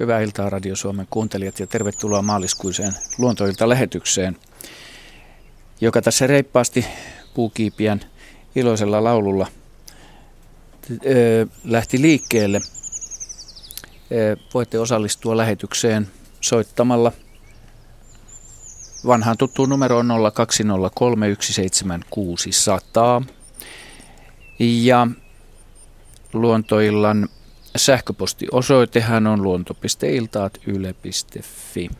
Hyvää iltaa Radio Suomen kuuntelijat ja tervetuloa maaliskuiseen luontoilta-lähetykseen, joka tässä reippaasti puukiipien iloisella laululla lähti liikkeelle. Voitte osallistua lähetykseen soittamalla vanhaan tuttuun numeroon 020317600. Ja luontoillan sähköpostiosoitehan on luonto.iltaat.yle.fi.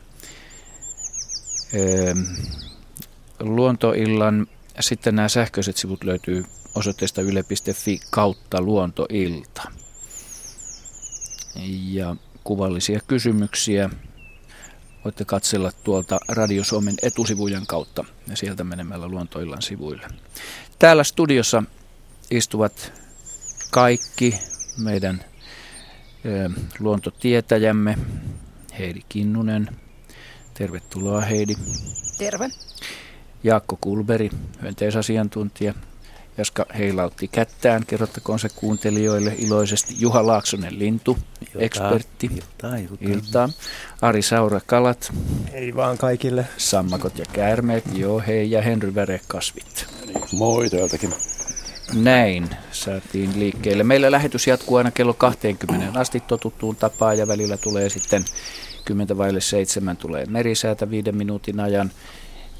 Luontoillan, sitten nämä sähköiset sivut löytyy osoitteesta yle.fi kautta luontoilta. Ja kuvallisia kysymyksiä voitte katsella tuolta Radio Suomen etusivujen kautta ja sieltä menemällä luontoillan sivuille. Täällä studiossa istuvat kaikki meidän luontotietäjämme Heidi Kinnunen. Tervetuloa Heidi. Terve. Jaakko Kulberi, hyönteisasiantuntija. Jaska heilautti kättään, kerrottakoon se kuuntelijoille iloisesti. Juha Laaksonen Lintu, iltaa, ekspertti. Iltaa, iltaa. iltaa. Ari Saura Kalat. Ei vaan kaikille. Sammakot ja käärmeet, joo hei. Ja Henry Väre Kasvit. Moi täältäkin. Näin saatiin liikkeelle. Meillä lähetys jatkuu aina kello 20 asti totuttuun tapaan ja välillä tulee sitten 10 vaille 7 tulee merisäätä viiden minuutin ajan.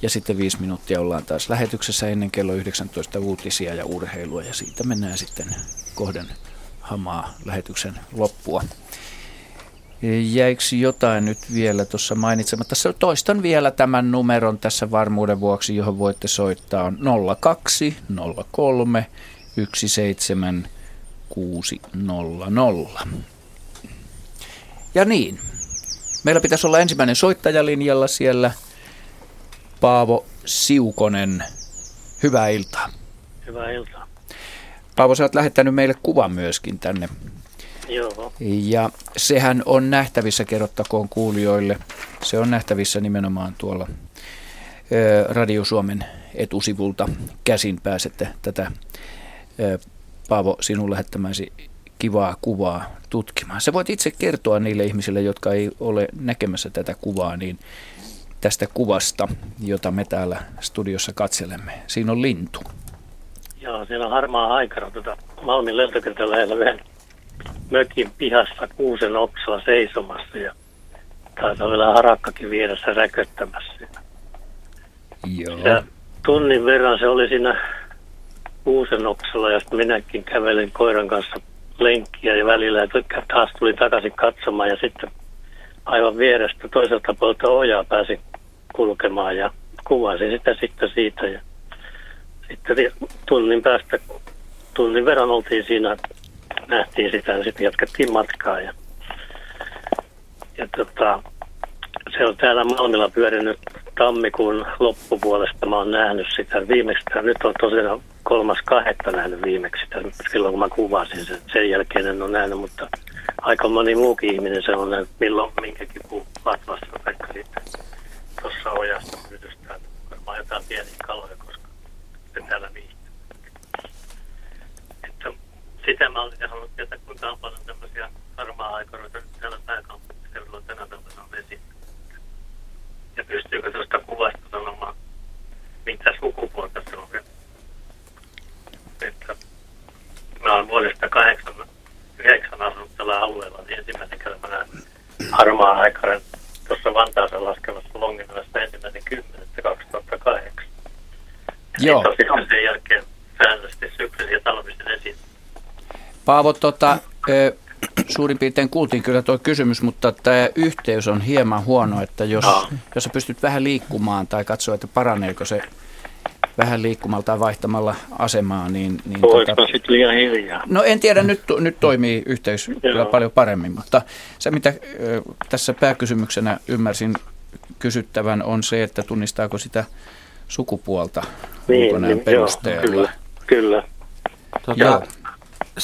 Ja sitten viisi minuuttia ollaan taas lähetyksessä ennen kello 19 uutisia ja urheilua ja siitä mennään sitten kohden hamaa lähetyksen loppua. Jäikö jotain nyt vielä tuossa mainitsematta? Toistan vielä tämän numeron tässä varmuuden vuoksi, johon voitte soittaa on 02 03 17600. Ja niin, meillä pitäisi olla ensimmäinen soittajalinjalla siellä Paavo Siukonen. Hyvää iltaa. Hyvää iltaa. Paavo, sä oot lähettänyt meille kuvan myöskin tänne Joo. Ja sehän on nähtävissä, kerrottakoon kuulijoille, se on nähtävissä nimenomaan tuolla Radio Suomen etusivulta käsin pääsette tätä Paavo sinun lähettämäsi kivaa kuvaa tutkimaan. Sä voit itse kertoa niille ihmisille, jotka ei ole näkemässä tätä kuvaa, niin tästä kuvasta, jota me täällä studiossa katselemme. Siinä on lintu. Joo, siellä on harmaa aikana tuota Malmin lentokentän lähellä vähän mökin pihassa kuusen oksalla seisomassa ja taitaa vielä harakkakin vieressä räköttämässä. Joo. Ja tunnin verran se oli siinä kuusen oksalla ja sitten minäkin kävelin koiran kanssa lenkkiä ja välillä ja taas tuli takaisin katsomaan ja sitten aivan vierestä toiselta puolelta ojaa pääsin kulkemaan ja kuvasin sitä sitten siitä ja sitten tunnin päästä, tunnin verran oltiin siinä nähtiin sitä ja sitten jatkettiin matkaa. Ja, ja tota, se on täällä Malmilla pyörinyt tammikuun loppupuolesta. Mä oon nähnyt sitä viimeksi. Nyt on tosiaan kolmas kahdetta nähnyt viimeksi sitä, silloin kun mä kuvasin sen. Sen jälkeen en ole nähnyt, mutta aika moni muukin ihminen se on nähnyt milloin minkäkin puu latvassa tai sitten tuossa ojassa pyytystään. Varmaan jotain pieniä kaloja, koska se täällä viihtyy sitä mä olisin halunnut tietää, kuinka on paljon tämmöisiä harmaa-aikaroita nyt täällä pääkaupunkiseudulla tänä talvena on vesi. Ja pystyykö tuosta kuvasta sanomaan, mitä sukupuolta se on. Että mä oon vuodesta 89 asunut tällä alueella, niin ensimmäisen kerran mä näen harmaa aikaren tuossa Vantaansa laskevassa Longinnoista ensimmäinen 10. 2008. Joo. Ja sen jälkeen säännöllisesti syksyisin ja talvisin esiin. Paavo, tota, suurin piirtein kuultiin kyllä tuo kysymys, mutta tämä yhteys on hieman huono, että jos, no. jos sä pystyt vähän liikkumaan tai katsoa, että paraneeko se vähän liikkumalla tai vaihtamalla asemaa, niin... niin Voiko tota, sitten liian hiljaa? No en tiedä, nyt, nyt toimii yhteys Joo. kyllä paljon paremmin, mutta se mitä tässä pääkysymyksenä ymmärsin kysyttävän on se, että tunnistaako sitä sukupuolta niin, niin, perusteella. Joo, kyllä, kyllä. Tota,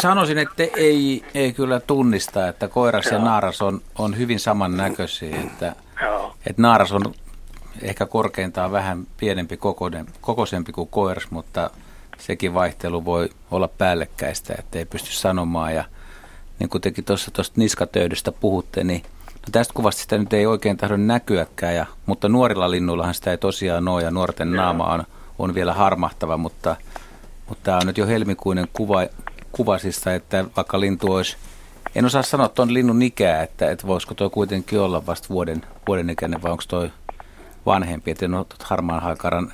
sanoisin, että ei, ei kyllä tunnista, että koiras Joo. ja naaras on, on hyvin samannäköisiä. Että, että naaras on ehkä korkeintaan vähän pienempi kokoinen, kokoisempi kuin koiras, mutta sekin vaihtelu voi olla päällekkäistä, että ei pysty sanomaan. Ja niin kuin tekin tuossa tuosta niskatöydystä puhutte, niin No tästä kuvasta sitä nyt ei oikein tahdo näkyäkään, ja, mutta nuorilla linnuillahan sitä ei tosiaan ole ja nuorten Joo. naama on, on vielä harmahtava, mutta, mutta tämä on nyt jo helmikuinen kuva, kuvasista, että vaikka lintu olisi, en osaa sanoa tuon linnun ikää, että, että voisiko tuo kuitenkin olla vasta vuoden, vuoden ikäinen vai onko tuo vanhempi, että en ole harmaan haikaran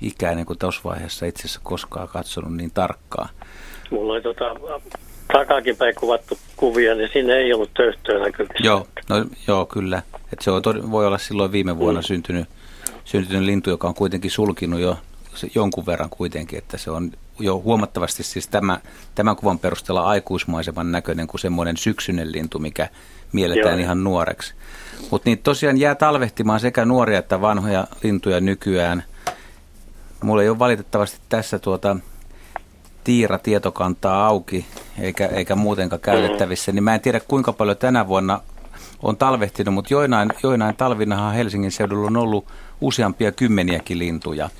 ikäinen kuin tuossa vaiheessa itse asiassa koskaan katsonut niin tarkkaan. Mulla oli tota, takakin päin kuvattu kuvia, niin siinä ei ollut töyhtöä näkyvissä. Joo, no, joo kyllä. Et se voi olla silloin viime vuonna mm. syntynyt, syntynyt lintu, joka on kuitenkin sulkinut jo jonkun verran kuitenkin, että se on jo huomattavasti siis tämä, tämän kuvan perusteella aikuismaiseman näköinen kuin semmoinen syksyinen lintu, mikä mielletään Joo. ihan nuoreksi. Mutta niin tosiaan jää talvehtimaan sekä nuoria että vanhoja lintuja nykyään. Mulla ei ole valitettavasti tässä tuota Tiira-tietokantaa auki, eikä, eikä muutenkaan käytettävissä, niin mä en tiedä kuinka paljon tänä vuonna on talvehtinut, mutta joinain, joinain talvinahan Helsingin seudulla on ollut useampia kymmeniäkin lintuja.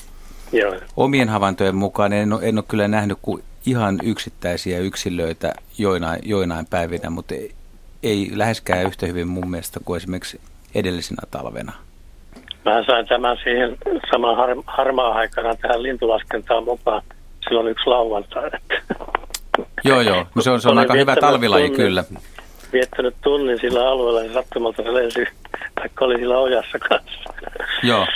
Joo. Omien havaintojen mukaan en ole, en ole kyllä nähnyt kuin ihan yksittäisiä yksilöitä joinain, joinain päivinä, mutta ei, ei läheskään yhtä hyvin mun mielestä kuin esimerkiksi edellisenä talvena. Mä sain tämän siihen samaan har, harmaan aikana tähän lintulaskentaan mukaan silloin yksi lauantai. Joo, joo. No se on, se on aika hyvä talvilaji tunnin, kyllä. Viettänyt tunnin sillä alueella ja sattumalta se lensi, vaikka oli sillä ojassa kanssa. Joo.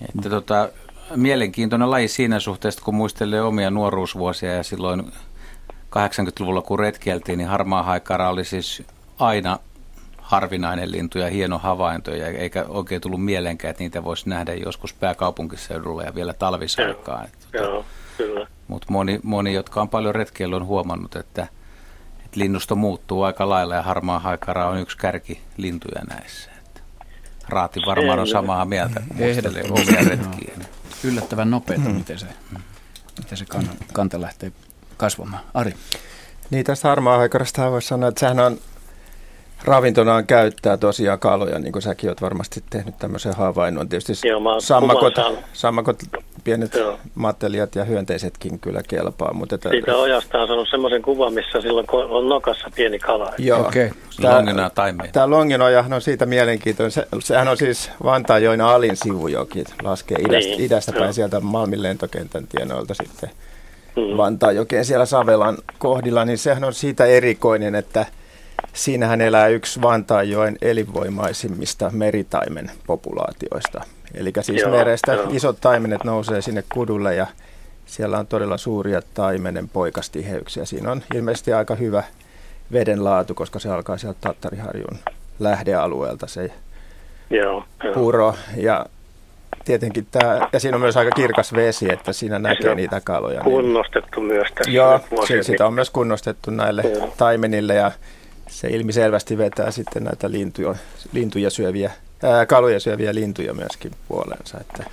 Että tota, mielenkiintoinen laji siinä suhteessa, kun muistelee omia nuoruusvuosia ja silloin 80-luvulla kun retkeltiin, niin harmaa haikara oli siis aina harvinainen lintu ja hieno havainto, ja eikä oikein tullut mieleenkään, että niitä voisi nähdä joskus pääkaupunkiseudulla ja vielä talvisaikaan. Kyllä. Mutta moni, moni, jotka on paljon retkeillä, on huomannut, että, että linnusto muuttuu aika lailla ja harmaa haikara on yksi kärki lintuja näissä. Raati varmaan on samaa mieltä, muistelee omia retkiä. Yllättävän nopeita, miten se, miten se kanta lähtee kasvamaan. Ari? Niin, tästä harmaa haikarasta voisi sanoa, että sehän on ravintonaan käyttää tosiaan kaloja, niin kuin säkin olet varmasti tehnyt tämmöisen havainnon. Tietysti Joo, sammakot, sammakot, pienet Joo. matelijat ja hyönteisetkin kyllä kelpaa. Mutta että, Siitä ojasta on saanut semmoisen kuvan, missä silloin on nokassa pieni kala. Joo, okay. tämä, longina taimeja. Tämä longinoja on siitä mielenkiintoinen. Se, sehän on siis Vantaajoen alin sivujoki, laskee idästä, niin, idästä päin sieltä Malmin lentokentän tienoilta sitten hmm. Vantaajokeen siellä Savelan kohdilla, niin sehän on siitä erikoinen, että – Siinähän elää yksi Vantaanjoen elinvoimaisimmista meritaimen populaatioista. Eli siis joo, merestä joo. isot taimenet nousee sinne kudulle ja siellä on todella suuria taimenen poikastiheyksiä. Siinä on ilmeisesti aika hyvä veden laatu, koska se alkaa sieltä Tattariharjun lähdealueelta se joo, puro. Ja tietenkin tämä, ja siinä on myös aika kirkas vesi, että siinä näkee niitä kaloja. Kunnostettu niin. myös tässä. Joo, sitä on myös kunnostettu näille joo. taimenille ja se ilmiselvästi vetää sitten näitä lintuja, lintuja syöviä, ää, kaloja syöviä lintuja myöskin puoleensa. Että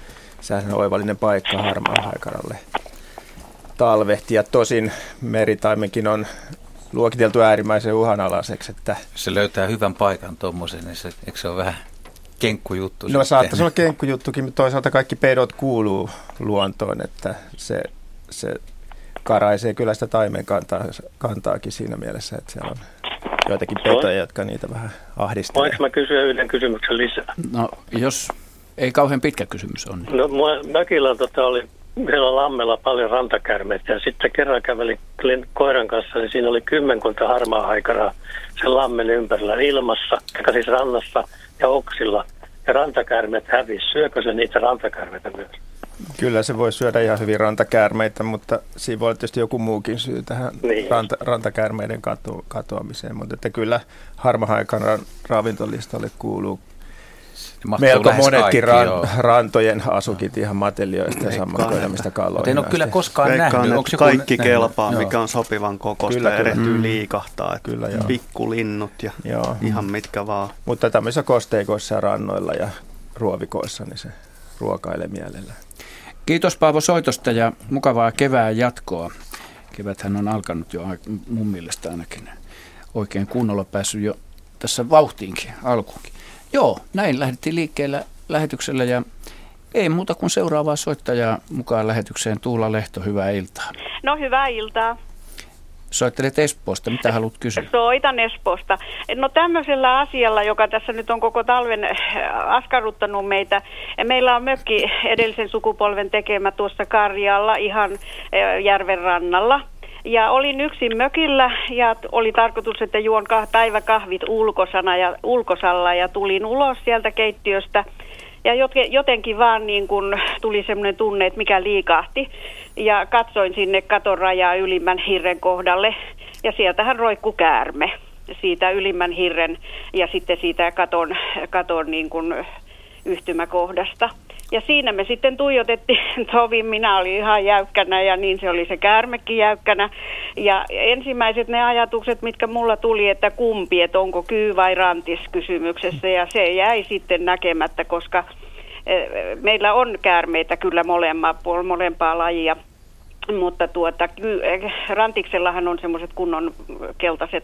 sehän on oivallinen paikka harmaan haikaralle talvehtia. Tosin meritaimenkin on luokiteltu äärimmäisen uhanalaiseksi. Että se löytää hyvän paikan tuommoisen, niin se, eikö se ole vähän kenkkujuttu? No saattaisi olla kenkkujuttukin, mutta toisaalta kaikki pedot kuuluu luontoon, että se, se karaisee kyllä sitä taimen kantaa, kantaakin siinä mielessä, että siellä on joitakin petoja, jotka niitä vähän ahdistelee. Voinko mä kysyä yhden kysymyksen lisää? No, jos ei kauhean pitkä kysymys on. No, mökillä tota, oli siellä lammella paljon rantakärmeitä ja sitten kerran kävelin koiran kanssa, niin siinä oli kymmenkunta harmaa haikaraa sen lammen ympärillä ilmassa, siis rannassa ja oksilla. Ja rantakärmet hävisi. Syökö se niitä rantakärmeitä myös? Kyllä se voi syödä ihan hyvin rantakäärmeitä, mutta siinä voi olla tietysti joku muukin syy tähän niin. ranta, rantakäärmeiden katu, katoamiseen. Mutta että kyllä harmahaikan ravintolistalle kuuluu melko monetkin ran, rantojen asukit ihan matelioista ja sammakoidamista kaloista. En ole kyllä koskaan Veikkaan, nähnyt. Onko kaikki nähnyt? kelpaa, joo. mikä on sopivan kokoista kyllä, ja erehtyy mm. liikahtaa. Kyllä, joo. Pikkulinnut ja joo. ihan mitkä vaan. Mutta tämmöisissä kosteikoissa ja rannoilla ja ruovikoissa, niin se ruokailee mielellään. Kiitos Paavo soitosta ja mukavaa kevään jatkoa. Keväthän on alkanut jo mun mielestä ainakin oikein kunnolla päässyt jo tässä vauhtiinkin alkuunkin. Joo, näin lähdettiin liikkeelle lähetyksellä ja ei muuta kuin seuraavaa soittajaa mukaan lähetykseen. Tuula Lehto, hyvää iltaa. No hyvää iltaa. Soittelet Espoosta. Mitä haluat kysyä? Soitan Espoosta. No tämmöisellä asialla, joka tässä nyt on koko talven äh, askarruttanut meitä. Meillä on mökki edellisen sukupolven tekemä tuossa Karjalla ihan äh, järven rannalla. Ja olin yksin mökillä ja oli tarkoitus, että juon päiväkahvit ulkosana ja ulkosalla ja tulin ulos sieltä keittiöstä – ja jotenkin vaan niin kun tuli semmoinen tunne, että mikä liikahti. Ja katsoin sinne katon rajaa ylimmän hirren kohdalle. Ja sieltähän roikku käärme siitä ylimmän hirren ja sitten siitä katon, katon niin kuin yhtymäkohdasta. Ja siinä me sitten tuijotettiin tovin, minä olin ihan jäykkänä ja niin se oli se käärmekin jäykkänä. Ja ensimmäiset ne ajatukset, mitkä mulla tuli, että kumpi, että onko kyy vai rantis kysymyksessä ja se jäi sitten näkemättä, koska eh, meillä on käärmeitä kyllä molempaa, molempaa lajia. Mutta tuota, eh, rantiksellahan on semmoiset kunnon keltaiset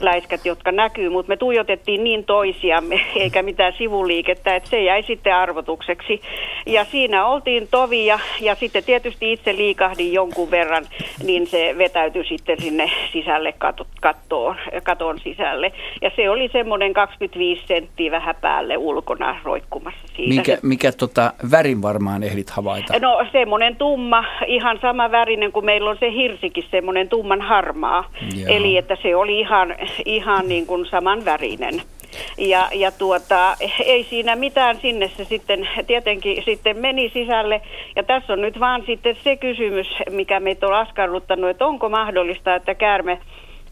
läiskät, jotka näkyy, mutta me tuijotettiin niin toisiamme, eikä mitään sivuliikettä, että se jäi sitten arvotukseksi. Ja siinä oltiin tovia, ja sitten tietysti itse liikahdin jonkun verran, niin se vetäytyi sitten sinne sisälle kattoon, katon sisälle. Ja se oli semmoinen 25 senttiä vähän päälle ulkona roikkumassa siitä. Mikä, mikä tota, värin varmaan ehdit havaita? No semmoinen tumma, ihan sama värinen kuin meillä on se hirsikin, semmoinen tumman harmaa. Joo. Eli että se oli ihan ihan niin kuin saman värinen. Ja, ja tuota, ei siinä mitään sinne se sitten tietenkin sitten meni sisälle. Ja tässä on nyt vaan sitten se kysymys, mikä meitä on askarruttanut, että onko mahdollista, että käärme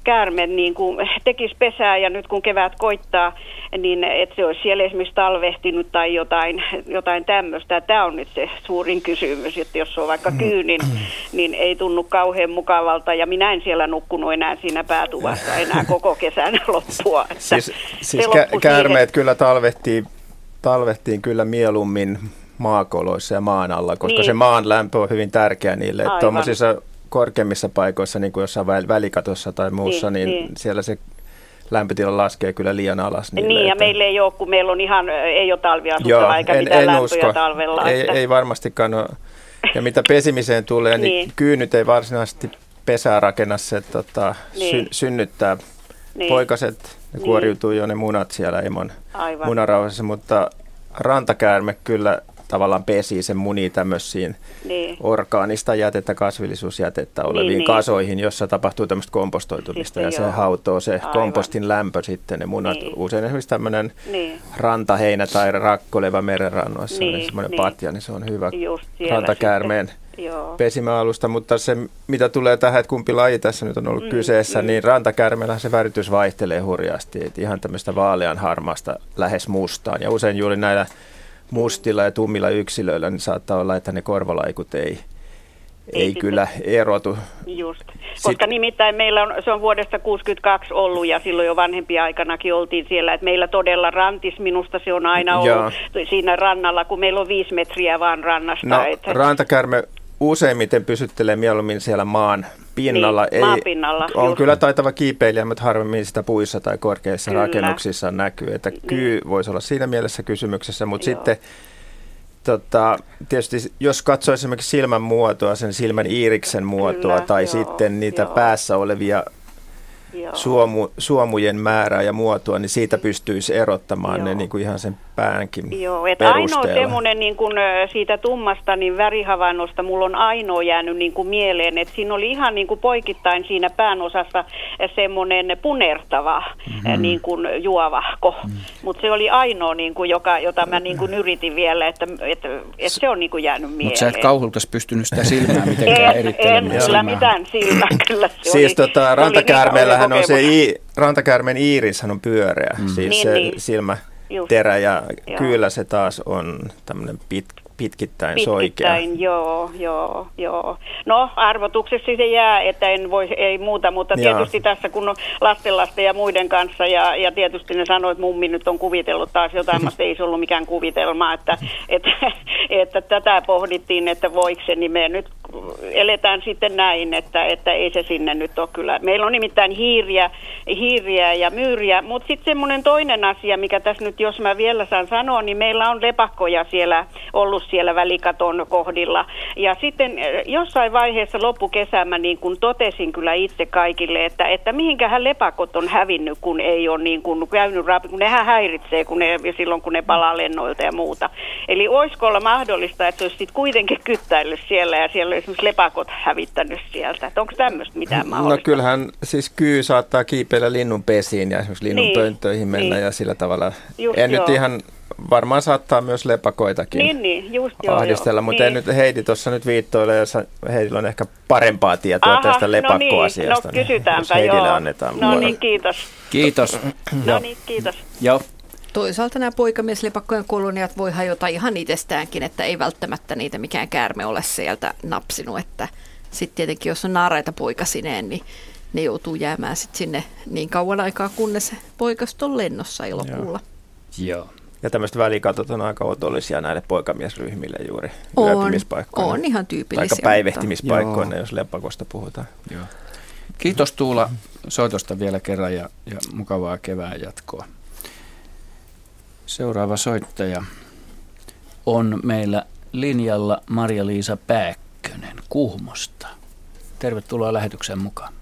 käärme niin kuin tekisi pesää ja nyt kun kevät koittaa, niin että se olisi siellä esimerkiksi talvehtinut tai jotain, jotain tämmöistä. Tämä on nyt se suurin kysymys, että jos on vaikka kyy, niin, niin ei tunnu kauhean mukavalta ja minä en siellä nukkunut enää siinä päätuvassa enää koko kesän loppua. Että siis siis kä- käärmeet kyllä talvehtii, talvehtiin kyllä mieluummin maakoloissa ja maan alla, koska niin. se maan lämpö on hyvin tärkeä niille. Tuommoisissa korkeimmissa paikoissa, niin kuin jossain välikatossa tai muussa, niin, niin, niin. siellä se lämpötila laskee kyllä liian alas. Niille, niin, ja että... meillä ei ole, kun meillä on ihan, ei ole talviasuttava eikä en, mitään en lämpöjä usko. talvella. Ei, että... ei varmastikaan ole. Ja mitä pesimiseen tulee, niin, niin kyynyt ei varsinaisesti pesää rakenna, se tota, niin. sy, synnyttää niin. poikaset, ne kuoriutuu niin. jo ne munat siellä emon munarauhassa, mutta rantakäärme kyllä tavallaan pesii sen muni tämmöisiin niin. orgaanista jätettä, kasvillisuusjätettä oleviin niin, niin. kasoihin, niin. jossa tapahtuu tämmöistä kompostoitumista sitten ja joo. se hautoo se Aivan. kompostin lämpö sitten ne munat. Niin. Usein esimerkiksi tämmöinen niin. rantaheinä tai rakkoleva merenrannoissa, niin, semmoinen niin. patja, niin se on hyvä rantakäärmeen pesimäalusta, mutta se mitä tulee tähän, että kumpi laji tässä nyt on ollut mm, kyseessä, mm. niin rantakärmeellä se väritys vaihtelee hurjasti, että ihan tämmöistä vaalean harmaasta lähes mustaan ja usein juuri näillä mustilla ja tummilla yksilöillä, niin saattaa olla, että ne korvalaikut ei, ei, ei kyllä erotu. Just, koska Sit, nimittäin meillä on, se on vuodesta 62 ollut ja silloin jo vanhempia aikanakin oltiin siellä, että meillä todella rantis, minusta se on aina ollut joo. siinä rannalla, kun meillä on viisi metriä vaan rannasta. No, että... rantakärme useimmiten pysyttelee mieluummin siellä maan pinnalla. Niin, ei, pinnalla. On just. kyllä taitava kiipeilijä, mutta harvemmin sitä puissa tai korkeissa kyllä. rakennuksissa näkyy. Että niin. kyy voisi olla siinä mielessä kysymyksessä, mutta Joo. sitten tota, tietysti jos katsoo esimerkiksi silmän muotoa, sen silmän iiriksen muotoa kyllä, tai jo, sitten niitä jo. päässä olevia suomu, suomujen määrää ja muotoa, niin siitä pystyisi erottamaan Joo. ne niin kuin ihan sen päänkin Joo, että ainoa semmoinen niin kuin siitä tummasta niin värihavainnosta mulla on ainoa jäänyt niin kuin mieleen, että siinä oli ihan niin kuin poikittain siinä päänosassa semmoinen punertava mm-hmm. niin kuin juovahko, mm-hmm. mutta se oli ainoa, niin kuin, joka, jota mä niin kuin yritin vielä, että, että, että se on niin kuin jäänyt mieleen. Mutta sä et kauhultas pystynyt sitä silmää mitenkään erittelemään. En, kyllä mitään silmää, kyllä se Siis oli, tota, rantakäärmeellähän on se, i, rantakäärmeen iirishän on pyöreä, mm. siis niin, se niin. silmä Just. terä ja Joo. kyllä se taas on tämmöinen pit, pitkittäin, pitkittäin soikea. joo, joo, joo. No arvotuksessa se jää, että en voi, ei muuta, mutta joo. tietysti tässä kun on lastenlasten ja muiden kanssa ja, ja tietysti ne sanoo, että mummi nyt on kuvitellut taas jotain, mutta ei se ollut mikään kuvitelma, että, että, että, että tätä pohdittiin, että voiko se, niin me nyt eletään sitten näin, että, että ei se sinne nyt ole kyllä. Meillä on nimittäin hiiriä, hiiriä ja myyriä, mutta sitten semmoinen toinen asia, mikä tässä nyt, jos mä vielä saan sanoa, niin meillä on lepakkoja siellä ollut siellä välikaton kohdilla. Ja sitten jossain vaiheessa loppukesämä niin kun totesin kyllä itse kaikille, että, että mihinkähän lepakot on hävinnyt, kun ei ole niin kuin käynyt rapi, kun nehän häiritsee kun ne, silloin, kun ne palaa lennoilta ja muuta. Eli olisiko olla mahdollista, että se olisi sitten kuitenkin kyttäillyt siellä ja siellä esimerkiksi lepakot hävittänyt sieltä. Että onko tämmöistä mitään no mahdollista? No kyllähän siis kyy saattaa kiipeillä linnun pesiin ja esimerkiksi linnun niin, pönttöihin mennä niin. ja sillä tavalla. Just en joo. nyt ihan varmaan saattaa myös lepakoitakin niin, niin, just joo, ahdistella, joo. mutta niin. en nyt Heidi tuossa nyt viittoille, jos Heidillä on ehkä parempaa tietoa Aha, tästä lepakkoasiasta. No niin, no kysytäänpä niin, joo. annetaan No niin, kiitos. Kiitos. no niin, kiitos. Joo. Toisaalta nämä poikamieslepakkojen koloniat voi hajota ihan itsestäänkin, että ei välttämättä niitä mikään käärme ole sieltä napsinut, että sitten tietenkin jos on naaraita poikasineen, niin ne joutuu jäämään sit sinne niin kauan aikaa, kunnes poikast on lennossa elokuulla. Joo. Joo. Ja tämmöiset välikatot on aika otollisia näille poikamiesryhmille juuri on, On ihan tyypillisiä. Aika päivehtimispaikkoina, jos lepakosta puhutaan. Joo. Kiitos Tuula soitosta vielä kerran ja, ja mukavaa kevään jatkoa. Seuraava soittaja on meillä linjalla Maria-Liisa Pääkkönen Kuhmosta. Tervetuloa lähetyksen mukaan.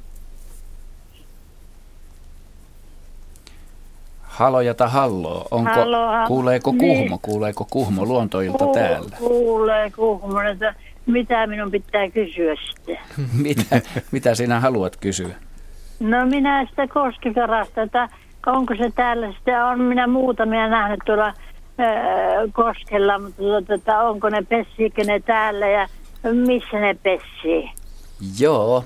Halojata halloo. Onko, Halo, kuuleeko niin. Kuhmo, kuuleeko Kuhmo luontoilta Ku, täällä? Kuulee Kuhmo, että mitä minun pitää kysyä sitten? mitä, mitä sinä haluat kysyä? No minä sitä koskikarasta, että onko se täällä sitten, on minä muutamia nähnyt tuolla ää, koskella, mutta tuota, että onko ne pessiikö ne täällä ja missä ne pessii? Joo.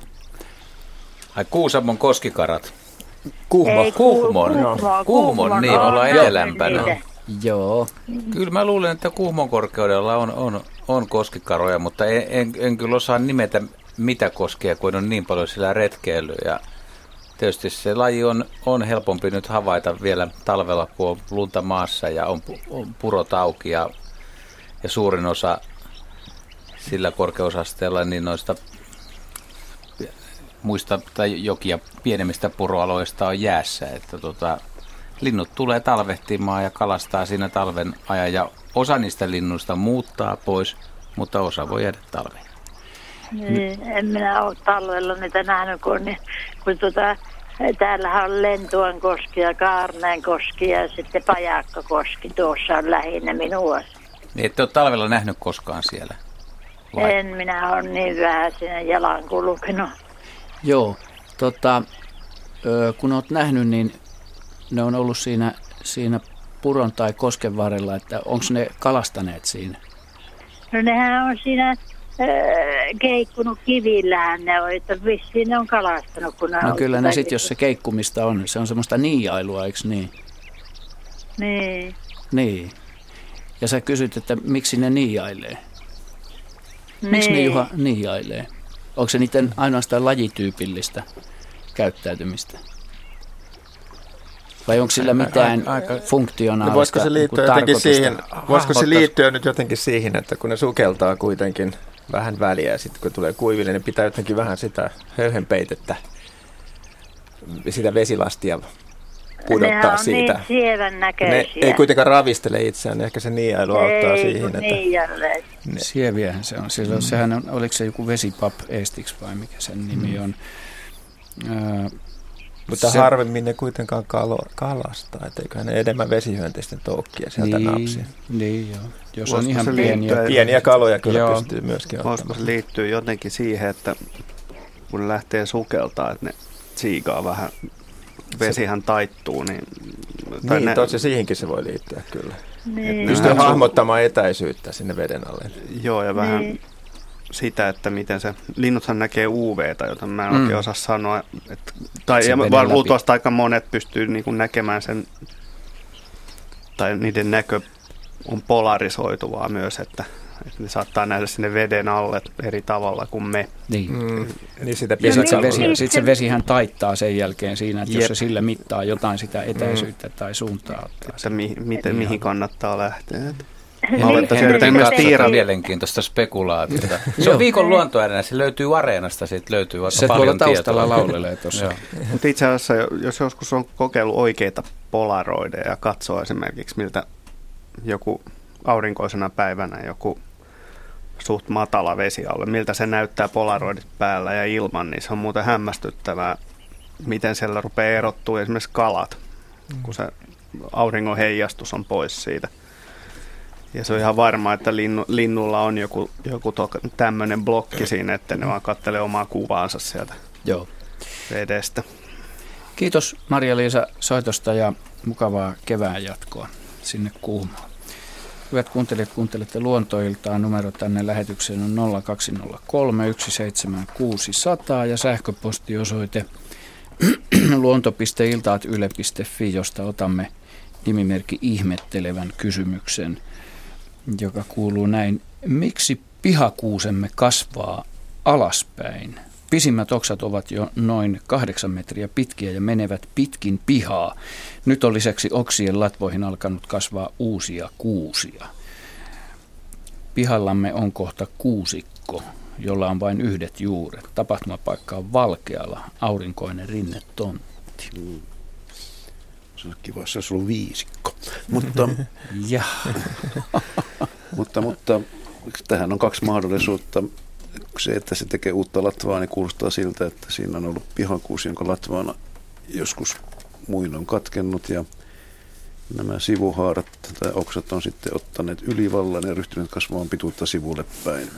Ai Kuusamon koskikarat. Kuhmo. Ei, Kuhmon. Kuhmo, Kuhmon, niin ollaan etelämpänä. Joo. Kyllä mä luulen, että Kuhmon korkeudella on, on, on koskikaroja, mutta en, en, en kyllä osaa nimetä mitä koskee, kun on niin paljon sillä retkeily. Ja tietysti se laji on, on helpompi nyt havaita vielä talvella, kun on lunta maassa ja on, on purot auki ja, ja suurin osa sillä korkeusasteella niin noista muista tai jokia pienemmistä puroaloista on jäässä. Että tota, linnut tulee talvehtimaan ja kalastaa siinä talven ajan ja osa niistä linnuista muuttaa pois, mutta osa voi jäädä talveen. Niin, en minä ole talvella niitä nähnyt, kun, niin, kun tuota, täällähän on Lentuan koski ja Kaarneen koski ja sitten Pajakka koski. Tuossa on lähinnä minua. Niin ette ole talvella nähnyt koskaan siellä? Vai? En minä ole niin vähän sinne jalan kulkenut. Joo, tota, kun olet nähnyt, niin ne on ollut siinä, siinä puron tai kosken varrella, että onko ne kalastaneet siinä? No nehän on siinä keikkunut kivillään ne on, että vissiin ne on kalastanut. Kun ne no kyllä ne sitten, jos se keikkumista on, se on semmoista niiailua, eikö niin? Niin. Niin. Ja sä kysyt, että miksi ne niiailee? Niin. Miksi ne Juha niiailee? Onko se niiden ainoastaan lajityypillistä käyttäytymistä? Vai onko sillä mitään aika, aika, funktionaalista no voisiko se liittyä jotenkin siihen, voisiko se liittyä nyt jotenkin siihen, että kun ne sukeltaa kuitenkin vähän väliä ja sitten kun tulee kuiville, niin pitää jotenkin vähän sitä höyhenpeitettä, sitä vesilastia pudottaa ne siitä. niin sievän näköisiä. Ne ei kuitenkaan ravistele itseään, niin ehkä se niiailu auttaa ei, siihen. Että niin ne. Sieviähän se on. Silloin, mm. Sehän on, oliko se joku vesipap estiksi vai mikä sen nimi mm. on. Öö, mutta se, harvemmin ne kuitenkaan kalo, kalastaa, että eiköhän ne enemmän vesihyönteisten toukkia sieltä niin, napsia. Niin joo. Jos on ihan pieniä. Pieniä kaloja kyllä joo. pystyy myöskin ottamaan. Voisiko se liittyy jotenkin siihen, että kun ne lähtee sukeltaa, että ne siikaa vähän vesihän taittuu. Niin, tai niin ne, tosi siihenkin se voi liittyä kyllä. Niin. Pystyy hahmottamaan etäisyyttä sinne veden alle. Joo, ja vähän niin. sitä, että miten se, linnuthan näkee UVtä, jota mä en mm. oikein osaa sanoa. Että, tai ja vaan luultavasti aika monet pystyy niin kuin näkemään sen, tai niiden näkö on polarisoituvaa myös, että että ne saattaa nähdä sinne veden alle eri tavalla kuin me. Niin. Mm, niin sitä ja sitten se, vesi, sit se vesihän taittaa sen jälkeen siinä, että Jep. jos se sille mittaa jotain sitä etäisyyttä mm. tai suuntaa. Että mi, miten, mihin kannattaa lähteä. Mä olettaisin myös Tiira mielenkiintoista spekulaatiota. Se on viikon luontoäänenä, se löytyy Areenasta, siitä löytyy aika se paljon taustalla laulelee tuossa. Mutta itse asiassa, jos joskus on kokeillut oikeita polaroideja ja katsoo esimerkiksi, miltä joku aurinkoisena päivänä joku suht matala vesialue. Miltä se näyttää polaroidit päällä ja ilman, niin se on muuten hämmästyttävää, miten siellä rupeaa erottua esimerkiksi kalat, kun se auringon heijastus on pois siitä. Ja se on ihan varma, että linnu, linnulla on joku, joku tämmöinen blokki siinä, että ne vaan kattelee omaa kuvaansa sieltä Joo. vedestä. Kiitos Maria-Liisa soitosta ja mukavaa kevään jatkoa sinne kuumaan. Hyvät kuuntelijat, kuuntelette luontoiltaan. Numero tänne lähetykseen on 0203 17600 ja sähköpostiosoite luonto.iltaat.yle.fi, josta otamme nimimerkki ihmettelevän kysymyksen, joka kuuluu näin. Miksi pihakuusemme kasvaa alaspäin? Pisimmät oksat ovat jo noin kahdeksan metriä pitkiä ja menevät pitkin pihaa. Nyt on lisäksi oksien latvoihin alkanut kasvaa uusia kuusia. Pihallamme on kohta kuusikko, jolla on vain yhdet juuret. Tapahtumapaikka on valkealla, aurinkoinen rinnetontti. Mm. Se on kiva, jos olisi ollut viisikko. Mutta, ja. mutta, mutta tähän on kaksi mahdollisuutta se, että se tekee uutta latvaa, niin kuulostaa siltä, että siinä on ollut pihakuusi, jonka latvaana joskus muin on katkennut ja nämä sivuhaarat tai oksat on sitten ottaneet ylivallan ja ryhtyneet kasvamaan pituutta sivulle päin.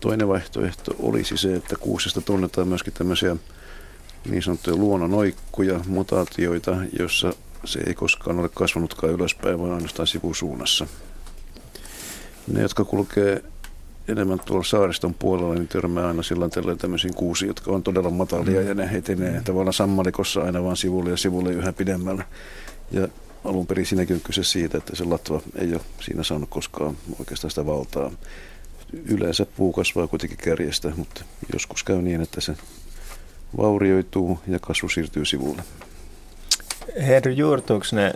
Toinen vaihtoehto olisi se, että kuusesta tunnetaan myöskin tämmöisiä niin sanottuja luonnonoikkuja, mutaatioita, joissa se ei koskaan ole kasvanutkaan ylöspäin, vaan ainoastaan sivusuunnassa. Ne, jotka kulkee enemmän tuolla saariston puolella, niin törmää aina silloin tällöin tämmöisiin kuusiin, jotka on todella matalia ja ne etenee tavallaan sammalikossa aina vaan sivulle ja sivulle yhä pidemmällä. Ja alun perin siinäkin on kyse siitä, että se latva ei ole siinä saanut koskaan oikeastaan sitä valtaa. Yleensä puu kasvaa kuitenkin kärjestä, mutta joskus käy niin, että se vaurioituu ja kasvu siirtyy sivulle. Herry, juurtuuko ne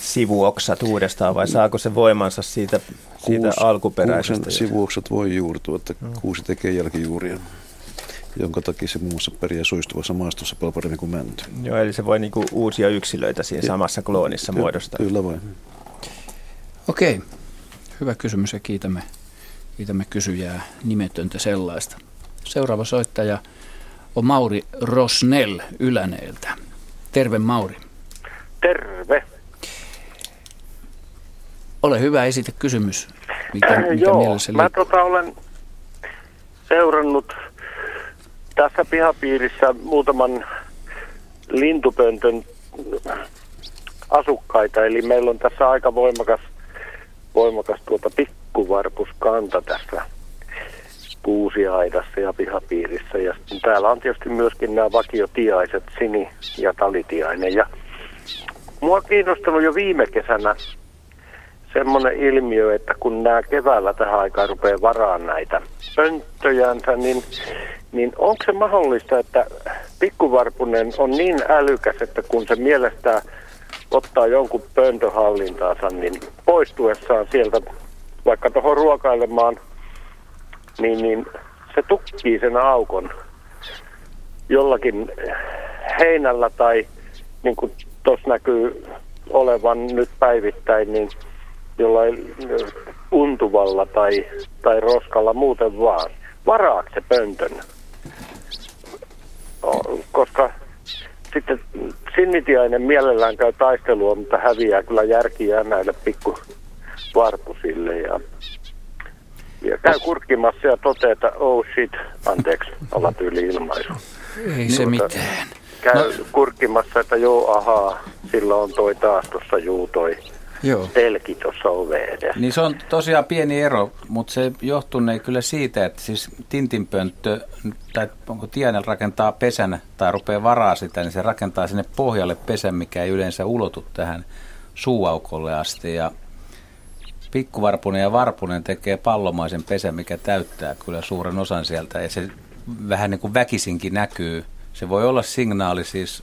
sivuoksat uudestaan vai saako se voimansa siitä, siitä Kuus, alkuperäisestä? Kuusen sivuoksat voi juurtua, että mm. kuusi tekee jälkijuuria jonka takia se muun muassa pärjää suistuvassa maastossa paljon paremmin kuin mänty. Joo, eli se voi niinku uusia yksilöitä siinä ja, samassa kloonissa ky- muodostaa. Kyllä voi. Okei, hyvä kysymys ja kiitämme, kiitämme kysyjää nimetöntä sellaista. Seuraava soittaja on Mauri Rosnell Yläneeltä. Terve Mauri. Terve. Ole hyvä, esitä kysymys. Mikä, äh, mikä Joo, mä tota olen seurannut tässä pihapiirissä muutaman lintupöntön asukkaita, eli meillä on tässä aika voimakas, voimakas tuota pikkuvarpuskanta tässä kuusiaidassa ja pihapiirissä. Ja täällä on tietysti myöskin nämä vakiotiaiset, sini- ja talitiainen. Ja mua on kiinnostanut jo viime kesänä semmoinen ilmiö, että kun nämä keväällä tähän aikaan rupeaa varaan näitä pönttöjänsä, niin, niin onko se mahdollista, että pikkuvarpunen on niin älykäs, että kun se mielestään ottaa jonkun pöntöhallintaansa, niin poistuessaan sieltä vaikka tuohon ruokailemaan, niin, niin se tukkii sen aukon jollakin heinällä tai niin kuin tuossa näkyy olevan nyt päivittäin, niin jollain untuvalla tai, tai roskalla muuten vaan. Varaako se pöntön? koska sitten sinnitiainen mielellään käy taistelua, mutta häviää kyllä järkiä näille pikku varpusille ja, ja käy kurkkimassa ja toteaa, että oh shit, anteeksi, ovat yli ilmaisu. Ei se mutta mitään. Käy no. kurkkimassa, että joo, ahaa, sillä on toi taas tuossa juu toi Joo. telki tuossa oveen Niin se on tosiaan pieni ero, mutta se johtuu kyllä siitä, että siis tintinpönttö, tai onko Tianel rakentaa pesän tai rupeaa varaa sitä, niin se rakentaa sinne pohjalle pesän, mikä ei yleensä ulotu tähän suuaukolle asti. Ja pikkuvarpunen ja varpunen tekee pallomaisen pesän, mikä täyttää kyllä suuren osan sieltä. Ja se vähän niin kuin väkisinkin näkyy. Se voi olla signaali siis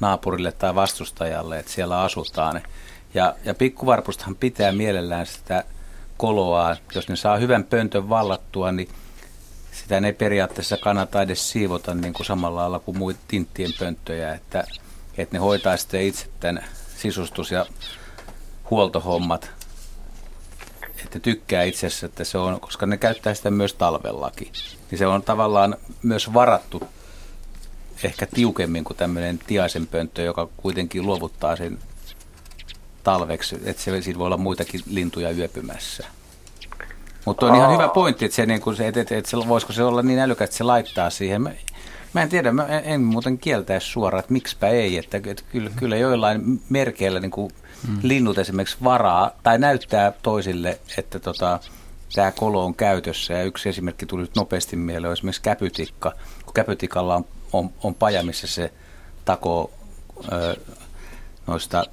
naapurille tai vastustajalle, että siellä asutaan. Ja, ja pikkuvarpustahan pitää mielellään sitä koloa. Jos ne saa hyvän pöntön vallattua, niin sitä ei periaatteessa kannata edes siivota niin kuin samalla lailla kuin muita tinttien pönttöjä, että, että ne hoitaa sitten itse tämän sisustus- ja huoltohommat. että tykkää itse asiassa, että se on, koska ne käyttää sitä myös talvellakin. Niin se on tavallaan myös varattu ehkä tiukemmin kuin tämmöinen tiaisenpönttö, joka kuitenkin luovuttaa sen talveksi, että se, siinä voi olla muitakin lintuja yöpymässä. Mutta on Aa. ihan hyvä pointti, että, se, niin kuin se, että, että, että se, voisiko se olla niin älykäs, että se laittaa siihen. Mä, mä en tiedä, mä en, en muuten kieltäisi suoraan, että miksipä ei. Että, että kyllä, kyllä joillain merkeillä niin kuin hmm. linnut esimerkiksi varaa tai näyttää toisille, että tota, tämä kolo on käytössä. Ja yksi esimerkki tuli nyt nopeasti mieleen, on esimerkiksi käpytikka. Kun käpytikalla on, on, on paja, missä se takoo ö, noista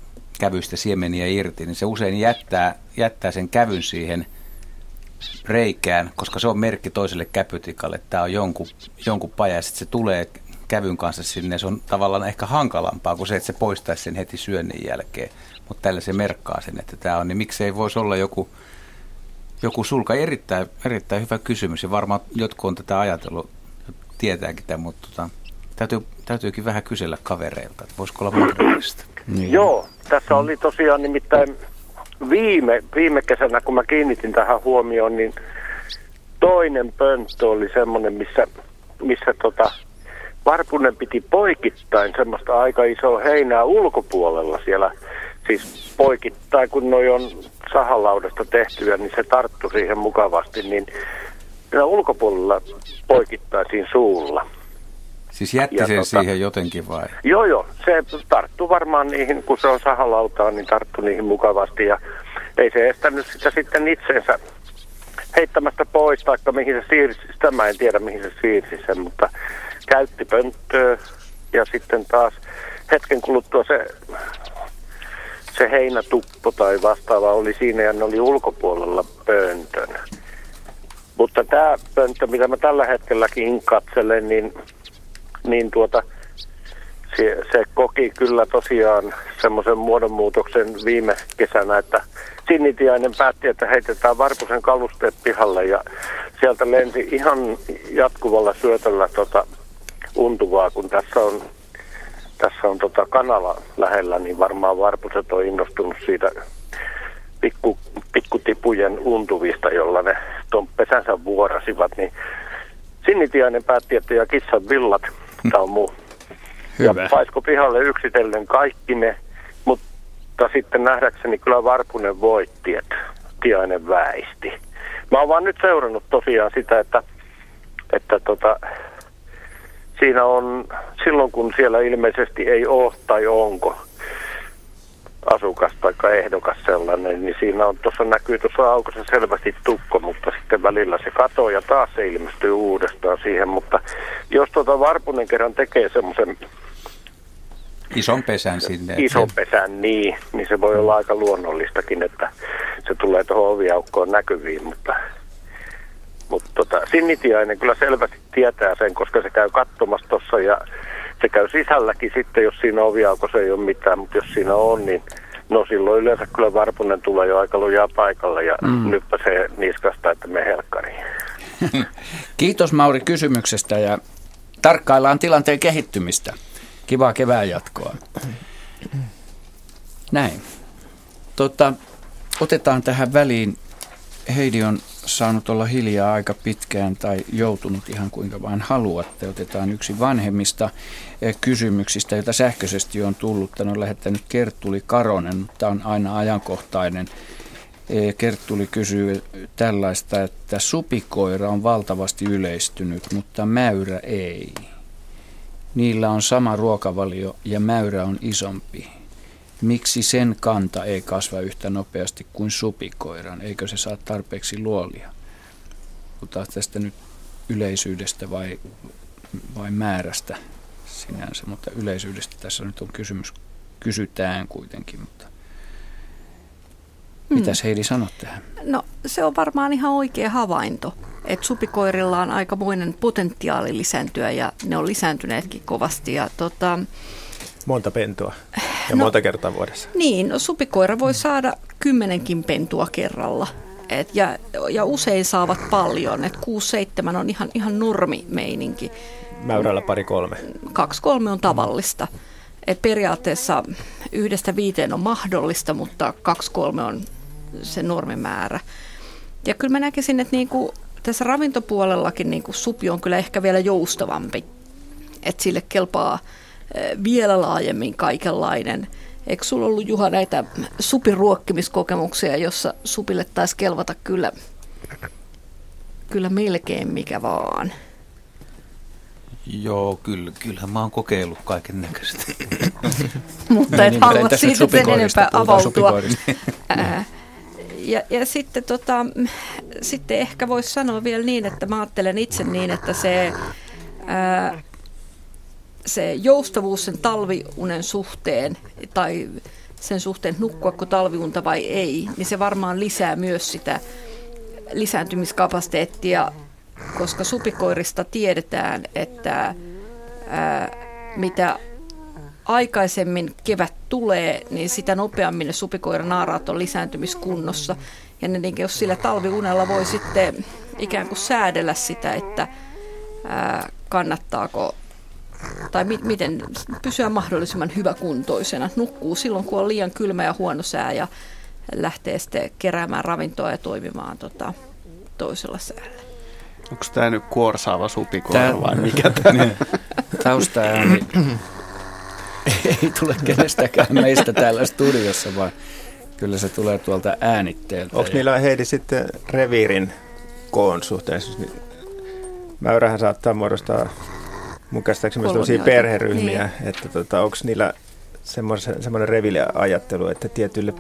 kävyistä siemeniä irti, niin se usein jättää, jättää sen kävyn siihen reikään, koska se on merkki toiselle käpytikalle, että tämä on jonkun, jonkun paja, ja sitten se tulee kävyn kanssa sinne. Se on tavallaan ehkä hankalampaa kuin se, että se poistaisi sen heti syönnin jälkeen, mutta tällä se merkkaa sen, että tämä on, niin miksei voisi olla joku, joku sulka. Erittäin, erittäin hyvä kysymys, ja varmaan jotkut on tätä ajatellut, tietääkin tämä, mutta tota, täytyy, täytyykin vähän kysellä kavereilta, että voisiko olla mahdollista. Niin. Joo, tässä oli tosiaan nimittäin viime, viime kesänä, kun mä kiinnitin tähän huomioon, niin toinen pönttö oli semmoinen, missä, missä tota, Varpunen piti poikittain semmoista aika isoa heinää ulkopuolella siellä. Siis poikittain, kun noi on sahalaudasta tehtyä, niin se tarttu siihen mukavasti, niin ulkopuolella poikittaisiin suulla. Siis jätti ja sen tota, siihen jotenkin vai? Joo, joo. Se tarttuu varmaan niihin, kun se on sahalautaa, niin tarttu niihin mukavasti. Ja ei se estänyt sitä sitten itsensä heittämästä pois, taikka mihin se siirsi. Sitä mä en tiedä, mihin se siirsi sen, mutta käytti pönttöä. Ja sitten taas hetken kuluttua se, se heinätuppo tai vastaava oli siinä ja ne oli ulkopuolella pöntön. Mutta tämä pönttö, mitä mä tällä hetkelläkin katselen, niin niin tuota, se, se koki kyllä tosiaan semmoisen muodonmuutoksen viime kesänä, että Sinnitiainen päätti, että heitetään Varpusen kalusteet pihalle ja sieltä lensi ihan jatkuvalla syötöllä tota untuvaa, kun tässä on, tässä on tota kanala lähellä, niin varmaan Varpuset on innostunut siitä pikku, pikkutipujen untuvista, jolla ne tuon pesänsä vuorasivat, niin Sinnitiainen päätti, että ja kissan villat Muu. Hyvä. Ja paisko pihalle yksitellen kaikki ne, mutta sitten nähdäkseni kyllä Varpunen voitti, että Tiainen väisti. Mä oon vaan nyt seurannut tosiaan sitä, että, että tota, siinä on silloin kun siellä ilmeisesti ei ole tai onko asukas tai ehdokas sellainen, niin siinä on tuossa näkyy tuossa aukossa selvästi tukko, mutta sitten välillä se katoo ja taas se ilmestyy uudestaan siihen, mutta jos tuota Varpunen kerran tekee semmoisen Ison pesän sinne. Ison pesän, niin, niin se voi olla aika luonnollistakin, että se tulee tuohon oviaukkoon näkyviin, mutta, mutta tota, Sinnitiainen kyllä selvästi tietää sen, koska se käy katsomassa tuossa ja se käy sisälläkin sitten, jos siinä oviaukossa ei ole mitään, mutta jos siinä on, niin no silloin yleensä kyllä Varpunen tulee jo aika lujaa paikalle ja mm. nytpä se niskasta, että me helkkariin. Kiitos Mauri kysymyksestä ja tarkkaillaan tilanteen kehittymistä. Kivaa kevään jatkoa. Näin. Tota, otetaan tähän väliin. Heidi on saanut olla hiljaa aika pitkään tai joutunut ihan kuinka vain haluatte. Otetaan yksi vanhemmista eh, kysymyksistä, joita sähköisesti on tullut. Tän on lähettänyt Kerttuli Karonen, mutta on aina ajankohtainen. Eh, Kerttuli kysyy tällaista, että supikoira on valtavasti yleistynyt, mutta mäyrä ei. Niillä on sama ruokavalio ja mäyrä on isompi. Miksi sen kanta ei kasva yhtä nopeasti kuin supikoiran? Eikö se saa tarpeeksi luolia? Puhutaan tästä nyt yleisyydestä vai, vai määrästä sinänsä, mutta yleisyydestä tässä nyt on kysymys, kysytään kuitenkin, mutta hmm. mitäs Heidi sanot tähän? No se on varmaan ihan oikea havainto, että supikoirilla on aikamoinen potentiaali lisääntyä ja ne on lisääntyneetkin kovasti ja tota, Monta pentua ja no, monta kertaa vuodessa. Niin, no supikoira voi saada kymmenenkin pentua kerralla. Et ja, ja usein saavat paljon, että 6-7 on ihan, ihan normimeininki. Mäyrällä pari kolme. Kaksi kolme on tavallista. Et periaatteessa yhdestä viiteen on mahdollista, mutta kaksi kolme on se normimäärä. Ja kyllä mä näkisin, että niin kuin tässä ravintopuolellakin niin kuin supi on kyllä ehkä vielä joustavampi. Että sille kelpaa vielä laajemmin kaikenlainen. Eikö sulla ollut Juha näitä supiruokkimiskokemuksia, jossa supille taisi kelvata kyllä, kyllä melkein mikä vaan? Joo, kyllä, kyllähän mä oon kokeillut kaiken näköistä. Mutta et niin, halua siitä sen enempää avautua. ja, ja sitten, tota, sitten ehkä voisi sanoa vielä niin, että mä ajattelen itse niin, että se, ää, se joustavuus sen talviunen suhteen tai sen suhteen nukkuako talviunta vai ei, niin se varmaan lisää myös sitä lisääntymiskapasiteettia koska supikoirista tiedetään, että ää, mitä aikaisemmin kevät tulee, niin sitä nopeammin ne supikoiran naaraat on lisääntymiskunnossa. Ja ne, niin jos sillä talviunella voi sitten ikään kuin säädellä sitä, että ää, kannattaako tai mi- miten pysyä mahdollisimman hyväkuntoisena. Nukkuu silloin, kun on liian kylmä ja huono sää ja lähtee sitten keräämään ravintoa ja toimimaan tota, toisella säällä. Onko tämä nyt kuorsaava supikoira Tää... vai mikä tämä? Taustaääni ei tule kenestäkään meistä täällä studiossa, vaan kyllä se tulee tuolta äänitteeltä. Onko niillä Heidi sitten reviirin koon suhteen? Siis mäyrähän saattaa muodostaa mun käsittääkseni myös perheryhmiä, niin. että tota, onko niillä semmoinen reviiliajattelu, että tietyille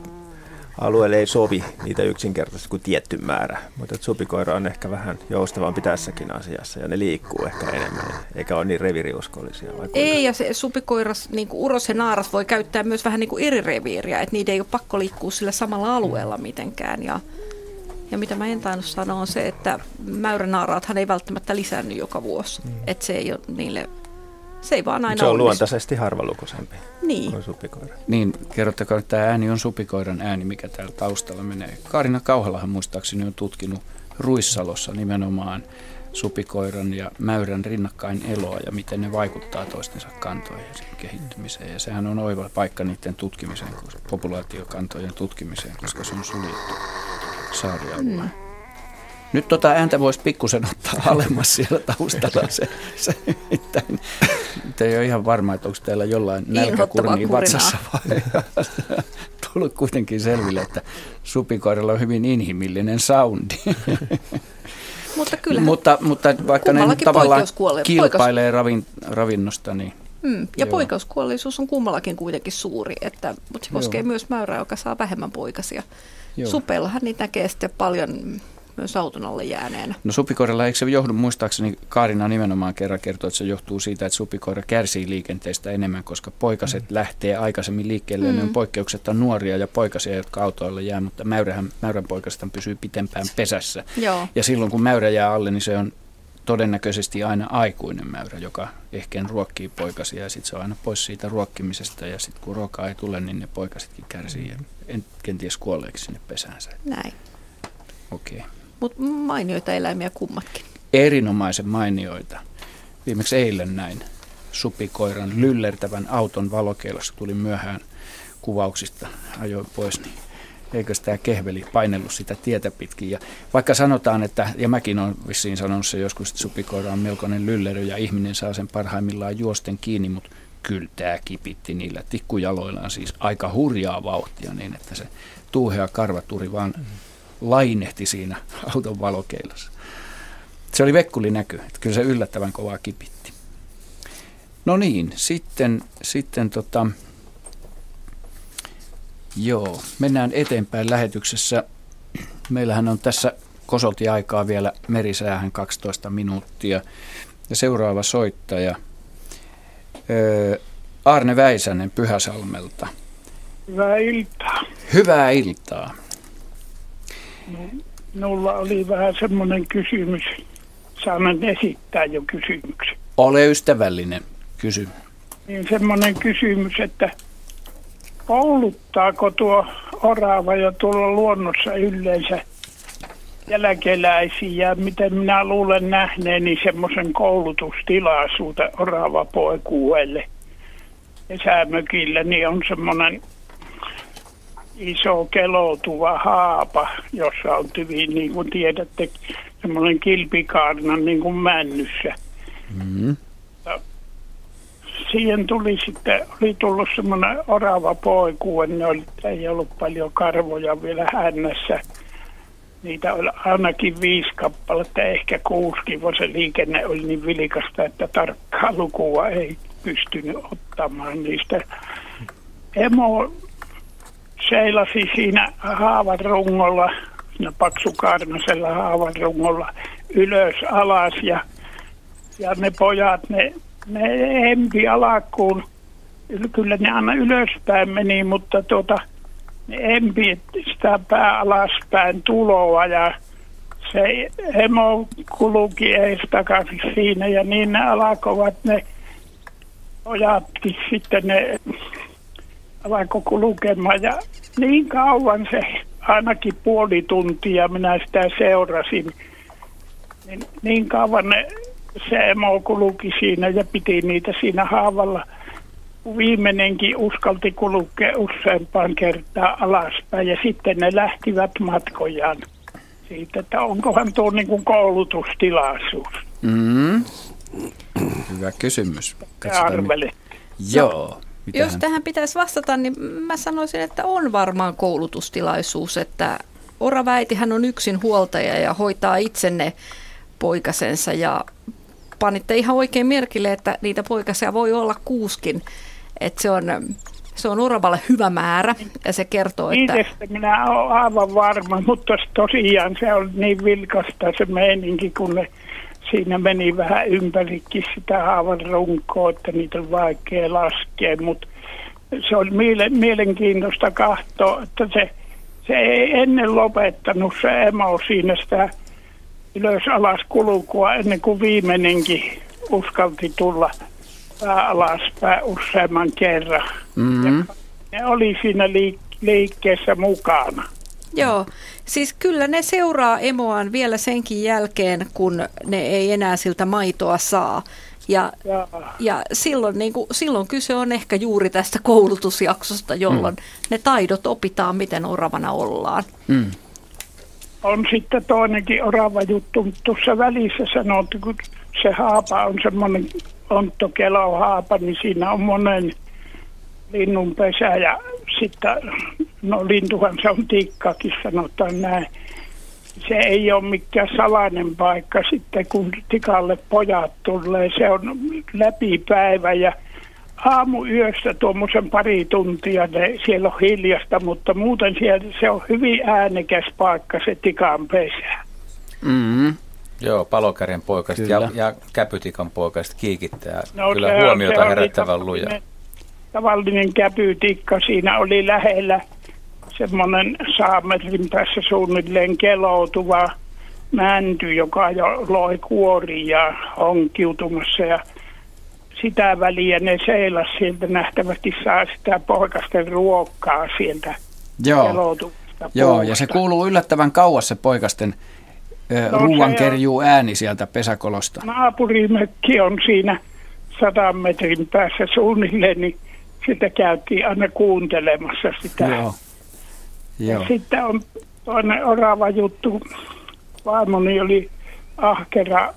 alueelle ei sovi niitä yksinkertaisesti kuin tietty määrä. Mutta supikoira on ehkä vähän joustavampi tässäkin asiassa ja ne liikkuu ehkä enemmän, eikä ole niin reviriuskollisia. Ei, ja se supikoiras, niin kuin uros ja naaras voi käyttää myös vähän niin kuin eri reviiriä, että niiden ei ole pakko liikkua sillä samalla alueella mitenkään. Ja, ja mitä mä en tainnut sanoa on se, että mäyränaaraathan ei välttämättä lisäänny joka vuosi. Mm. Että se ei ole niille se ei vaan aina Se on onnistu. luontaisesti harvalukuisempi niin. kuin supikoira. Niin, kerrottakaa, että tämä ääni on supikoiran ääni, mikä täällä taustalla menee. Kaarina Kauhalahan muistaakseni on tutkinut Ruissalossa nimenomaan supikoiran ja mäyrän rinnakkain eloa ja miten ne vaikuttaa toistensa kantoihin ja kehittymiseen. Ja sehän on oiva paikka niiden tutkimiseen, populaatiokantojen tutkimiseen, koska se on suljettu saarialue. Mm. Nyt tota ääntä voisi pikkusen ottaa alemmas siellä taustalla. Se, se mitään, ei ole ihan varma, että onko teillä jollain nälkäkurni vatsassa vai tullut kuitenkin selville, että supikoiralla on hyvin inhimillinen soundi. Mutta, kyllähän mutta, mutta vaikka ne tavallaan kilpailee ravin, ravinnosta, niin Mm, ja Joo. poikauskuollisuus on kummallakin kuitenkin suuri, että, mutta se koskee Joo. myös mäyrää, joka saa vähemmän poikasia. Joo. Supeillahan niitä näkee sitten paljon myös auton alle jääneenä. No supikoiralla eikö se johdu, muistaakseni Kaarina nimenomaan kerran kertoi, että se johtuu siitä, että supikoira kärsii liikenteestä enemmän, koska poikaset mm. lähtee aikaisemmin liikkeelle mm. ne on mm. poikkeuksetta nuoria ja poikasia, jotka autoille jää, mutta mäyrähän, mäyrän poikastan pysyy pitempään pesässä. Joo. Ja silloin kun mäyrä jää alle, niin se on todennäköisesti aina aikuinen mäyrä, joka ehkä ruokkii poikasia ja sitten se on aina pois siitä ruokkimisesta ja sitten kun ruokaa ei tule, niin ne poikasetkin kärsii ja en, kenties kuolleeksi sinne pesäänsä. Näin. Okei. Okay. Mutta mainioita eläimiä kummatkin. Erinomaisen mainioita. Viimeksi eilen näin supikoiran lyllertävän auton valokeilossa tuli myöhään kuvauksista, ajoin pois, niin eikö tämä kehveli painellut sitä tietä pitkin. Ja vaikka sanotaan, että, ja mäkin olen vissiin sanonut se joskus, että supikoira on melkoinen lyllerö ja ihminen saa sen parhaimmillaan juosten kiinni, mutta kyllä tämä kipitti niillä tikkujaloillaan siis aika hurjaa vauhtia niin, että se tuuhea karvaturi vaan lainehti siinä auton valokeilossa. Se oli vekkuli näky, että kyllä se yllättävän kovaa kipitti. No niin, sitten, sitten tota, joo, mennään eteenpäin lähetyksessä. Meillähän on tässä kosolti aikaa vielä merisäähän 12 minuuttia. Ja seuraava soittaja, Arne Väisänen Pyhäsalmelta. Hyvää iltaa. Hyvää iltaa. Minulla oli vähän semmoinen kysymys. Saan esittää jo kysymyksen. Ole ystävällinen. Kysy. Niin semmoinen kysymys, että kouluttaako tuo orava ja tuolla luonnossa yleensä jälkeläisiä miten minä luulen nähneeni semmoisen koulutustilaisuuden orava poikuelle kesämökillä, niin on semmoinen iso keloutuva haapa, jossa on tyvi, niin kuin tiedätte, semmoinen kilpikaarna niin kuin männyssä. Mm. Siihen tuli sitten, oli tullut semmoinen orava poiku, ne oli, ei ollut paljon karvoja vielä hännässä. Niitä oli ainakin viisi kappaletta, ehkä kuusikin, kun se liikenne oli niin vilikasta, että tarkkaa lukua ei pystynyt ottamaan niistä. Emo seilasi siinä haavan rungolla, siinä paksukarnasella haavan rungolla ylös alas ja, ja ne pojat, ne, ne empi alakkuun. Kyllä ne aina ylöspäin meni, mutta tuota, ne empi sitä pää alaspäin tuloa ja se emo kuluki ees takaisin siinä ja niin ne alkoivat ne pojatkin sitten ne alkoi kulkemaan ja niin kauan se, ainakin puoli tuntia minä sitä seurasin, niin, niin kauan ne, se emo kulki siinä ja piti niitä siinä haavalla. Viimeinenkin uskalti kulkea useampaan kertaa alaspäin ja sitten ne lähtivät matkojaan siitä, että onkohan tuo niin kuin koulutustilaisuus. Mm. Hyvä kysymys. Arvele. Joo. Mitähän? Jos tähän pitäisi vastata, niin mä sanoisin, että on varmaan koulutustilaisuus, että Oraväitihän on yksin huoltaja ja hoitaa itsenne poikasensa ja panitte ihan oikein merkille, että niitä poikasia voi olla kuuskin, että se on, se on Oravalle hyvä määrä ja se kertoo, että... Itsestä minä olen aivan varma, mutta tosiaan se on niin vilkasta se meininki, kun ne siinä meni vähän ympärikin sitä haavan runkoa, että niitä on vaikea laskea, mutta se oli mielenkiintoista katsoa, että se, se ei ennen lopettanut se emo siinä sitä ylös alas kulkua ennen kuin viimeinenkin uskalti tulla pää alaspäin useamman kerran. Mm-hmm. Ja ne oli siinä liik- liikkeessä mukana. Joo, siis kyllä ne seuraa emoaan vielä senkin jälkeen, kun ne ei enää siltä maitoa saa. Ja, ja silloin, niin kuin, silloin kyse on ehkä juuri tästä koulutusjaksosta, jolloin mm. ne taidot opitaan, miten oravana ollaan. Mm. On sitten toinenkin orava juttu, mutta tuossa välissä sanottu, kun se haapa on semmoinen onttokelohaapa, niin siinä on monen linnun pesä ja sitten, no lintuhan se on tikkakin sanotaan näin. Se ei ole mikään salainen paikka sitten, kun tikalle pojat tulee. Se on läpipäivä ja aamuyöstä tuommoisen pari tuntia ne, siellä on hiljasta, mutta muuten siellä se on hyvin äänekäs paikka se tikan pesä. Mm-hmm. Joo, palokärjen poikasta ja, ja käpytikan poikasta kiikittää. No, Kyllä huomiota herättävän luja tavallinen käpytikka. Siinä oli lähellä semmoinen saametrin päässä suunnilleen keloutuva mänty, joka jo loi kuoria onkiutumassa ja sitä väliä ne seilas sieltä nähtävästi saa sitä poikasten ruokkaa sieltä Joo. Joo, ja se kuuluu yllättävän kauas se poikasten no, ruuankerjuu ääni sieltä pesäkolosta. Naapurimökki on siinä sadan metrin päässä suunnilleen, niin sitä käytiin aina kuuntelemassa sitä. Joo. Joo. Ja sitten on toinen orava juttu. Vaimoni oli ahkera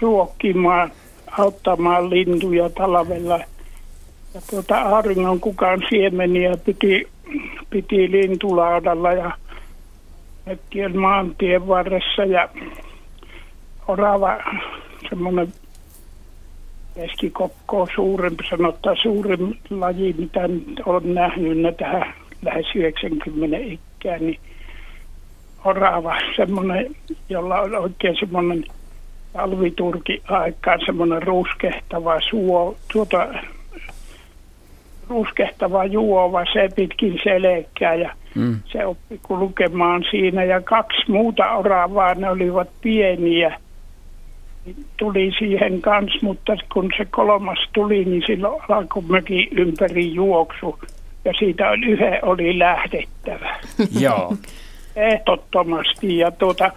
ruokkimaan, auttamaan lintuja talvella. Ja tuota auringon kukaan siemeniä piti, piti lintulaudalla ja mekkien maantien varressa ja orava, semmoinen keskikokkoa suurempi, sanotaan suurin laji, mitä olen nähnyt tähän lähes 90 ikään, niin orava, semmoinen, jolla on oikein semmoinen talviturki aikaan semmoinen ruskehtava suo, tuota, ruskehtava juova, se pitkin selkää ja mm. se oppi kulkemaan siinä ja kaksi muuta oravaa, ne olivat pieniä tuli siihen kanssa, mutta kun se kolmas tuli, niin silloin alkoi möki ympäri juoksu ja siitä yhden oli lähdettävä. Joo. Ehdottomasti ja tuota,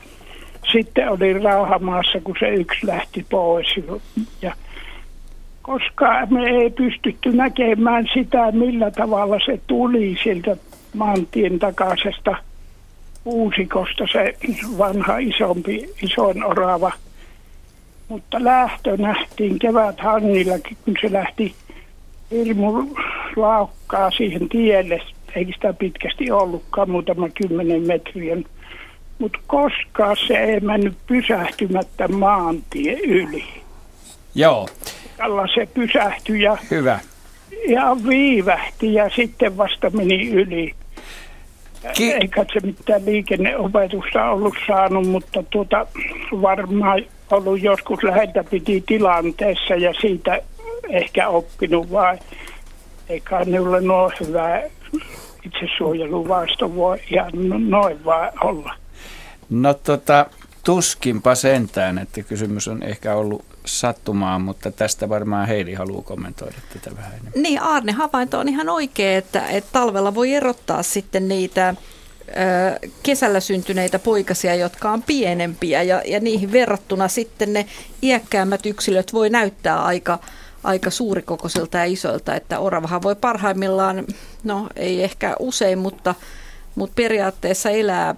sitten oli rauhamaassa, kun se yksi lähti pois. Ja koska me ei pystytty näkemään sitä, millä tavalla se tuli sieltä maantien takaisesta uusikosta se vanha isompi, isoin orava. Mutta lähtö nähtiin kevät hangillakin, kun se lähti hirmu laukkaa siihen tielle. Eikä sitä pitkästi ollutkaan, muutama kymmenen metriä. Mutta koskaan se ei mennyt pysähtymättä maantie yli. Joo. Tällä se pysähtyi ja, Hyvä. ja viivähti ja sitten vasta meni yli. Ki- Eikä se mitään liikenneopetusta ollut saanut, mutta tuota, varmaan ollut joskus läheltä piti tilanteessa ja siitä ehkä oppinut vai eikä ne ole hyvä itsesuojeluvaasto voi ihan noin vaan olla. No tota, tuskinpa sentään, että kysymys on ehkä ollut sattumaan, mutta tästä varmaan Heidi haluaa kommentoida tätä vähän enemmän. Niin, Arne havainto on ihan oikea, että, että talvella voi erottaa sitten niitä kesällä syntyneitä poikasia, jotka on pienempiä ja, ja niihin verrattuna sitten ne iäkkäämmät yksilöt voi näyttää aika, aika suurikokoisilta ja isoilta, että oravahan voi parhaimmillaan, no ei ehkä usein, mutta, mutta periaatteessa elää,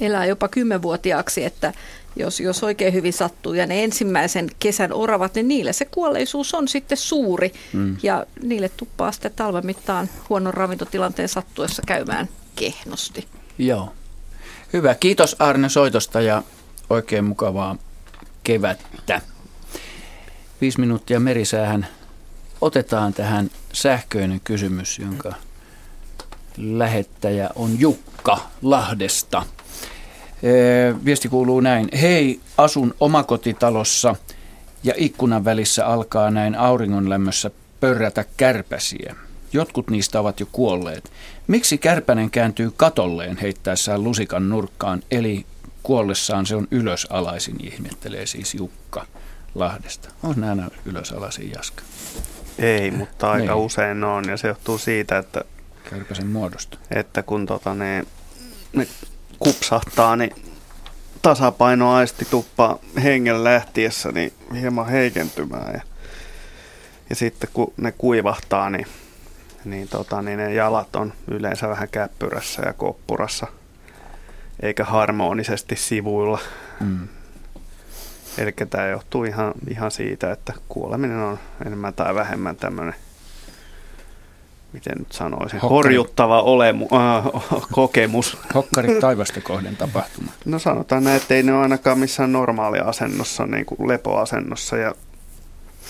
elää jopa kymmenvuotiaaksi, että jos, jos oikein hyvin sattuu ja ne ensimmäisen kesän oravat, niin niille se kuolleisuus on sitten suuri mm. ja niille tuppaa sitten talven mittaan huonon ravintotilanteen sattuessa käymään kehnosti. Joo. Hyvä. Kiitos Arne soitosta ja oikein mukavaa kevättä. Viisi minuuttia merisäähän otetaan tähän sähköinen kysymys, jonka lähettäjä on Jukka Lahdesta. Viesti kuuluu näin. Hei, asun omakotitalossa ja ikkunan välissä alkaa näin auringonlämmössä pörrätä kärpäsiä. Jotkut niistä ovat jo kuolleet. Miksi kärpänen kääntyy katolleen heittäessään lusikan nurkkaan, eli kuollessaan se on ylösalaisin, ihmettelee siis Jukka Lahdesta. On nämä ylösalaisin Jaska? Ei, mutta aika niin. usein on, ja se johtuu siitä, että, Kärpäsen muodosta. että kun tota, ne, ne kupsahtaa, niin tasapainoaisti tuppaa hengen lähtiessä niin hieman heikentymään. Ja, ja sitten kun ne kuivahtaa, niin, niin, tota, niin ne jalat on yleensä vähän käppyrässä ja koppurassa, eikä harmonisesti sivuilla. Mm. Eli tämä johtuu ihan, ihan siitä, että kuoleminen on enemmän tai vähemmän tämmöinen, miten nyt sanoisin, Hokkari. horjuttava olemu, äh, kokemus. Hokkarit taivasta kohden tapahtuma. No sanotaan näin, että ei ne ole ainakaan missään normaalia asennossa, niin kuin lepoasennossa ja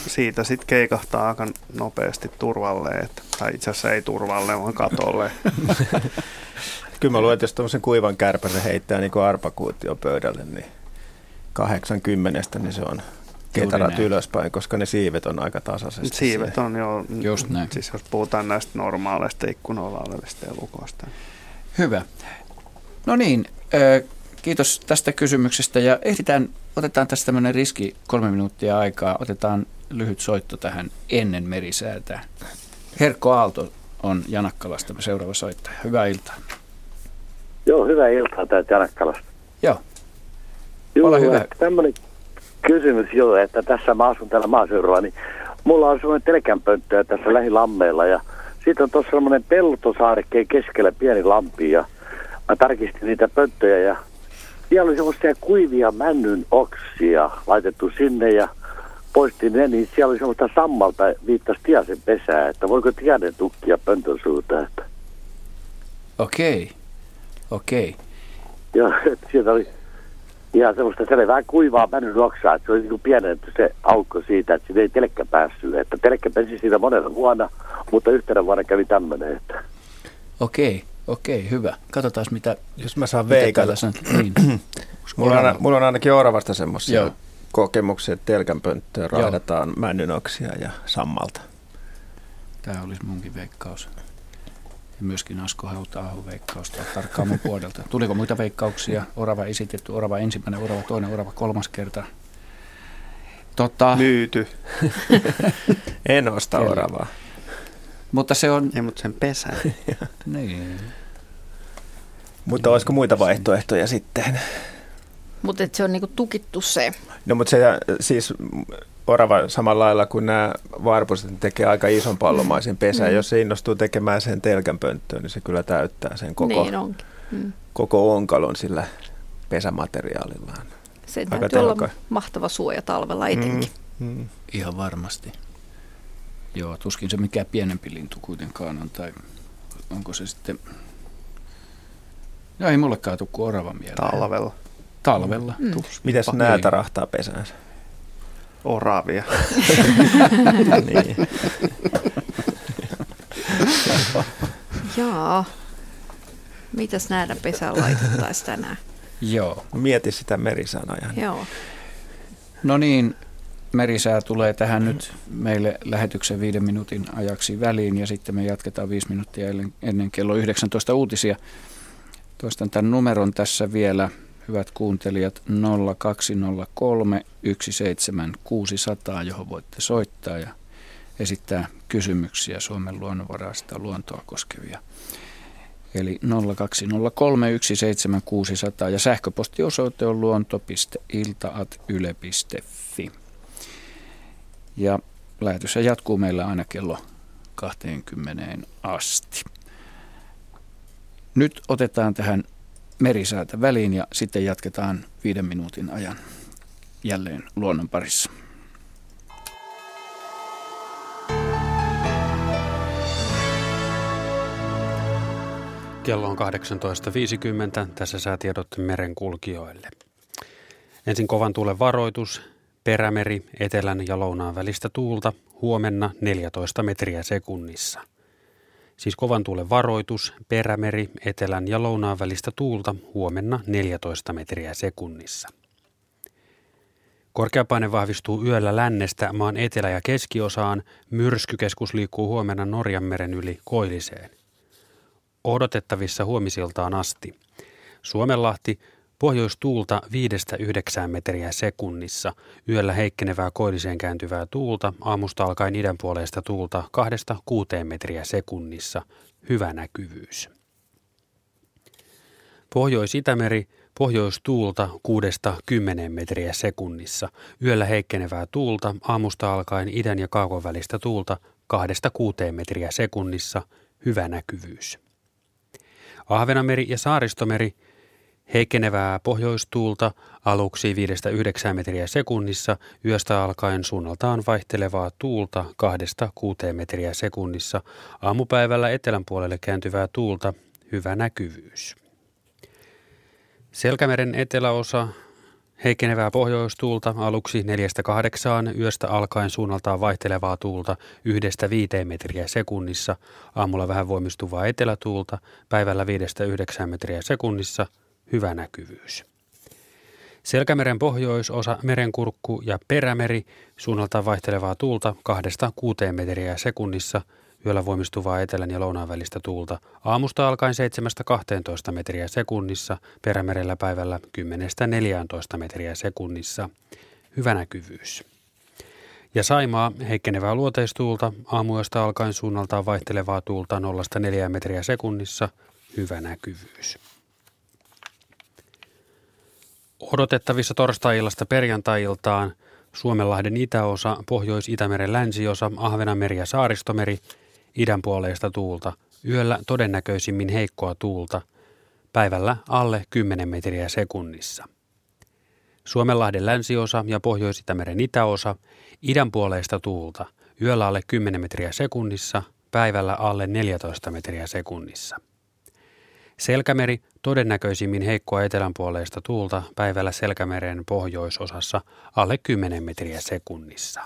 siitä sitten keikahtaa aika nopeasti turvalle, että, tai itse asiassa ei turvalle, vaan katolle. Kyllä mä luulen, että jos tämmöisen kuivan kärpäsen heittää niin kuin arpakuutio pöydälle, niin 80, niin se on ketarat näin. ylöspäin, koska ne siivet on aika tasaisesti. Siivet siellä. on jo, Just näin. siis jos puhutaan näistä normaaleista ikkunoilla olevista elukoista. Hyvä. No niin, kiitos tästä kysymyksestä ja ehditään, otetaan tässä tämmöinen riski kolme minuuttia aikaa, otetaan lyhyt soitto tähän ennen merisäätä. Herkko Aalto on Janakkalasta seuraava soittaja. Hyvää iltaa. Joo, hyvää iltaa täältä Janakkalasta. Joo. Joo, Ole hyvä. Tämmöinen kysymys jo, että tässä mä asun täällä maaseudulla, niin mulla on semmoinen telkänpönttö tässä lähilammeella ja siitä on tuossa semmoinen peltosaarekkeen keskellä pieni lampi ja mä tarkistin niitä pönttöjä ja siellä oli semmoisia kuivia männyn oksia laitettu sinne ja poistin ne, niin siellä oli semmoista sammalta viittasi tiasen pesää, että voiko tiainen tukkia pöntön suuta, että Okei, okei. Joo, sieltä oli ihan semmoista selvää kuivaa männyn oksaa, että se oli niin pienennetty se aukko siitä, että siitä ei telkkä päässyt. Että telkkä pesi siitä monena vuonna, mutta yhtenä vuonna kävi tämmöinen, että Okei, okei, hyvä. Katsotaan mitä, Jos mä saan veikata. Niin. Mulla on, aina- mulla on ainakin oravasta semmoisia Joo. kokemuksia, että telkänpönttöön raadataan männynoksia ja sammalta. Tämä olisi munkin veikkaus. Ja myöskin Asko hauta veikkaus tuolta tarkkaamman puolelta. Tuliko muita veikkauksia? Orava esitetty, orava ensimmäinen, orava toinen, orava kolmas kerta. Tota, Myyty. En osta oravaa. mutta se on... Ei, mutta sen pesä. Niin. Mutta olisiko muita vaihtoehtoja sitten? Mutta se on niinku tukittu se. No mutta se siis, orava samalla lailla kuin nämä varpuset tekee aika ison pallomaisen pesän. Mm. Jos se innostuu tekemään sen telkänpönttöön, niin se kyllä täyttää sen koko, niin mm. koko onkalon sillä pesämateriaalillaan. Se aika täytyy tehoka. olla mahtava suoja talvella etenkin. Mm. Mm. Ihan varmasti. Joo, tuskin se mikään pienempi lintu kuitenkaan on, tai onko se sitten... No ei mullekaan tule kuin orava mieleen. Talvella. Talvella. Mm. Mitäs näätä rahtaa pesäänsä? Oravia. niin. Jaa. Mitäs näädän pesään laitettaisiin tänään? Joo. Mieti sitä merisään ajan. Joo. No niin, merisää tulee tähän nyt meille lähetyksen viiden minuutin ajaksi väliin ja sitten me jatketaan viisi minuuttia ennen kello 19 uutisia. Toistan tämän numeron tässä vielä, hyvät kuuntelijat, 0203 17600, johon voitte soittaa ja esittää kysymyksiä Suomen luonnonvaraista luontoa koskevia. Eli 020317600 ja sähköpostiosoite on luonto.ilta.yle.fi. Ja lähetys jatkuu meillä aina kello 20 asti. Nyt otetaan tähän merisäätä väliin ja sitten jatketaan viiden minuutin ajan jälleen luonnon parissa. Kello on 18.50. Tässä säätiedot merenkulkijoille. Ensin kovan tuulen varoitus. Perämeri, etelän ja lounaan välistä tuulta, huomenna 14 metriä sekunnissa. Siis kovan tuulen varoitus, perämeri, etelän ja lounaan välistä tuulta, huomenna 14 metriä sekunnissa. Korkeapaine vahvistuu yöllä lännestä maan etelä- ja keskiosaan. Myrskykeskus liikkuu huomenna Norjanmeren yli Koilliseen. Odotettavissa huomisiltaan asti. Suomenlahti Pohjoistuulta 5-9 metriä sekunnissa, yöllä heikkenevää koilliseen kääntyvää tuulta, aamusta alkaen idän puoleista tuulta 2-6 metriä sekunnissa, hyvä näkyvyys. Pohjois-Itämeri, pohjoistuulta 6-10 metriä sekunnissa, yöllä heikkenevää tuulta, aamusta alkaen idän ja kaakon välistä tuulta 2-6 metriä sekunnissa, hyvä näkyvyys. Ahvenameri ja Saaristomeri – Heikkenevää pohjoistuulta aluksi 5-9 metriä sekunnissa, yöstä alkaen suunnaltaan vaihtelevaa tuulta 2-6 metriä sekunnissa, aamupäivällä etelän puolelle kääntyvää tuulta, hyvä näkyvyys. Selkämeren eteläosa Heikkenevää pohjoistuulta aluksi 4-8, yöstä alkaen suunnaltaan vaihtelevaa tuulta 1-5 metriä sekunnissa, aamulla vähän voimistuvaa etelätuulta, päivällä 5-9 metriä sekunnissa, hyvä näkyvyys. Selkämeren pohjoisosa, merenkurkku ja perämeri suunnalta vaihtelevaa tuulta 2-6 metriä sekunnissa, yöllä voimistuvaa etelän ja lounaan välistä tuulta, aamusta alkaen 7-12 metriä sekunnissa, perämerellä päivällä 10-14 metriä sekunnissa, hyvä näkyvyys. Ja Saimaa heikkenevää luoteistuulta, aamuista alkaen suunnaltaan vaihtelevaa tuulta 0-4 metriä sekunnissa, hyvä näkyvyys. Odotettavissa torstai-illasta perjantai-iltaan Suomenlahden itäosa, Pohjois-Itämeren länsiosa, Ahvenanmeri ja Saaristomeri, idän puoleista tuulta, yöllä todennäköisimmin heikkoa tuulta, päivällä alle 10 metriä sekunnissa. Suomenlahden länsiosa ja Pohjois-Itämeren itäosa, idän puoleista tuulta, yöllä alle 10 metriä sekunnissa, päivällä alle 14 metriä sekunnissa. Selkämeri todennäköisimmin heikkoa etelänpuoleista tuulta päivällä Selkämeren pohjoisosassa alle 10 metriä sekunnissa.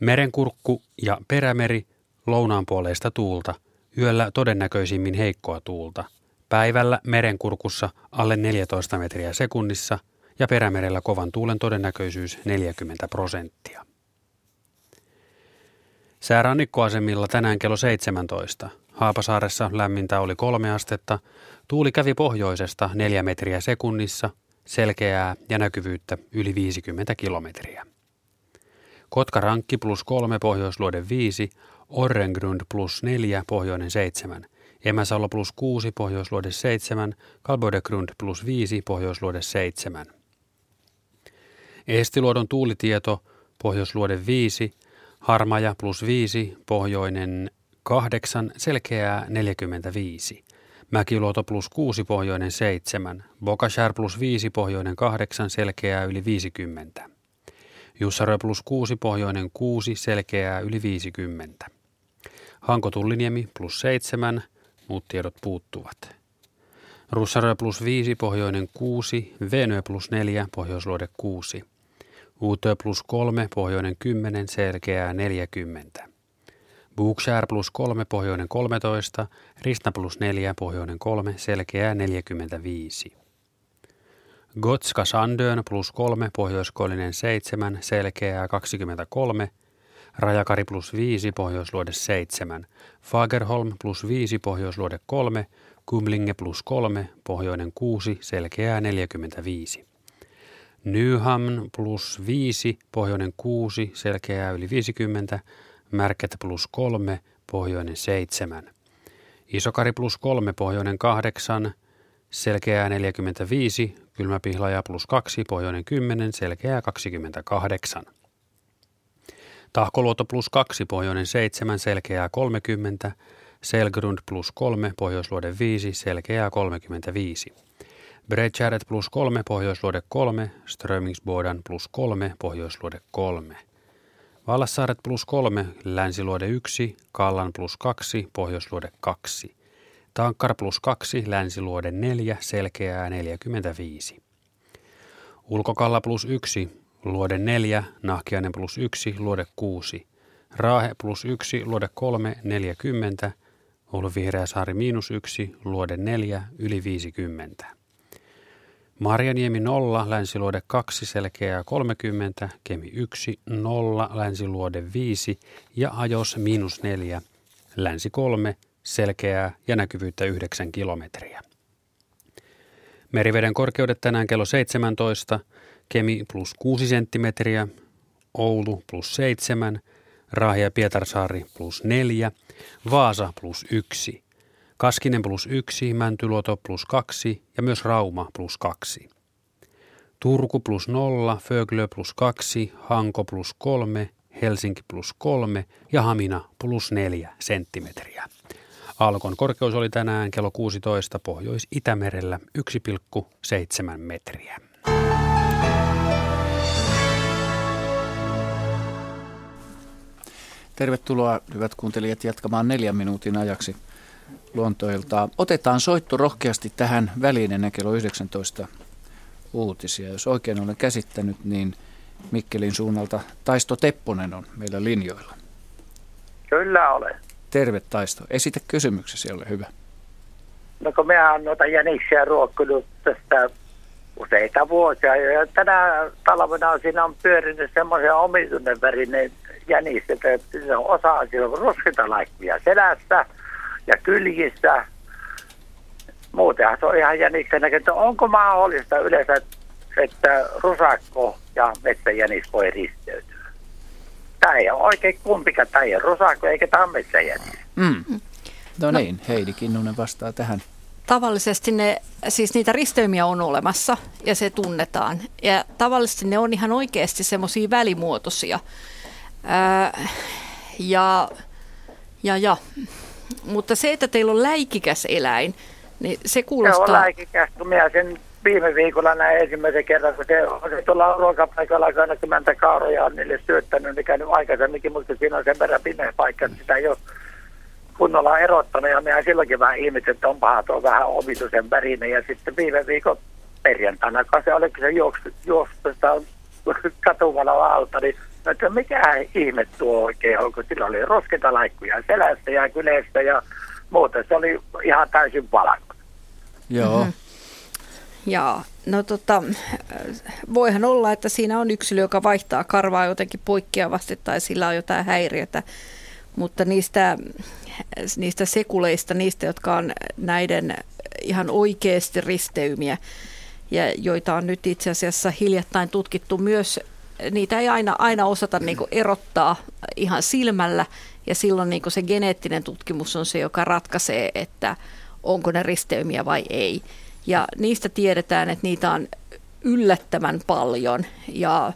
Merenkurkku ja perämeri lounaanpuoleista tuulta, yöllä todennäköisimmin heikkoa tuulta, päivällä merenkurkussa alle 14 metriä sekunnissa ja perämerellä kovan tuulen todennäköisyys 40 prosenttia. Säärannikkoasemilla tänään kello 17. Haapasaaressa lämmintä oli kolme astetta, tuuli kävi pohjoisesta neljä metriä sekunnissa, selkeää ja näkyvyyttä yli 50 kilometriä. Kotkarankki plus kolme pohjoisluode 5, Orrengrund plus 4 pohjoinen 7, Emäsalo plus 6 pohjoisluode 7, Kalbodegrund plus 5 pohjoisluode 7. Eestiluodon tuulitieto, pohjoisluode 5, harmaja plus 5, pohjoinen 8, selkeää 45. Mäkiluoto plus 6, pohjoinen 7. Bokashär plus 5, pohjoinen 8, selkeää yli 50. Jussarö plus 6, pohjoinen 6, selkeää yli 50. Hanko Tulliniemi plus 7, muut tiedot puuttuvat. Russarö plus 5, pohjoinen 6, Venö plus 4, pohjoisluode 6. Uutö plus 3, pohjoinen 10, selkeää 40. Bookshare plus 3, pohjoinen 13, Rista plus 4, pohjoinen 3, selkeää 45. Gotska Sandön plus 3, pohjoiskoillinen 7, selkeää 23, Rajakari plus 5, pohjoisluode 7, Fagerholm plus 5, pohjoisluode 3, Kumlinge plus 3, pohjoinen 6, selkeää 45. Nyhamn plus 5, pohjoinen 6, selkeää yli 50, Märket plus 3, pohjoinen 7. Isokari plus 3, pohjoinen 8, selkeää 45, kylmäpihlaja plus 2, pohjoinen 10, selkeää 28. Tahkoluoto plus 2, pohjoinen 7, selkeää 30, Selgrund plus 3, pohjoisluode 5, selkeää 35. Bredgärdet plus 3, pohjoisluode 3, Strömingsbodan plus 3, pohjoisluode 3. Vallassaaret plus 3, länsiluode 1, Kallan plus 2, pohjoisluode 2. Tankkar plus 2, länsiluode 4, selkeää 45. Ulkokalla plus 1, luode 4, Nahkiainen plus 1, luode 6. Raahe plus 1, luode 3, 40. Oulu Vihreä saari miinus 1, luode 4, yli 50. Marjaniemi 0, länsiluode 2, selkeää 30, Kemi 1, 0, länsiluode 5 ja Ajos miinus 4, länsi 3, selkeää ja näkyvyyttä 9 kilometriä. Meriveden korkeudet tänään kello 17, Kemi plus 6 senttimetriä, Oulu plus 7, Raahi ja Pietarsaari plus 4, Vaasa plus 1, Kaskinen plus 1, Mäntyluoto plus 2 ja myös Rauma plus 2. Turku plus 0, Föglö plus 2, Hanko plus 3, Helsinki plus 3 ja Hamina plus 4 senttimetriä. Alkon korkeus oli tänään kello 16 Pohjois-Itämerellä 1,7 metriä. Tervetuloa hyvät kuuntelijat jatkamaan neljän minuutin ajaksi luontoilta. Otetaan soitto rohkeasti tähän väliin ennen kello 19 uutisia. Jos oikein olen käsittänyt, niin Mikkelin suunnalta Taisto Tepponen on meillä linjoilla. Kyllä olen. Terve Taisto. Esitä kysymyksesi, ole hyvä. No kun me on noita jäniksiä ruokkunut tästä useita vuosia. Ja tänä talvena siinä on pyörinyt semmoisia omituinen värinen jänis, että se on osa on ruskita laikkia selässä ja kyljissä. Muutenhan se on ihan jäniksen näköinen. Onko mahdollista yleensä, että rusakko ja metsäjänis voi risteytyä? Tämä ei ole oikein kumpikaan. Tämä ei ole rusakko eikä tämä metsäjänis. Mm. No, no niin, Heidi Kinnunen vastaa tähän. Tavallisesti ne, siis niitä risteymiä on olemassa ja se tunnetaan. Ja tavallisesti ne on ihan oikeasti semmoisia välimuotoisia. Ää, ja, ja, ja mutta se, että teillä on läikikäs eläin, niin se kuulostaa... Se on läikikäs, kun minä sen viime viikolla näin ensimmäisen kerran, kun se on se tuolla ruokapaikalla 20 kauroja on niille syöttänyt, niin käynyt aikaisemminkin, mutta siinä on sen verran pimeä paikka, että sitä ei ole kunnolla erottanut. Ja minä silloinkin vähän ihmettelin, että onpahan tuo vähän omituisen värinen. Ja sitten viime viikon perjantaina, kun se oli se juoksu, juoksu katuvalo alta, niin että mikä ihme tuo oikein on, kun sillä oli rosketa laikkuja selästä ja kylestä ja muuta. Se oli ihan täysin valakko. Joo. Mm-hmm. Ja no tota, voihan olla, että siinä on yksilö, joka vaihtaa karvaa jotenkin poikkeavasti tai sillä on jotain häiriötä, mutta niistä, niistä sekuleista, niistä, jotka on näiden ihan oikeasti risteymiä, ja joita on nyt itse asiassa hiljattain tutkittu myös niitä ei aina, aina osata niin kuin erottaa ihan silmällä ja silloin niin kuin se geneettinen tutkimus on se, joka ratkaisee, että onko ne risteymiä vai ei. Ja niistä tiedetään, että niitä on yllättävän paljon ja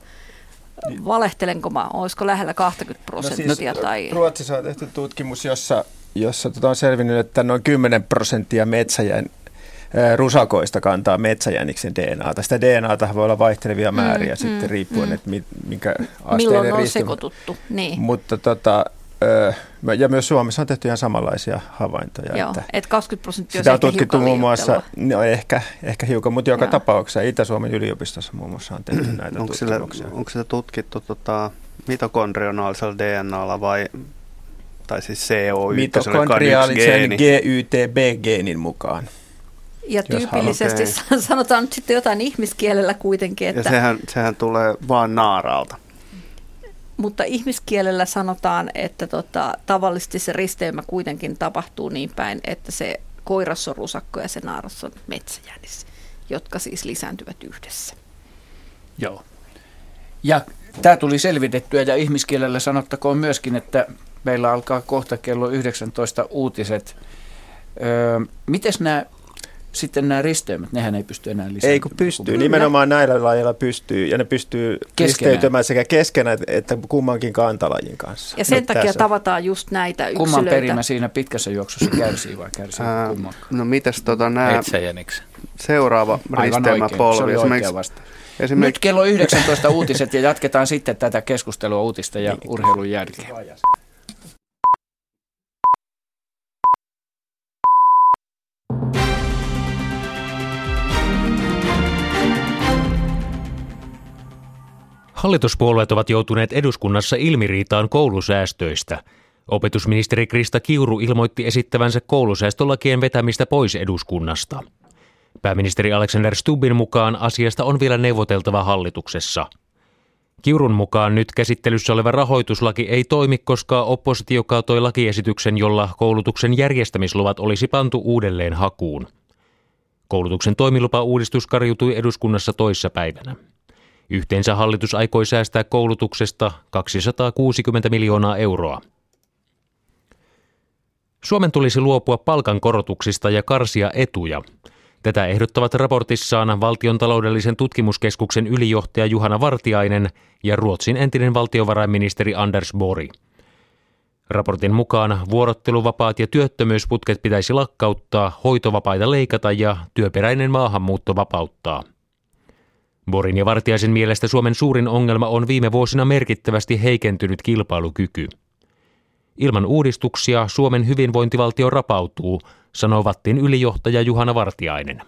valehtelenko mä, olisiko lähellä 20 prosenttia? No siis, tai... Ruotsissa on tehty tutkimus, jossa, jossa tota on selvinnyt, että noin 10 prosenttia metsäjän rusakoista kantaa metsäjäniksen DNAta. Sitä DNAta voi olla vaihtelevia määriä mm, sitten mm, riippuen, mm. että minkä asteinen Milloin on sekoituttu, niin. Mutta tota, ja myös Suomessa on tehty ihan samanlaisia havaintoja. Joo, että, että 20 prosenttia Sitä on tutkittu muun muassa, no ehkä, ehkä hiukan, mutta joka Joo. tapauksessa Itä-Suomen yliopistossa muun muassa on tehty näitä onko tutkimuksia. Sille, onko se tutkittu tota, mitokondrionaalisella DNAlla vai tai siis CO1, Mitokondriaalisen GYTB-geenin mukaan. Ja tyypillisesti okay. sanotaan nyt sitten jotain ihmiskielellä kuitenkin. Että... Ja sehän, sehän tulee vaan naaraalta. Mutta ihmiskielellä sanotaan, että tota, tavallisesti se risteymä kuitenkin tapahtuu niin päin, että se koiras on rusakko ja se naaras on metsäjänis, jotka siis lisääntyvät yhdessä. Joo. Ja tämä tuli selvitettyä ja ihmiskielellä sanottakoon myöskin, että meillä alkaa kohta kello 19 uutiset. Öö, Miten nämä sitten nämä risteymät, nehän ei pysty enää lisäämään. Ei kun pystyy, nimenomaan näillä lajeilla pystyy, ja ne pystyy keskenään. risteytymään sekä keskenään että kummankin kantalajin kanssa. Ja sen Nyt takia tässä. tavataan just näitä yksilöitä. Kumman perimä siinä pitkässä juoksussa kärsii vai kärsii Ää, kumman? No mitäs tota nämä seuraava risteymäpolvi? Esimerkiksi, esimerkiksi... Nyt kello 19 uutiset ja jatketaan sitten tätä keskustelua uutista ja niin. urheilun jälkeen. Hallituspuolueet ovat joutuneet eduskunnassa ilmiriitaan koulusäästöistä. Opetusministeri Krista Kiuru ilmoitti esittävänsä koulusäästölakien vetämistä pois eduskunnasta. Pääministeri Alexander Stubbin mukaan asiasta on vielä neuvoteltava hallituksessa. Kiurun mukaan nyt käsittelyssä oleva rahoituslaki ei toimi, koska oppositio kaatoi lakiesityksen, jolla koulutuksen järjestämisluvat olisi pantu uudelleen hakuun. Koulutuksen toimilupa-uudistus karjutui eduskunnassa toissa päivänä. Yhteensä hallitus aikoi säästää koulutuksesta 260 miljoonaa euroa. Suomen tulisi luopua palkankorotuksista ja karsia etuja. Tätä ehdottavat raportissaan valtion taloudellisen tutkimuskeskuksen ylijohtaja Juhana Vartiainen ja Ruotsin entinen valtiovarainministeri Anders Bori. Raportin mukaan vuorotteluvapaat ja työttömyysputket pitäisi lakkauttaa, hoitovapaita leikata ja työperäinen maahanmuutto vapauttaa. Borin ja Vartiaisen mielestä Suomen suurin ongelma on viime vuosina merkittävästi heikentynyt kilpailukyky. Ilman uudistuksia Suomen hyvinvointivaltio rapautuu, sanoo Vattin ylijohtaja Juhana Vartiainen.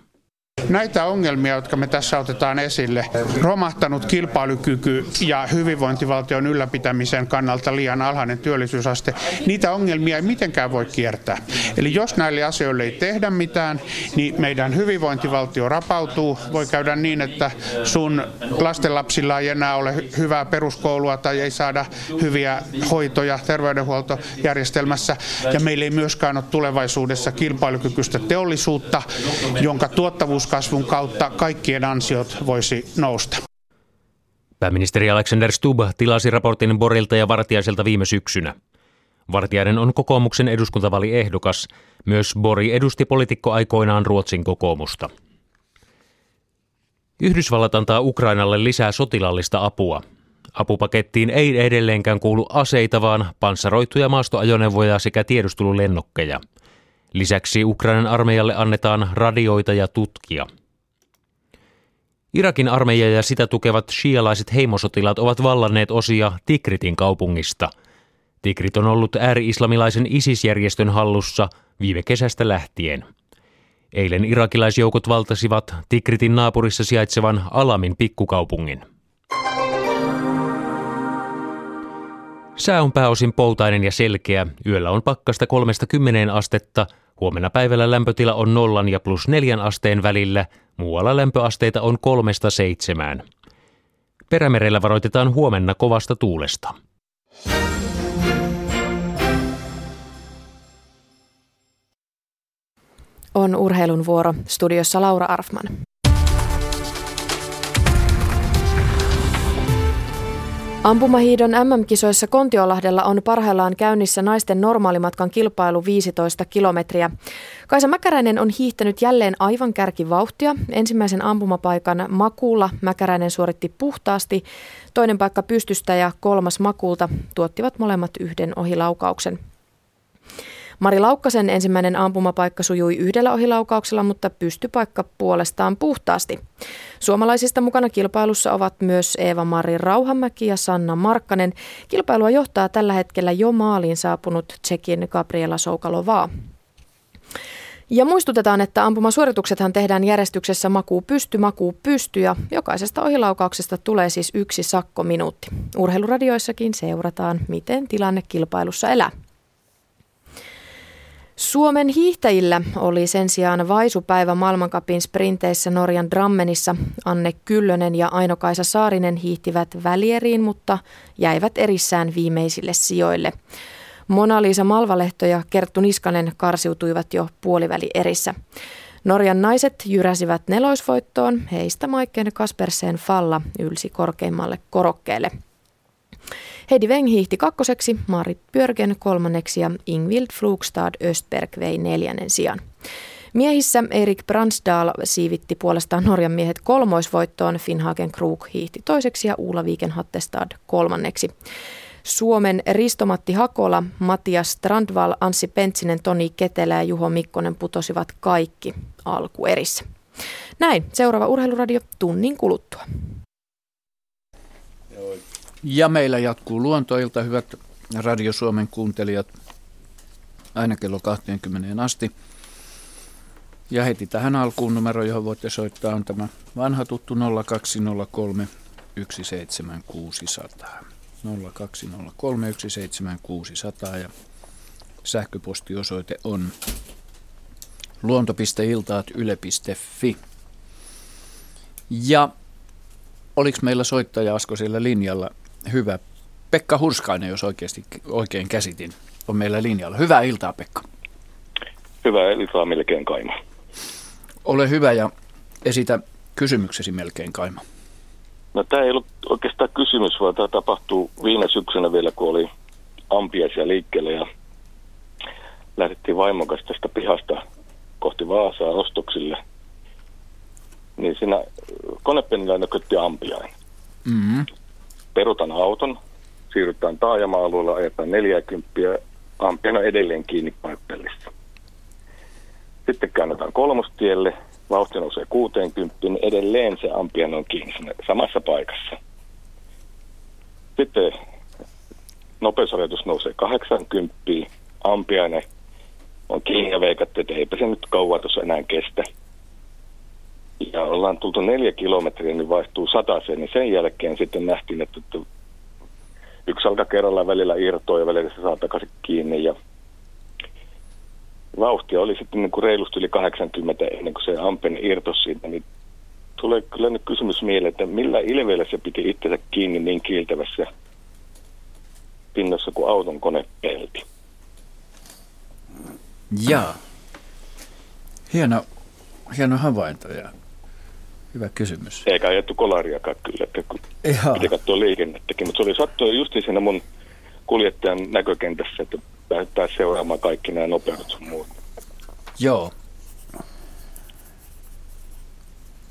Näitä ongelmia, jotka me tässä otetaan esille, romahtanut kilpailukyky ja hyvinvointivaltion ylläpitämisen kannalta liian alhainen työllisyysaste, niitä ongelmia ei mitenkään voi kiertää. Eli jos näille asioille ei tehdä mitään, niin meidän hyvinvointivaltio rapautuu. Voi käydä niin, että sun lastenlapsilla ei enää ole hyvää peruskoulua tai ei saada hyviä hoitoja terveydenhuoltojärjestelmässä. Ja meillä ei myöskään ole tulevaisuudessa kilpailukykyistä teollisuutta, jonka tuottavuus talouskasvun kautta kaikkien ansiot voisi nousta. Pääministeri Alexander Stubb tilasi raportin Borilta ja Vartiaiselta viime syksynä. Vartiainen on kokoomuksen eduskuntavaliehdokas. Myös Bori edusti poliitikko aikoinaan Ruotsin kokoomusta. Yhdysvallat antaa Ukrainalle lisää sotilallista apua. Apupakettiin ei edelleenkään kuulu aseita, vaan panssaroituja maastoajoneuvoja sekä tiedustelulennokkeja – Lisäksi Ukrainan armeijalle annetaan radioita ja tutkia. Irakin armeija ja sitä tukevat shialaiset heimosotilaat ovat vallanneet osia Tikritin kaupungista. Tikrit on ollut ääri-islamilaisen ISIS-järjestön hallussa viime kesästä lähtien. Eilen irakilaisjoukot valtasivat Tikritin naapurissa sijaitsevan Alamin pikkukaupungin. Sää on pääosin poutainen ja selkeä. Yöllä on pakkasta kolmesta kymmeneen astetta – Huomenna päivällä lämpötila on nollan ja plus neljän asteen välillä, muualla lämpöasteita on kolmesta seitsemään. Perämerellä varoitetaan huomenna kovasta tuulesta. On urheilun vuoro. Studiossa Laura Arfman. Ampumahiidon MM-kisoissa Kontiolahdella on parhaillaan käynnissä naisten normaalimatkan kilpailu 15 kilometriä. Kaisa Mäkäräinen on hiihtänyt jälleen aivan kärkivauhtia. Ensimmäisen ampumapaikan Makuulla Mäkäräinen suoritti puhtaasti, toinen paikka pystystä ja kolmas Makuulta tuottivat molemmat yhden ohilaukauksen. Mari Laukkasen ensimmäinen ampumapaikka sujui yhdellä ohilaukauksella, mutta pystypaikka puolestaan puhtaasti. Suomalaisista mukana kilpailussa ovat myös Eeva-Mari Rauhamäki ja Sanna Markkanen. Kilpailua johtaa tällä hetkellä jo maaliin saapunut Tsekin Gabriela Soukalovaa. Ja muistutetaan, että ampumasuorituksethan tehdään järjestyksessä makuu pysty, makuu pysty ja jokaisesta ohilaukauksesta tulee siis yksi sakkominuutti. Urheiluradioissakin seurataan, miten tilanne kilpailussa elää. Suomen hiihtäjillä oli sen sijaan vaisupäivä maailmankapin sprinteissä Norjan Drammenissa. Anne Kyllönen ja Aino-Kaisa Saarinen hiihtivät välieriin, mutta jäivät erissään viimeisille sijoille. Mona-Liisa Malvalehto ja Kerttu Niskanen karsiutuivat jo puoliväli erissä. Norjan naiset jyräsivät neloisvoittoon, heistä Maikken Kaspersen Falla ylsi korkeimmalle korokkeelle. Heidi Weng hiihti kakkoseksi, Marit Björgen kolmanneksi ja Ingvild Flugstad Östberg vei neljännen sijan. Miehissä Erik Bransdal siivitti puolestaan Norjan miehet kolmoisvoittoon, Finhagen Krug hiihti toiseksi ja Uula Viikenhattestad kolmanneksi. Suomen Ristomatti Hakola, Matias Strandval, Anssi Pentsinen, Toni Ketelä ja Juho Mikkonen putosivat kaikki alkuerissä. Näin, seuraava urheiluradio tunnin kuluttua. Ja meillä jatkuu luontoilta, hyvät Radio Suomen kuuntelijat, aina kello 20 asti. Ja heti tähän alkuun numero, johon voitte soittaa, on tämä vanha tuttu 0203 17600. 0203 17600 ja sähköpostiosoite on luonto.iltaat.yle.fi. Ja oliko meillä soittaja Asko siellä linjalla? Hyvä. Pekka Hurskainen, jos oikeasti oikein käsitin, on meillä linjalla. Hyvää iltaa, Pekka. Hyvää iltaa melkein kaima. Ole hyvä ja esitä kysymyksesi melkein kaima. No tämä ei ollut oikeastaan kysymys, vaan tämä tapahtuu viime syksynä vielä, kun oli ampiaisia liikkeelle ja lähdettiin vaimon kanssa tästä pihasta kohti Vaasaa ostoksille. Niin siinä konepenillä nökötti ampiain. Mm-hmm perutan auton, siirrytään taajama-alueella, ajetaan 40, ampiana edelleen kiinni paippellissa. Sitten käännetään kolmostielle, vauhti nousee 60, niin edelleen se ampian on kiinni siinä samassa paikassa. Sitten nopeusrajoitus nousee 80, ampiaine on kiinni ja veikatte, että eipä se nyt kauan tuossa enää kestä. Ja ollaan tultu neljä kilometriä, niin vaihtuu sataseen, niin sen jälkeen sitten nähtiin, että, yksi alkaa kerrallaan välillä irtoa ja välillä se saa takaisin kiinni. Ja vauhtia oli sitten niin kuin reilusti yli 80 ennen kuin se ampen irtos siitä, niin tulee kyllä nyt kysymys mieleen, että millä ilveellä se piti itsensä kiinni niin kiiltävässä pinnassa kuin auton konepelti. Jaa. Hieno, hieno havainto ja Hyvä kysymys. Eikä ajettu kolariakaan kyllä, että kun piti katsoa liikennettäkin, mutta se oli sattua just siinä mun kuljettajan näkökentässä, että päästään seuraamaan kaikki nämä nopeudet sun muut. Joo.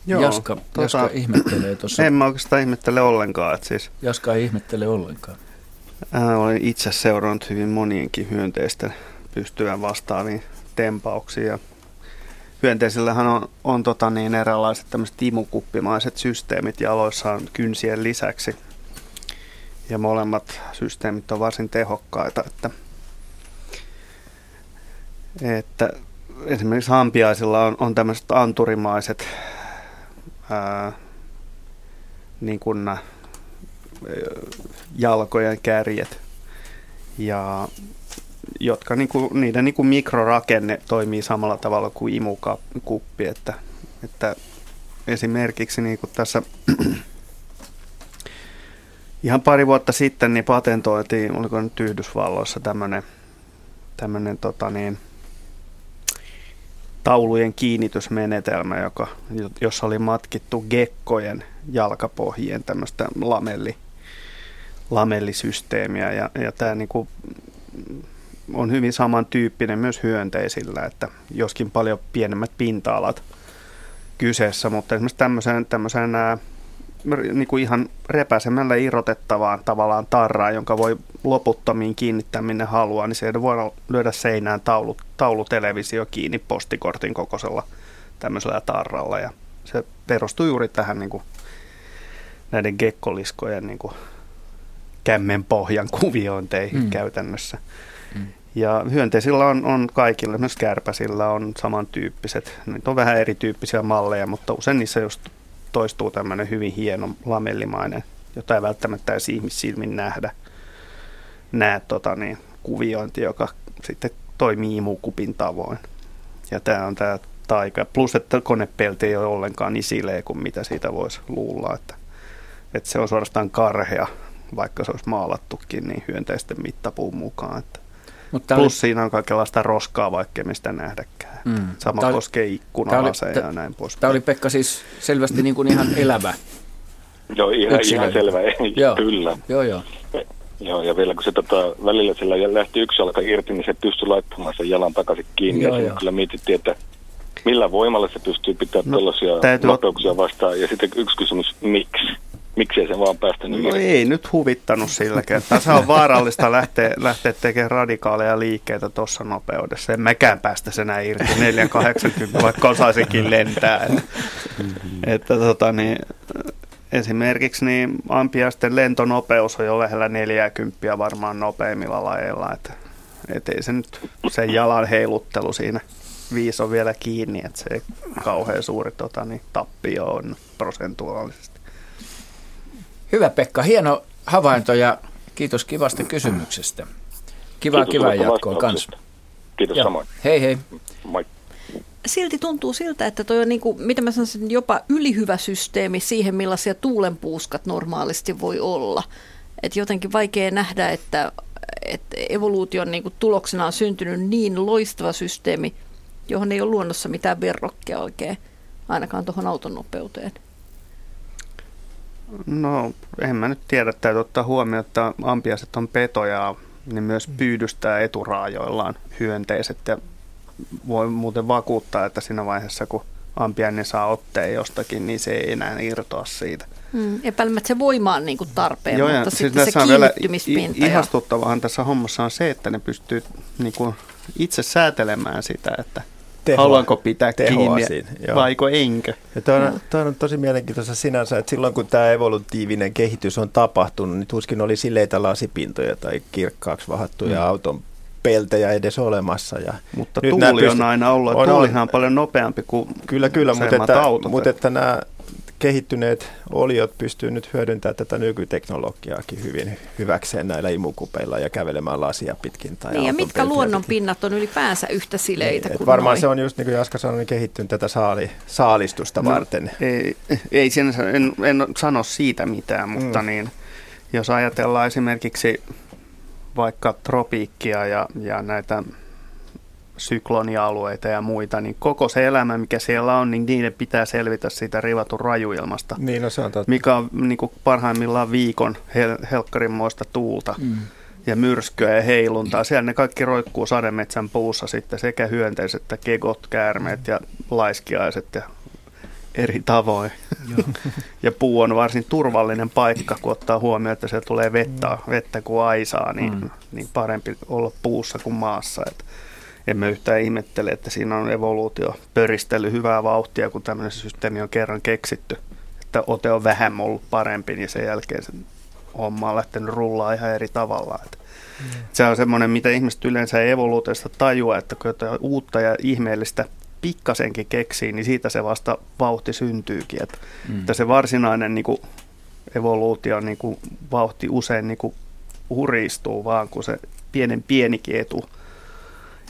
Joo, Jaska, tota, Jaska ihmettelee tuossa. En mä oikeastaan ihmettele ollenkaan. Että siis, Jaska ei ihmettele ollenkaan. Ää, olen itse seurannut hyvin monienkin hyönteisten pystyvän vastaaviin tempauksiin hyönteisillähän on, on tota niin, eräänlaiset tämmöiset imukuppimaiset systeemit jaloissaan kynsien lisäksi. Ja molemmat systeemit on varsin tehokkaita, että, että esimerkiksi hampiaisilla on, on tämmöiset anturimaiset ää, niin kuin, ää, jalkojen kärjet. Ja jotka niinku, niiden niinku mikrorakenne toimii samalla tavalla kuin imukuppi, että, että esimerkiksi niinku tässä ihan pari vuotta sitten niin patentoitiin, oliko nyt Yhdysvalloissa tämmöinen tämmönen, tota niin, taulujen kiinnitysmenetelmä, joka, jossa oli matkittu gekkojen jalkapohjien tämmöistä lamelli, lamellisysteemiä ja, ja tämä niin kuin on hyvin samantyyppinen myös hyönteisillä, että joskin paljon pienemmät pinta-alat kyseessä, mutta esimerkiksi tämmöisen ää, niin kuin ihan repäsemällä irrotettavaan tavallaan tarraan, jonka voi loputtomiin kiinnittää minne haluaa, niin se voi lyödä seinään taulu, taulutelevisio kiinni postikortin kokoisella tämmöisellä tarralla. Ja se perustuu juuri tähän niin kuin, näiden gekkoliskojen niin kuin, kämmen pohjan kuviointeihin mm. käytännössä. Ja hyönteisillä on, on kaikilla, myös kärpäsillä on samantyyppiset. Niitä on vähän erityyppisiä malleja, mutta usein niissä just toistuu tämmöinen hyvin hieno lamellimainen, jota ei välttämättä edes ihmissilmin nähdä, näe tota, niin, kuviointi, joka sitten toimii imukupin tavoin. Ja tämä on tämä taika. Plus, että konepelti ei ole ollenkaan niin sileä kuin mitä siitä voisi luulla. Että, että se on suorastaan karhea, vaikka se olisi maalattukin niin hyönteisten mittapuun mukaan. Että mutta Plus oli... siinä on kaikenlaista roskaa, vaikka mistä nähdäkään. Mm. Sama oli... koskee ikkunalaseja ja näin pois. Tämä oli Pekka siis selvästi niin kuin ihan elävä Joo, ihan, ihan selvä, joo. kyllä. Joo, joo. Joo, ja vielä kun se tota, välillä sillä lähti yksi jalka irti, niin se pystyi laittamaan sen jalan takaisin kiinni. Joo, ja joo. kyllä mietittiin, että millä voimalla se pystyy pitämään no, tällaisia nopeuksia vastaan. Ja sitten yksi kysymys, miksi? Miksi se vaan päästänyt No ei nyt huvittanut sillä kertaa. Se on vaarallista lähteä, lähteä tekemään radikaaleja liikkeitä tuossa nopeudessa. En mäkään päästä sen näin irti 480, vaikka osaisinkin lentää. Että, että tota, niin, esimerkiksi niin ampiaisten lentonopeus on jo lähellä 40 varmaan nopeimmilla lajeilla. Että, et ei se nyt sen jalan heiluttelu siinä viisi on vielä kiinni, että se ei kauhean suuri tota, niin, tappio on prosentuaalisesti. Hyvä Pekka, hieno havainto ja kiitos kivasta kysymyksestä. Kiva, kiitos kiva jatkoa kanssa. Kiitos Joo. samoin. Hei hei. Moi. Silti tuntuu siltä, että toi on niin kuin, mitä mä sanoisin, jopa ylihyvä systeemi siihen, millaisia tuulenpuuskat normaalisti voi olla. Et jotenkin vaikea nähdä, että, että evoluution niin kuin tuloksena on syntynyt niin loistava systeemi, johon ei ole luonnossa mitään verrokkia oikein, ainakaan tuohon auton nopeuteen. No, en mä nyt tiedä. Täytyy ottaa huomioon, että ampiaiset on petoja, niin myös mm. pyydystää eturaajoillaan hyönteiset. Ja voi muuten vakuuttaa, että siinä vaiheessa, kun ampiainen saa otteen jostakin, niin se ei enää irtoa siitä. Mm, epäilemättä se voima on niin kuin tarpeen, Joo, mutta siis sitten se kiinnittymispinta. Ihastuttavahan tässä hommassa on se, että ne pystyy niin kuin itse säätelemään sitä, että tehoa, haluanko pitää kiinni siinä, vaiko enkö. Ja toi, on, toi on tosi mielenkiintoista sinänsä, että silloin kun tämä evolutiivinen kehitys on tapahtunut, niin tuskin oli sileitä lasipintoja tai kirkkaaksi vahattuja mm. auton peltejä edes olemassa. Ja mutta nyt tuuli on aina ollut, on, tuulihan on paljon nopeampi kuin Kyllä, kyllä, mutta että, autot. mutta että nämä kehittyneet oliot pystyy nyt hyödyntämään tätä nykyteknologiaakin hyvin hyväkseen näillä imukupeilla ja kävelemään lasia pitkin. Tai niin, ja mitkä luonnon pinnat on ylipäänsä yhtä sileitä niin, kuin Varmaan noi. se on just niin kuin Jaska sanoi, niin kehittynyt tätä saali, saalistusta no, varten. Ei, ei sen, en, en sano siitä mitään, mutta mm. niin, jos ajatellaan esimerkiksi vaikka tropiikkia ja, ja näitä syklonialueita ja muita, niin koko se elämä, mikä siellä on, niin niiden pitää selvitä siitä rivatun rajuilmasta. Niin, no se on totta. Mikä on niin kuin parhaimmillaan viikon hel- helkkarinmoista tuulta. Mm ja myrskyä ja heiluntaa. Siellä ne kaikki roikkuu sademetsän puussa sitten sekä hyönteiset että kegot, käärmeet ja laiskiaiset ja eri tavoin. ja puu on varsin turvallinen paikka, kun ottaa huomioon, että se tulee vettä, vettä kuin aisaa, niin, mm. niin parempi olla puussa kuin maassa. Että emme yhtään ihmettele, että siinä on evoluutio pöristely hyvää vauhtia, kun tämmöinen systeemi on kerran keksitty. Että ote on vähän ollut parempi, niin sen jälkeen se homma on lähtenyt rullaa ihan eri tavalla. Että mm. Se on semmoinen, mitä ihmiset yleensä evoluutiosta tajua, että kun jotain uutta ja ihmeellistä pikkasenkin keksii, niin siitä se vasta vauhti syntyykin. Että, mm. että se varsinainen niin kuin, evoluutio niin kuin, vauhti usein niin kuin, huristuu, vaan kun se pienen pienikin etu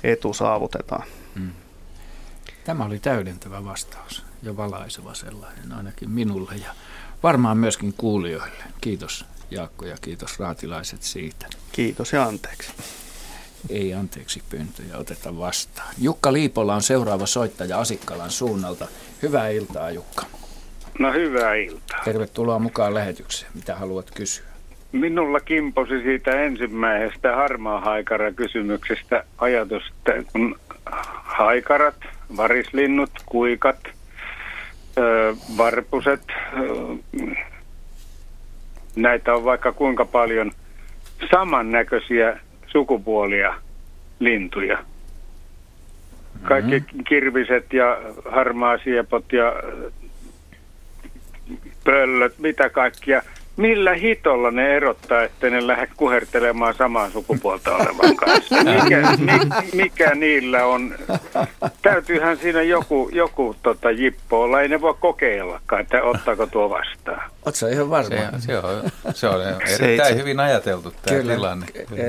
etu saavutetaan. Hmm. Tämä oli täydentävä vastaus ja valaiseva sellainen ainakin minulle ja varmaan myöskin kuulijoille. Kiitos Jaakko ja kiitos raatilaiset siitä. Kiitos ja anteeksi. Ei anteeksi pyyntöjä oteta vastaan. Jukka Liipola on seuraava soittaja Asikkalan suunnalta. Hyvää iltaa Jukka. No hyvää iltaa. Tervetuloa mukaan lähetykseen. Mitä haluat kysyä? Minulla kimposi siitä ensimmäisestä harmaa haikara kysymyksestä ajatus, että kun haikarat, varislinnut, kuikat, varpuset, näitä on vaikka kuinka paljon samannäköisiä sukupuolia lintuja. Kaikki mm-hmm. kirviset ja harmaasiepot ja pöllöt, mitä kaikkia – millä hitolla ne erottaa, että ne lähde kuhertelemaan samaa sukupuolta olevan kanssa? Mikä, mi, mikä niillä on? Täytyyhän siinä joku, joku tota, jippo olla. Ei ne voi kokeillakaan, että ottaako tuo vastaan. Oletko ihan varma? Se, se, on, se on erittäin hyvin ajateltu tämä Kyllä, tilanne.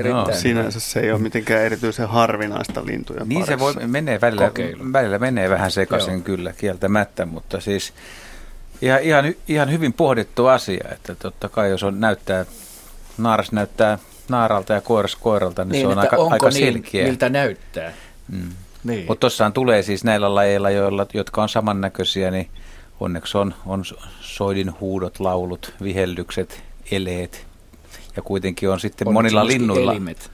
No, sinänsä se ei ole mitenkään erityisen harvinaista lintuja Niin parissa. se voi, menee välillä, välillä menee vähän sekaisin Joo. kyllä kieltämättä, mutta siis ihan, ihan, ihan hyvin pohdittu asia, että totta kai jos on näyttää, naaras näyttää naaralta ja koiras koiralta, niin, niin se on aika, aika niin, selkeä. miltä näyttää. Mm. Niin. Mutta tuossaan tulee siis näillä lajeilla, joilla, jotka on samannäköisiä, niin onneksi on, on soidin huudot, laulut, vihellykset, eleet ja kuitenkin on sitten on monilla linnuilla. Elimet.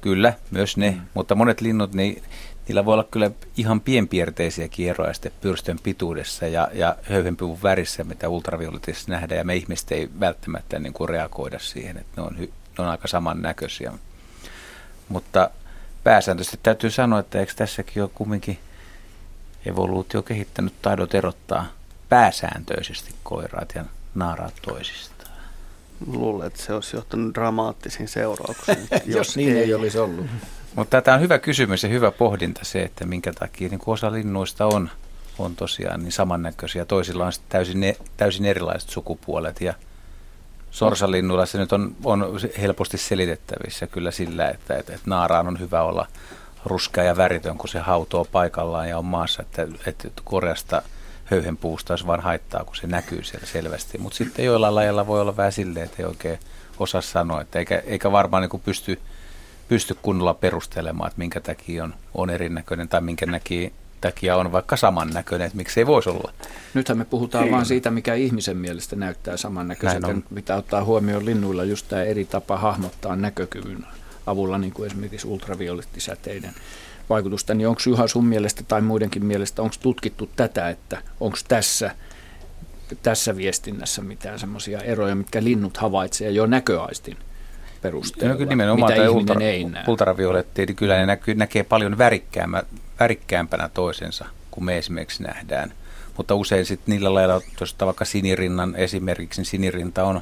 Kyllä, myös ne, mm. mutta monet linnut, niin niillä voi olla kyllä ihan pienpiirteisiä kierroja sitten pyrstön pituudessa ja, ja höyhenpuvun värissä, mitä ultravioletissa nähdään, ja me ihmiset ei välttämättä niin kuin reagoida siihen, että ne on, hy, ne on aika samannäköisiä. Mutta pääsääntöisesti täytyy sanoa, että eikö tässäkin ole kumminkin evoluutio kehittänyt taidot erottaa pääsääntöisesti koiraat ja naaraat toisistaan. Luulen, että se olisi johtanut dramaattisiin seurauksiin. jos, jos niin ei olisi ollut. Mutta tämä on hyvä kysymys ja hyvä pohdinta se, että minkä takia niin osa linnuista on, on tosiaan niin samannäköisiä. Toisilla on täysin, ne, täysin erilaiset sukupuolet ja sorsalinnuilla se nyt on, on helposti selitettävissä kyllä sillä, että, että, että naaraan on hyvä olla ruskea ja väritön, kun se hautoo paikallaan ja on maassa, että, että koreasta höyhenpuusta olisi vain haittaa, kun se näkyy siellä selvästi. Mutta sitten joillain lajeilla voi olla vähän silleen, että ei oikein osaa sanoa, että eikä, eikä varmaan niin pysty pysty kunnolla perustelemaan, että minkä takia on, on erinäköinen tai minkä näki, takia on vaikka samannäköinen, että miksi ei voisi olla. Nythän me puhutaan vain siitä, mikä ihmisen mielestä näyttää samannäköiseltä. Pitää ottaa huomioon linnuilla just tämä eri tapa hahmottaa näkökyvyn avulla, niin kuin esimerkiksi ultraviolettisäteiden vaikutusta. Niin onko Juha sun mielestä tai muidenkin mielestä, onko tutkittu tätä, että onko tässä tässä viestinnässä mitään semmoisia eroja, mitkä linnut havaitsee jo näköaistin perusteella, no, kyllä nimenomaan mitä ultra, ei näe. Ultravioletti, niin kyllä ne näkyy, näkee paljon värikkäämpänä toisensa kuin me esimerkiksi nähdään. Mutta usein sitten niillä lailla, tuosta vaikka sinirinnan esimerkiksi, niin sinirinta on,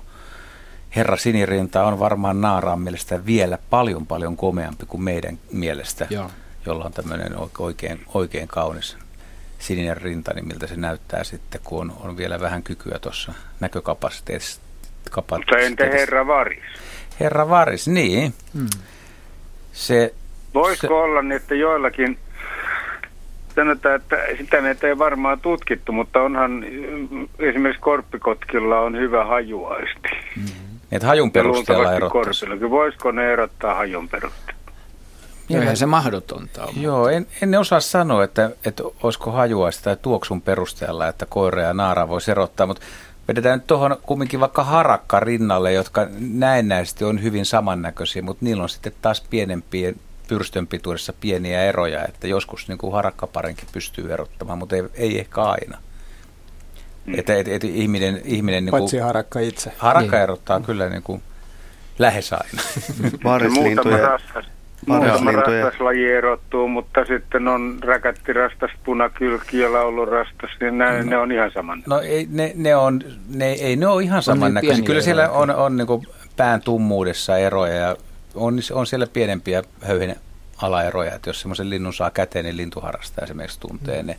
herra sinirinta on varmaan naaraan mielestä vielä paljon paljon komeampi kuin meidän mielestä, Joo. jolla on tämmöinen oikein, oikein kaunis sininen rinta, niin miltä se näyttää sitten, kun on, on vielä vähän kykyä tuossa näkökapasiteetissa. Mutta entä herra Varis? Herra Varis, niin. Hmm. Se, Voisiko se... olla niin, että joillakin sanotaan, että sitä meitä ei varmaan tutkittu, mutta onhan esimerkiksi korppikotkilla on hyvä hajuaisti. Mm-hmm. Että hajun perusteella erottaisi. Voisiko ne erottaa hajun perusteella? Eihän se mahdotonta ole. Joo, en, en osaa sanoa, että, että olisiko hajuaista tai tuoksun perusteella, että koira ja naara voisi erottaa, mutta Vedetään nyt tuohon kumminkin vaikka harakka rinnalle, jotka näennäisesti on hyvin samannäköisiä, mutta niillä on sitten taas pienempien pyrstön pituudessa pieniä eroja, että joskus niin kuin harakkaparinkin pystyy erottamaan, mutta ei, ei ehkä aina. Mm. Että et, et ihminen, ihminen niin kuin, Paitsi harakka itse. Harakka niin. erottaa kyllä niin kuin lähes aina. Varislintuja. Muutama rastaslaji erottuu, mutta sitten on räkättirastas, punakylki ja laulurastas, niin ne, no. ne on ihan saman. No ei, ne, ne, on, ne, ei ne ole ihan samannäköisiä. Niin Kyllä siellä on, on niin pään tummuudessa eroja ja on, on siellä pienempiä höyhen alaeroja, että jos semmoisen linnun saa käteen, niin lintuharrastaja esimerkiksi tuntee mm. ne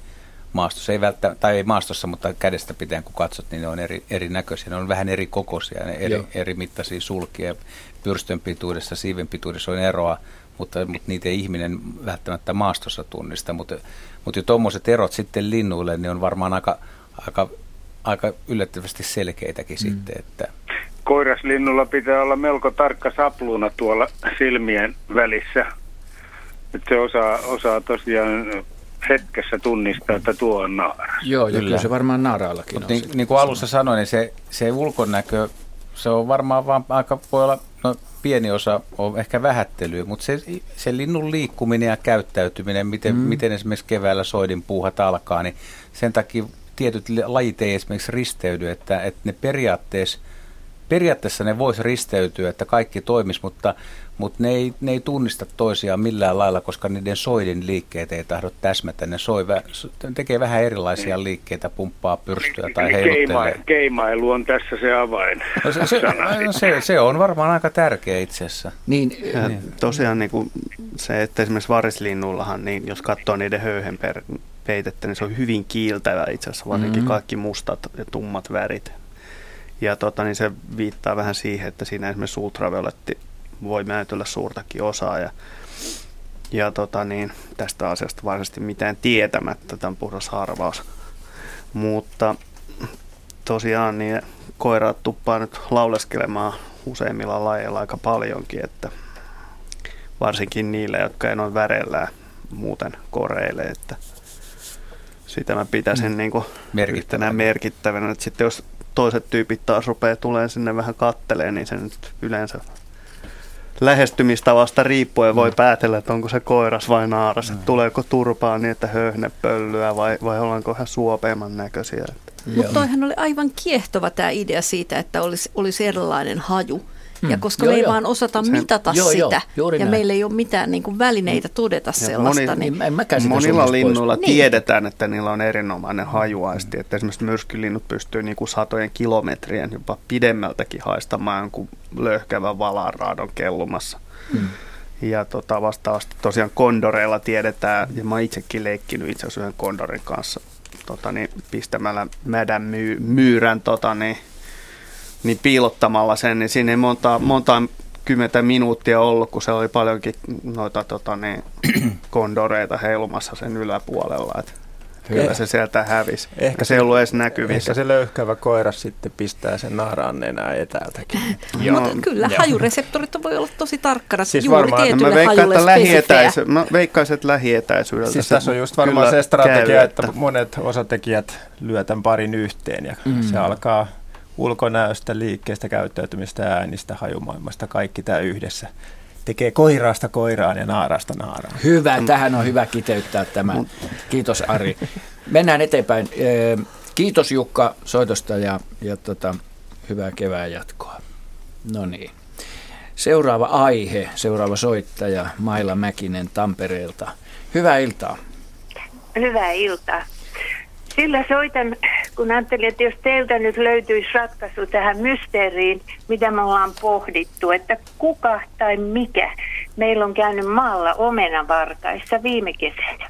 maastossa, ei välttä, tai ei maastossa, mutta kädestä pitäen kun katsot, niin ne on eri, erinäköisiä, ne on vähän eri kokoisia, ne eri, eri mittaisia sulkia, pyrstön pituudessa, siiven pituudessa on eroa, mutta, mutta niitä ei ihminen välttämättä maastossa tunnista. Mutta, mutta jo tuommoiset erot sitten linnuille, niin on varmaan aika, aika, aika yllättävästi selkeitäkin mm. sitten. Että... Koiraslinnulla pitää olla melko tarkka sapluuna tuolla silmien välissä. Että se osaa, osaa tosiaan hetkessä tunnistaa, että tuo on naara. Joo, ja kyllä se varmaan naaraallakin on. Niin, niin kuin alussa sanoin, niin se, se ulkonäkö se on varmaan vaan aika, voi olla, no, pieni osa on ehkä vähättelyä, mutta se, se linnun liikkuminen ja käyttäytyminen, miten, mm. miten esimerkiksi keväällä soidin puuhat alkaa, niin sen takia tietyt lajit ei esimerkiksi risteydy, että, että ne periaatteessa, periaatteessa ne voisi risteytyä, että kaikki toimisi, mutta, mutta ne, ei, ne ei tunnista toisiaan millään lailla, koska niiden soiden liikkeet ei tahdo täsmätä. Ne soi, tekee vähän erilaisia niin. liikkeitä, pumppaa pyrstyä tai heiluttelee. Keima, keimailu on tässä se avain. No se, se, se, se on varmaan aika tärkeä itse asiassa. Niin, niin. Tosiaan niin kuin se, että esimerkiksi varislinnullahan, niin jos katsoo niiden höyhenpeitettä, niin se on hyvin kiiltävä itse asiassa, varsinkin mm-hmm. kaikki mustat ja tummat värit. Ja tota, niin se viittaa vähän siihen, että siinä esimerkiksi ultravioletti voi määtellä suurtakin osaa. Ja, ja tota niin, tästä asiasta varsinaisesti mitään tietämättä, tämän puhdas harvaus. Mutta tosiaan niin koiraat tuppaa nyt lauleskelemaan useimmilla lajeilla aika paljonkin, että varsinkin niille, jotka ei noin värellään muuten koreille, että sitä mä pitäisin mm. niin merkittävänä. merkittävänä. Että sitten jos toiset tyypit taas rupeaa tulee sinne vähän katteleen, niin se nyt yleensä lähestymistavasta riippuen voi mm. päätellä, että onko se koiras vai naaras, mm. että tuleeko turpaa niin, että höhne pöllyä vai, vai ollaanko ihan suopeamman näköisiä. Mutta toihan oli aivan kiehtova tämä idea siitä, että olisi, olisi erilainen haju. Ja mm. koska joo, me ei joo. vaan osata Sen, mitata joo, sitä joo, ja näin. meillä ei ole mitään niin kuin välineitä todeta ja sellaista. Moni, niin, en monilla linnuilla pois. Niin. tiedetään, että niillä on erinomainen hajuaisti. Mm. Että esimerkiksi myrskylinnut pystyy niin kuin satojen kilometrien jopa pidemmältäkin haistamaan jonkun löyhkävän valanraadon kellumassa. Mm. Ja tota, vastaavasti tosiaan kondoreilla tiedetään, ja mä itsekin leikkinyt itse asiassa yhden kondorin kanssa tota, niin, pistämällä mädän myy, myyrän tota, niin, niin piilottamalla sen, niin siinä ei monta, monta kymmentä minuuttia ollut, kun se oli paljonkin noita tota, niin, kondoreita heilumassa sen yläpuolella. Että kyllä se sieltä hävisi. Ehkä se ei ollut edes näkyvissä. Ehkä se löyhkävä koira sitten pistää sen naaraan nenää etäältäkin. Joo. Mutta kyllä, ja. hajureseptorit voi olla tosi tarkkana siis juuri varmaan, tietylle mä veikkaan, että lähietäisy, mä veikkaisin, että lähietäisyydeltä siis tässä on just varmaan se strategia, käy, että... että monet osatekijät lyö tämän parin yhteen ja mm. se alkaa ulkonäöstä, liikkeestä, käyttäytymistä, äänistä, hajumaailmasta, kaikki tämä yhdessä tekee koiraasta koiraan ja naarasta naaraan. Hyvä, tähän on hyvä kiteyttää tämä. Kiitos Ari. Mennään eteenpäin. Kiitos Jukka soitosta ja, ja tota, hyvää kevään jatkoa. No niin. Seuraava aihe, seuraava soittaja Maila Mäkinen Tampereelta. Hyvää iltaa. Hyvää iltaa. Sillä soitan, kun ajattelin, että jos teiltä nyt löytyisi ratkaisu tähän mysteeriin, mitä me ollaan pohdittu, että kuka tai mikä meillä on käynyt maalla omenavarkaissa viime kesänä.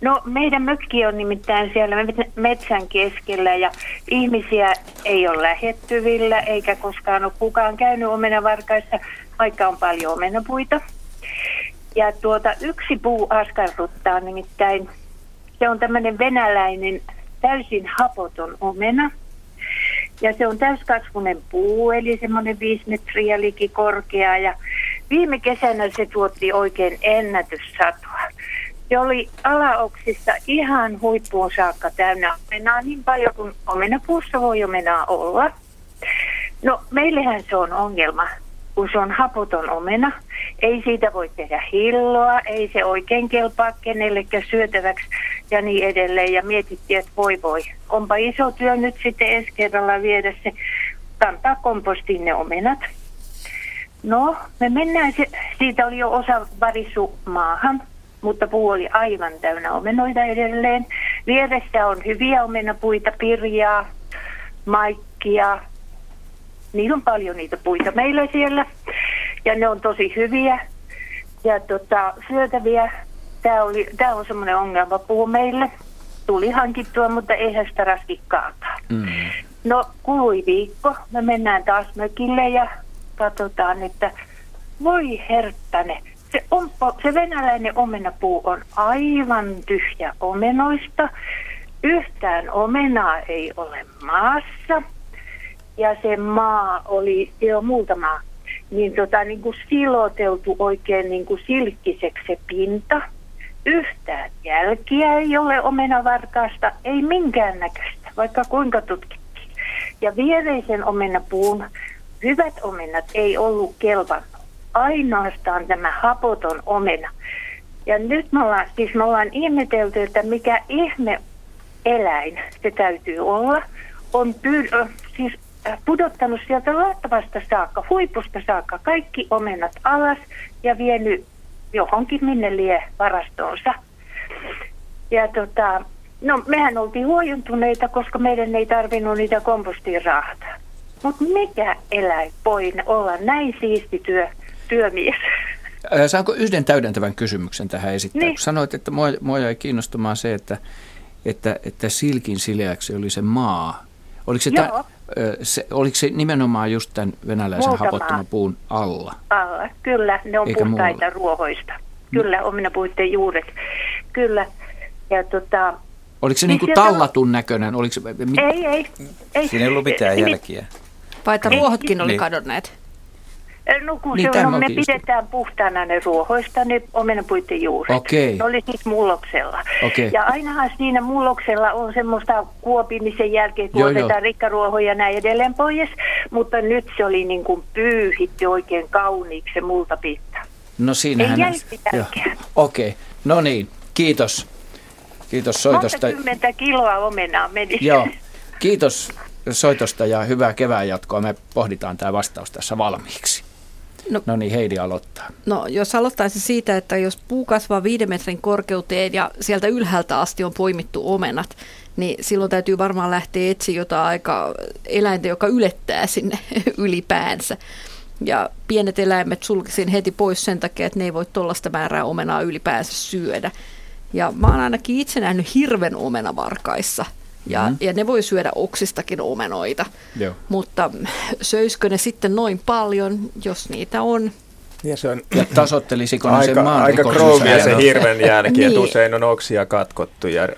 No meidän mökki on nimittäin siellä metsän keskellä ja ihmisiä ei ole lähettyvillä eikä koskaan ole kukaan käynyt omenavarkaissa, vaikka on paljon omenapuita. Ja tuota, yksi puu askarruttaa nimittäin se on tämmöinen venäläinen täysin hapoton omena. Ja se on täyskasvunen puu, eli semmoinen viisi metriä liki korkea. Ja viime kesänä se tuotti oikein ennätyssatoa. Se oli alaoksissa ihan huippuun saakka täynnä omenaa niin paljon kuin omenapuussa voi omenaa olla. No meillähän se on ongelma, kun se on hapoton omena. Ei siitä voi tehdä hilloa, ei se oikein kelpaa kenellekään syötäväksi ja niin edelleen. Ja mietittiin, että voi voi, onpa iso työ nyt sitten ensi kerralla viedä se, kantaa kompostiin ne omenat. No, me mennään, se, siitä oli jo osa varisu maahan, mutta puu oli aivan täynnä omenoita edelleen. Vieressä on hyviä omenapuita, pirjaa, maikkia. Niillä on paljon niitä puita meillä siellä ja ne on tosi hyviä ja tota, syötäviä tämä, oli, tämä on semmoinen ongelma puu meille. Tuli hankittua, mutta eihän sitä raski kaataa. Mm. No, kului viikko. Me mennään taas mökille ja katsotaan, että voi herttane. Se, on, se venäläinen omenapuu on aivan tyhjä omenoista. Yhtään omenaa ei ole maassa. Ja se maa oli jo muutama niin, tota, niin kuin siloteltu oikein niin kuin silkkiseksi se pinta – Yhtään jälkiä ei ole omenavarkaasta, ei minkään näköistä, vaikka kuinka tutkittiin. Ja viereisen omenapuun hyvät omenat ei ollut kelvannut. Ainoastaan tämä hapoton omena. Ja nyt me ollaan, siis me ollaan ihmetelty, että mikä ihme eläin se täytyy olla. On pyr- siis pudottanut sieltä lattavasta saakka, huipusta saakka kaikki omenat alas ja vienyt johonkin minne lie varastoonsa. Ja tota, no mehän oltiin huojuntuneita, koska meidän ei tarvinnut niitä kompostiin raahata. Mutta mikä eläin voi olla näin siisti työ, työmies? Saanko yhden täydentävän kysymyksen tähän esittää? Niin. Kun sanoit, että mua, mua jäi kiinnostamaan se, että, että, että silkin sileäksi oli se maa. Oliko se, ta, se, oliko se nimenomaan just tämän venäläisen Muutama. hapottoman puun alla? Alla, kyllä. Ne on Eikä puhtaita muualla. ruohoista. Kyllä, omenapuitten juuret. Kyllä. Ja tota, Oliko se niin kuin tallatun näköinen? Oliko se, mit... Ei, ei, ei. Siinä ei ollut mitään jälkiä. Vai että ruohotkin oli niin. kadonneet? No kun niin, se on, me pidetään puhtaana ne ruohoista, ne omenapuitten juuret. Okay. Ne oli siis mulloksella. Okay. Ja ainahan siinä mulloksella on semmoista kuopimisen jälkeen, kun joo, otetaan rikkaruohoja ja näin edelleen pois. Mutta nyt se oli niin kuin pyyhitty oikein kauniiksi se multapinta. No siinähän... Ei Okei, okay. no niin, kiitos. Kiitos soitosta. Monta kymmentä kiloa omenaa meni. Joo, kiitos soitosta ja hyvää kevään jatkoa. Me pohditaan tämä vastaus tässä valmiiksi. No, no niin, Heidi aloittaa. No jos aloittaisin siitä, että jos puu kasvaa viiden metrin korkeuteen ja sieltä ylhäältä asti on poimittu omenat, niin silloin täytyy varmaan lähteä etsiä jotain aika eläintä, joka ylettää sinne ylipäänsä. Ja pienet eläimet sulkisin heti pois sen takia, että ne ei voi tuollaista määrää omenaa ylipäänsä syödä. Ja mä oon ainakin itse nähnyt hirven omenavarkaissa. Ja, mm. ja ne voi syödä oksistakin omenoita. Joo. Mutta söisikö ne sitten noin paljon, jos niitä on? Ja, se on ja tasottelisiko aika, sen maan Aika krouvia se hirven jälki, niin. että usein on oksia katkottu ja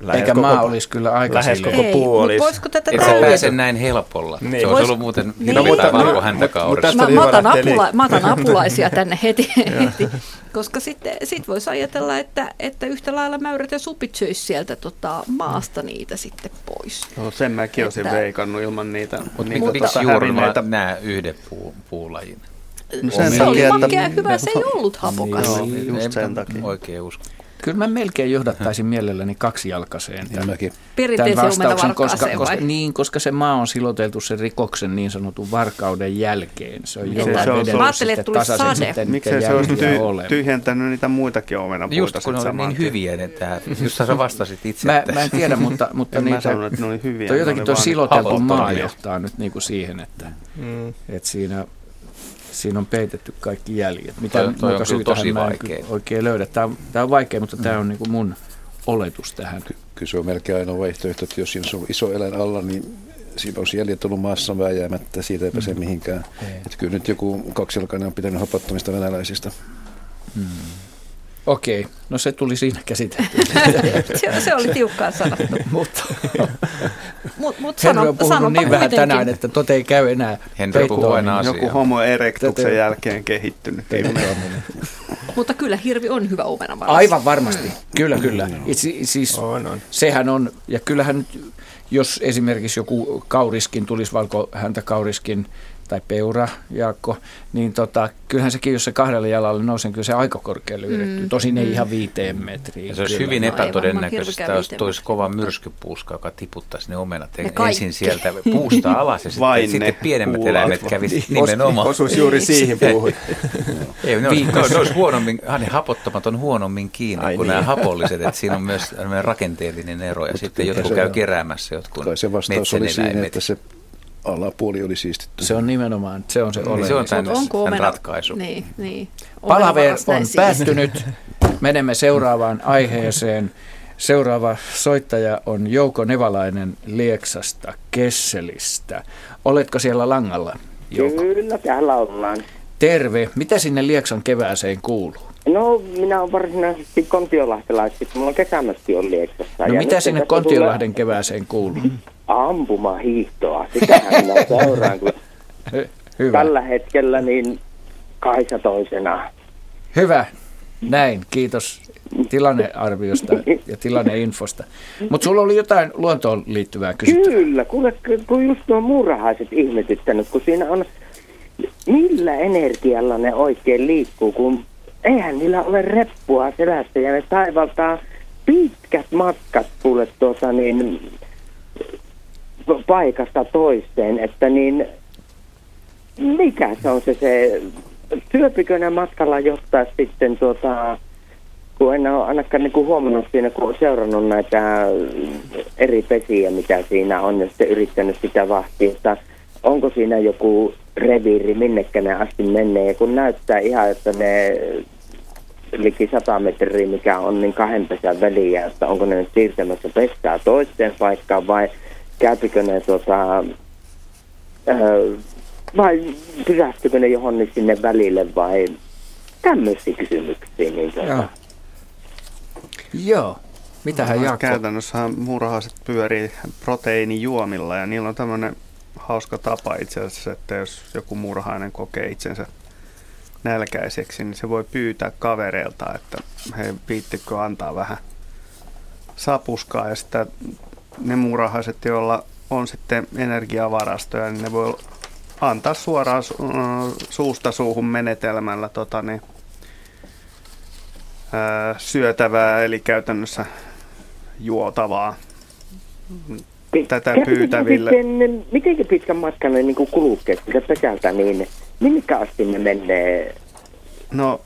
Lähes Eikä koko, maa olisi kyllä aika Lähes koko puu olisi. voisiko tätä Eikö se pääse näin helpolla? Niin. Se olisi ollut muuten niin. no, mutta, valko häntä kaurista. Mä, mä, otan apula, mä otan apulaisia tänne heti, heti koska sitten sit voisi ajatella, että, että yhtä lailla mäyrät ja supit söisi sieltä tota, maasta niitä sitten pois. No sen mäkin olisin että, veikannut ilman niitä. Mutta niin, miksi juuri nämä yhden puu, puulajin? No sen se oli makea hyvä, se ei ollut hapokas. Niin, just sen takia. Oikein usko. Kyllä mä melkein johdattaisin mielelläni kaksijalkaiseen tämän, mäkin. tämän vastauksen, koska, koska, niin, koska se maa on siloteltu sen rikoksen niin sanotun varkauden jälkeen. Se on jollain se, se, Mä ajattelin, että tulisi sade. Miksei se olisi ty- tyhjentänyt niitä muitakin omenapuita Just kun ne oli niin hyviä, että just sä vastasit itse. mä, mä en tiedä, mutta, mutta en niitä, mä sanonut, että ne oli hyviä. Toi jotenkin tuo siloteltu maa johtaa nyt niinku siihen, että, mm. että siinä siinä on peitetty kaikki jäljet. Mitä toi, toi on kyllä tosi vaikea. oikein löydä. Tämä on, tämä on vaikea, mutta mm. tämä on niin kuin mun oletus tähän. Ky- kyllä se on melkein ainoa vaihtoehto, että jos siinä on iso eläin alla, niin siinä on jäljet ollut maassa vääjäämättä, siitä ei pääse mm. mihinkään. Että kyllä nyt joku kaksijalkainen on pitänyt hapattomista venäläisistä. Mm. Okei, no se tuli siinä käsitelty. se, se oli tiukkaan sanottu. mutta mut, mut Henry on puhunut niin vähän kuitenkin. tänään, että tot ei käy enää Henry puhuu aina asiaa. Joku homo erectuksen Tätä... jälkeen kehittynyt. mutta kyllä hirvi on hyvä omena Aivan varmasti, kyllä kyllä. Itse, siis, on, on. Sehän on, ja kyllähän nyt, jos esimerkiksi joku kauriskin tulisi valko häntä kauriskin tai peura, Jaakko, niin tota, kyllähän sekin, jos se kahdelle jalalle nousee, kyllä se aika korkealle yritetty. Mm. Tosin ei mm. ihan viiteen metriin. Ja se olisi kyllä. hyvin epätodennäköistä, jos olisi kova myrskypuuska, joka tiputtaisi ne omenat ne ensin sieltä puusta alas ja sitten, sitten pienemmät eläimet kävisi nimenomaan. Osuisi juuri siihen puuhun. ei, ne, olisi, ne olisi huonommin, ne hapottomat on huonommin kiinni Ai kuin niin. nämä hapolliset, että siinä on myös rakenteellinen ero ja sitten jotkut käy keräämässä jotkut Kai se vastaus oli siinä, että se alapuoli oli siistitty. Se on nimenomaan, se on se niin, Se on tämän, tämän ratkaisu. Niin, niin. Palaver on päättynyt. Menemme seuraavaan aiheeseen. Seuraava soittaja on Jouko Nevalainen Lieksasta, Kesselistä. Oletko siellä langalla, Jouko? Kyllä, täällä ollaan. Terve. Mitä sinne Lieksan kevääseen kuuluu? No, minä olen varsinaisesti kontiolahtelaisesti. Mulla on kesämösti on Lieksassa. No, mitä sinne Kontiolahden tulee... kevääseen kuuluu? Ampumahiihtoa. Sitähän minä seuraan. Kun Hyvä. Tällä hetkellä niin Kaisa toisena. Hyvä. Näin, kiitos tilannearviosta ja tilanneinfosta. Mutta sulla oli jotain luontoon liittyvää kysyttävää. Kyllä, kuule, kun just nuo muurahaiset ihmetyttänyt, kun siinä on, millä energialla ne oikein liikkuu, kun eihän niillä ole reppua selässä ja ne taivaltaa pitkät matkat kuule tuota niin, paikasta toiseen, että niin mikä se on se, se syöpikö ne matkalla johtaa sitten tuota, kun en ole ainakaan niin kuin huomannut siinä, kun olen seurannut näitä eri pesiä, mitä siinä on, ja sitten yrittänyt sitä vahtia, että onko siinä joku reviiri, minnekä ne asti menee, ja kun näyttää ihan, että ne liki 100 metriä, mikä on niin kahden pesän väliä, että onko ne nyt siirtämässä pestää toiseen paikkaan vai käypikö ne tota, öö, vai pysähtykö ne johonkin sinne välille vai tämmöisiä kysymyksiä. Niin tota. Joo. Joo. Mitähän no, Jaakko? Käytännössä muurahaiset pyörii proteiinijuomilla ja niillä on tämmöinen hauska tapa itse asiassa, että jos joku muurahainen kokee itsensä nälkäiseksi, niin se voi pyytää kavereilta, että he viittikö antaa vähän sapuskaa ja sitä ne muurahaiset, joilla on sitten energiavarastoja, niin ne voi antaa suoraan suusta suuhun menetelmällä tota, niin, ää, syötävää, eli käytännössä juotavaa tätä pyytäville. Sitten, miten pitkän matkan ne niin kulkee sieltä pesältä, niin minkä asti ne menee? No,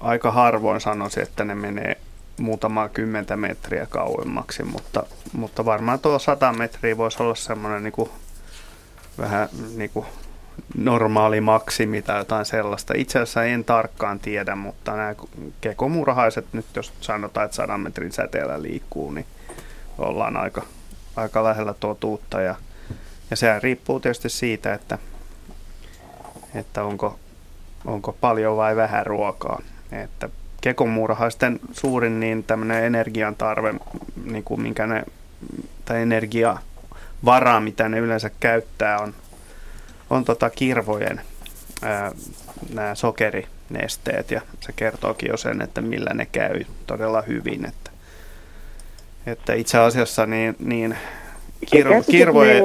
aika harvoin sanoisin, että ne menee muutamaa kymmentä metriä kauemmaksi, mutta, mutta varmaan tuo 100 metriä voisi olla semmoinen niin vähän niin kuin normaali maksimi tai jotain sellaista. Itse asiassa en tarkkaan tiedä, mutta nämä kekomurhaiset nyt, jos sanotaan, että 100 metrin säteellä liikkuu, niin ollaan aika, aika lähellä totuutta. Ja, ja sehän riippuu tietysti siitä, että, että onko, onko paljon vai vähän ruokaa. Että kekomuurahaisten suurin niin tämmöinen energian tarve, niin kuin minkä ne, tai energiavara, mitä ne yleensä käyttää, on, on tota kirvojen ää, nämä sokerinesteet ja se kertookin jo sen, että millä ne käy todella hyvin. Että, että itse asiassa niin, niin kirvo, kirvojen...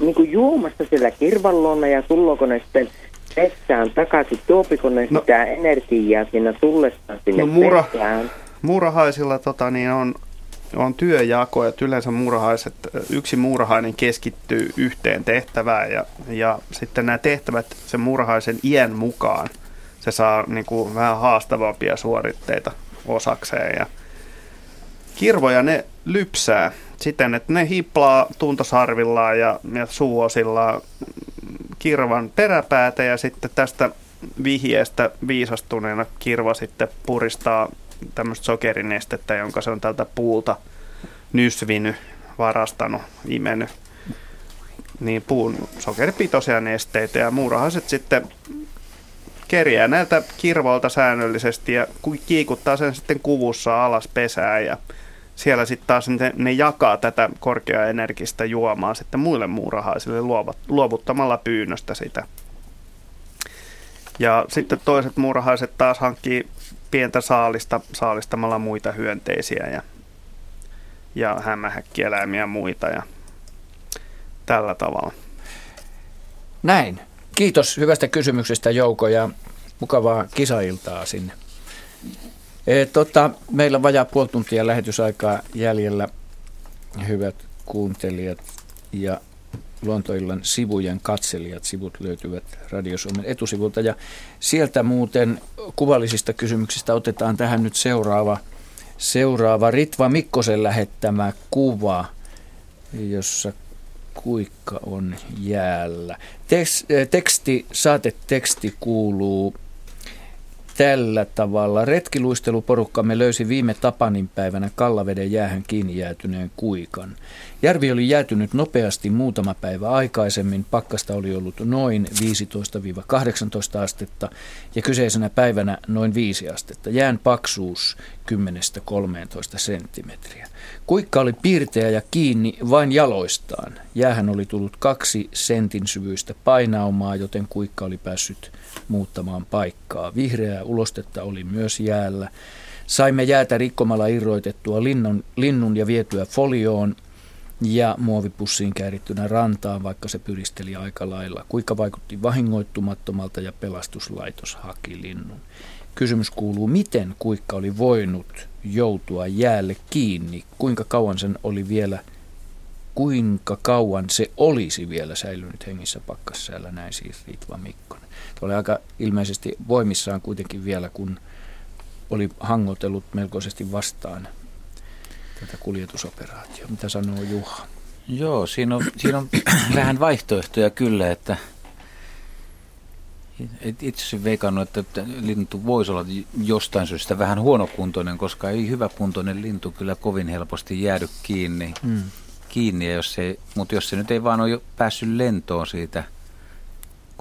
Niin kuin juomasta siellä kirvallona ja tullooko ne sitten pessään takaisin, tuopiko ne no, sitä energiaa siinä tullessaan sinne no, muura, pessään? Muurahaisilla tota, niin on, on työjako, että yleensä muurahaiset, yksi muurahainen keskittyy yhteen tehtävään ja, ja sitten nämä tehtävät sen muurahaisen iän mukaan. Se saa niin kuin, vähän haastavampia suoritteita osakseen ja kirvoja ne lypsää siten, että ne hiplaa tuntosarvillaan ja, ja suuosillaan kirvan peräpäätä ja sitten tästä vihjeestä viisastuneena kirva sitten puristaa tämmöistä sokerinestettä, jonka se on tältä puulta nysvinyt, varastanut, imennyt. Niin puun sokeripitoisia nesteitä ja muurahaiset sitten kerjää näiltä kirvoilta säännöllisesti ja kiikuttaa sen sitten kuvussa alas pesään ja siellä sitten taas ne, ne jakaa tätä korkeaenergistä juomaa sitten muille muurahaisille luovuttamalla pyynnöstä sitä. Ja sitten toiset muurahaiset taas hankkii pientä saalista saalistamalla muita hyönteisiä ja, ja hämähäkkieläimiä muita ja tällä tavalla. Näin. Kiitos hyvästä kysymyksestä Jouko ja mukavaa kisailtaa sinne. E, tota, meillä on vajaa puoli tuntia lähetysaikaa jäljellä, hyvät kuuntelijat ja Luontoillan sivujen katselijat. Sivut löytyvät Radio Suomen etusivulta ja sieltä muuten kuvallisista kysymyksistä otetaan tähän nyt seuraava, seuraava Ritva Mikkosen lähettämä kuva, jossa kuikka on jäällä. Teksti, saateteksti kuuluu tällä tavalla. Retkiluisteluporukkamme löysi viime Tapanin päivänä Kallaveden jäähän kiinni jäätyneen kuikan. Järvi oli jäätynyt nopeasti muutama päivä aikaisemmin. Pakkasta oli ollut noin 15-18 astetta ja kyseisenä päivänä noin 5 astetta. Jään paksuus 10-13 senttimetriä. Kuikka oli piirteä ja kiinni vain jaloistaan. Jäähän oli tullut kaksi sentin syvyistä painaumaa, joten kuikka oli päässyt muuttamaan paikkaa. Vihreää ulostetta oli myös jäällä. Saimme jäätä rikkomalla irroitettua linnun, linnun ja vietyä folioon ja muovipussiin käärittynä rantaan, vaikka se pyristeli aika lailla. Kuinka vaikutti vahingoittumattomalta ja pelastuslaitos haki linnun. Kysymys kuuluu, miten kuikka oli voinut joutua jäälle kiinni? Kuinka kauan sen oli vielä, kuinka kauan se olisi vielä säilynyt hengissä pakkassäällä, näin siis Ritva Mikkonen. Oli aika ilmeisesti voimissaan kuitenkin vielä, kun oli hangotellut melkoisesti vastaan tätä kuljetusoperaatiota. Mitä sanoo Juha? Joo, siinä on, siinä on vähän vaihtoehtoja kyllä, että itse asiassa veikannut, että lintu voisi olla jostain syystä vähän huonokuntoinen, koska ei hyväkuntoinen lintu kyllä kovin helposti jäädy kiinni. Mm. kiinni jos se, mutta jos se nyt ei vaan ole päässyt lentoon siitä,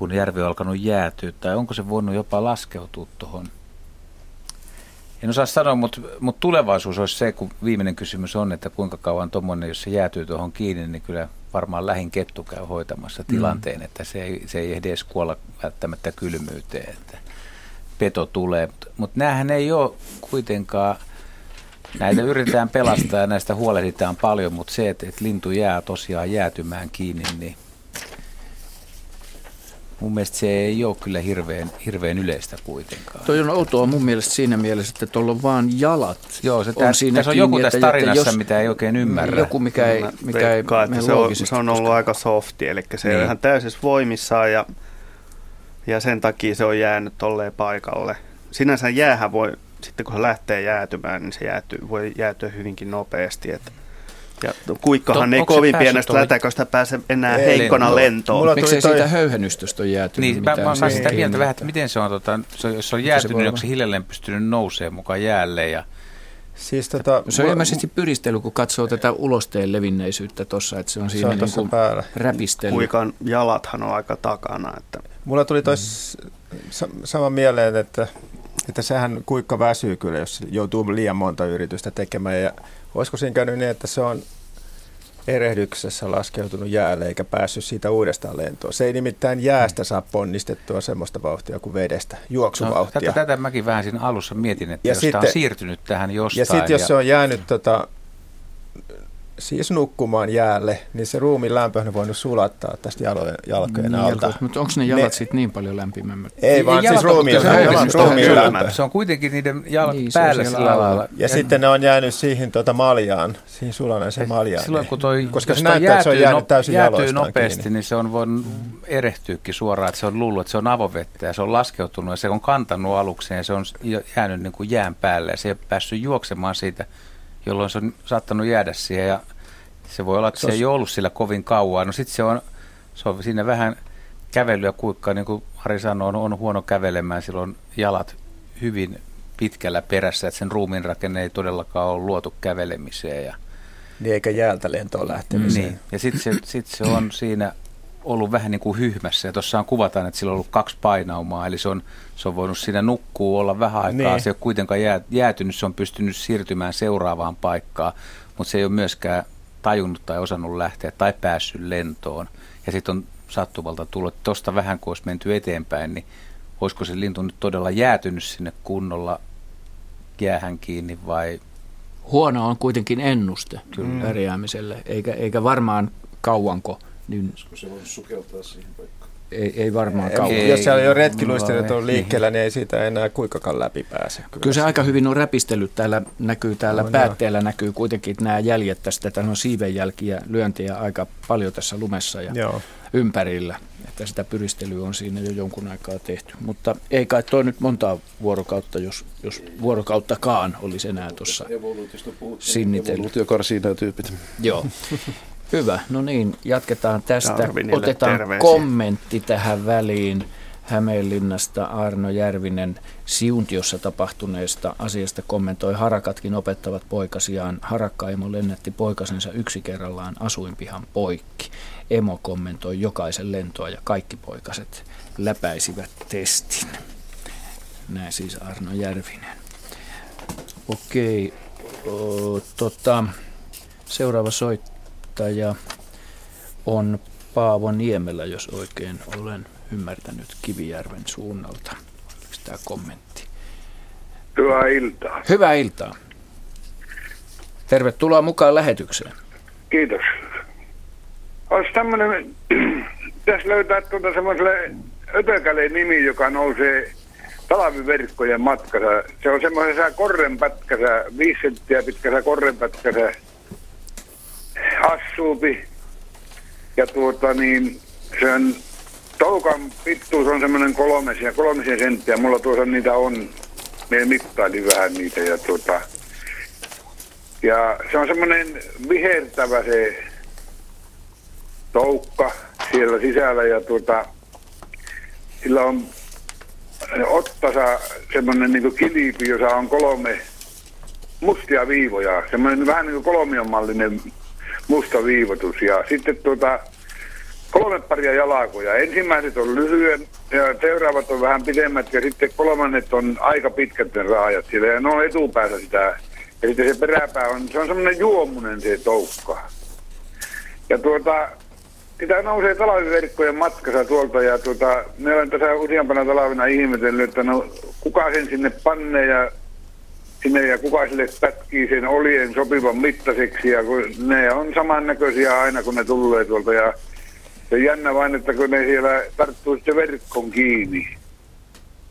kun järvi on alkanut jäätyä, tai onko se voinut jopa laskeutua tuohon en osaa sanoa, mutta, mutta tulevaisuus olisi se, kun viimeinen kysymys on, että kuinka kauan tuommoinen, jos se jäätyy tuohon kiinni, niin kyllä varmaan lähin kettu käy hoitamassa tilanteen, mm. että se ei, se ei ehdi edes kuolla välttämättä kylmyyteen, että peto tulee. Mutta, mutta näähän ei ole kuitenkaan, näitä yritetään pelastaa ja näistä huolehditaan paljon, mutta se, että, että lintu jää tosiaan jäätymään kiinni, niin mun mielestä se ei ole kyllä hirveän, hirveän yleistä kuitenkaan. Toi on outoa mun mielestä siinä mielessä, että tuolla on vaan jalat. Joo, se on siinä tässä on joku tässä tarinassa, jos, mitä ei oikein ymmärrä. Joku, mikä ei, mikä ei että se, on, se on ollut koska... aika softi, eli se niin. on ihan täysin voimissaan ja, ja sen takia se on jäänyt tolleen paikalle. Sinänsä jäähän voi, sitten kun se lähtee jäätymään, niin se jäätyy, voi jäätyä hyvinkin nopeasti, että ja kuikkahan to, ei kovin pienestä lätäköstä pääse enää ei, heikkona lentoon. lentoon. Miksei toi... siitä höyhennystöstä on jäätynyt Niin, mä, mä sitä mieltä vähän, että miten se on, tota, se, jos se on jäätynyt, niin onko se hiljalleen pystynyt nousemaan mukaan jäälle ja Siis tota, se on ilmeisesti pyristely, kun katsoo tätä ulosteen levinneisyyttä tuossa, että se on siinä se on niin päällä. räpistely. Kuikan jalathan on aika takana. Että. Mulla tuli tois mm. sama mieleen, että, että sehän kuikka väsyy kyllä, jos joutuu liian monta yritystä tekemään ja Olisiko siinä käynyt niin, että se on erehdyksessä laskeutunut jäälle eikä päässyt siitä uudestaan lentoon. Se ei nimittäin jäästä saa ponnistettua semmoista vauhtia kuin vedestä, juoksuvauhtia. No, tätä, tätä mäkin vähän siinä alussa mietin, että ja jos sitten, on siirtynyt tähän jostain. Ja sitten jos ja... se on jäänyt tota, siis nukkumaan jäälle, niin se ruumiin lämpö on voinut sulattaa tästä jalojen, jalkojen niin, alta. Mutta onko ne jalat sitten niin paljon lämpimämmät? Ei, ei vaan siis ruumiin, ruumiin lämpö. Se on kuitenkin niiden jalat niin, päällä sillä lailla. Ja, ja sitten ne on jäänyt siihen tuota maljaan, siihen sulaneeseen maljaan. Silloin kun toi, koska se näyttää, että se on jäänyt täysin jäätyy nopeasti, kiinni. niin se on voinut erehtyäkin suoraan, että se on luullut, että se on avovettä ja se on laskeutunut ja se on kantanut alukseen ja se on jäänyt niin kuin jään päälle ja se ei ole päässyt juoksemaan siitä jolloin se on saattanut jäädä siihen ja se voi olla, että se, se ei ollut sillä kovin kauan. No sitten se on, se on siinä vähän kävelyä kuikkaa, niin kuin Hari sanoi, on, on huono kävelemään, silloin jalat hyvin pitkällä perässä, että sen ruumiin rakenne ei todellakaan ole luotu kävelemiseen. Ja, niin eikä jäältä lentoon lähtemiseen. Niin, ja sitten se, sit se on siinä ollut vähän niin kuin hyhmässä. Ja tuossa kuvataan, että sillä on ollut kaksi painaumaa, eli se on, se on voinut siinä nukkua olla vähän aikaa. Niin. Se ei ole kuitenkaan jää, jäätynyt, se on pystynyt siirtymään seuraavaan paikkaan, mutta se ei ole myöskään tajunnut tai osannut lähteä tai päässyt lentoon. Ja sitten on sattuvalta tullut, että tuosta vähän kun olisi menty eteenpäin, niin olisiko se lintu nyt todella jäätynyt sinne kunnolla jäähän kiinni vai... Huono on kuitenkin ennuste Kyllä. pärjäämiselle, eikä, eikä varmaan kauanko. Niin... Se voi sukeltaa siihen paikkaan ei, ei varmaan kauan. Ei, jos siellä on retkiluistelut on liikkeellä, niin ei siitä enää kuinkakaan läpi pääse. Kyllä, kyllä se aika hyvin on räpistellyt. Täällä näkyy, täällä no, päätteellä no. näkyy kuitenkin nämä jäljet tästä. Täällä on siivenjälkiä, lyöntiä aika paljon tässä lumessa ja Joo. ympärillä. Että sitä pyristelyä on siinä jo jonkun aikaa tehty. Mutta ei kai toi nyt montaa vuorokautta, jos, jos vuorokauttakaan olisi enää tuossa sinnitellyt. Evoluutiokarsii tyypit. Joo. Hyvä, no niin, jatketaan tästä. Otetaan terveisiä. kommentti tähän väliin Hämeenlinnasta Arno Järvinen Siuntiossa tapahtuneesta asiasta kommentoi. Harakatkin opettavat poikasiaan. Harakkaimo lennätti poikasensa yksi kerrallaan asuinpihan poikki. Emo kommentoi jokaisen lentoa ja kaikki poikaset läpäisivät testin. Näin siis Arno Järvinen. Okei, o, tota, seuraava soittaja on Paavo Niemelä, jos oikein olen ymmärtänyt Kivijärven suunnalta. Oliko tämä kommentti? Hyvää iltaa. Hyvää iltaa. Tervetuloa mukaan lähetykseen. Kiitos. Olisi tämmöinen, pitäisi löytää tuota semmoiselle ötökälle nimi, joka nousee talviverkkojen matkassa. Se on semmoisessa korrenpätkässä, viisi senttiä pitkässä korrenpätkässä assuupi. Ja tuota niin, sen toukan pittuus on semmoinen kolmesia, kolmesia senttiä. Mulla tuossa niitä on. Me mittailin vähän niitä ja tuota, ja se on semmoinen vihertävä se toukka siellä sisällä ja tuota, sillä on ottasa semmoinen niin kilpi, jossa on kolme mustia viivoja. Semmoinen vähän niin kuin kolmionmallinen musta viivotus. Ja sitten tuota, kolme paria jalakoja. Ensimmäiset on lyhyen ja seuraavat on vähän pidemmät ja sitten kolmannet on aika pitkät ne raajat siellä. Ja ne on etupäässä sitä. Ja sitten se peräpää on, se on semmoinen juomunen se toukka. Ja tuota, sitä nousee talviverkkojen matkassa tuolta ja tuota, me olen tässä useampana talvena ihmetellyt, että no kuka sen sinne pannee ja sinne ja kuka sille pätkii sen olien sopivan mittaiseksi ja kun ne on samannäköisiä aina kun ne tulee tuolta ja se jännä vain, että kun ne siellä tarttuu sitten verkkon kiinni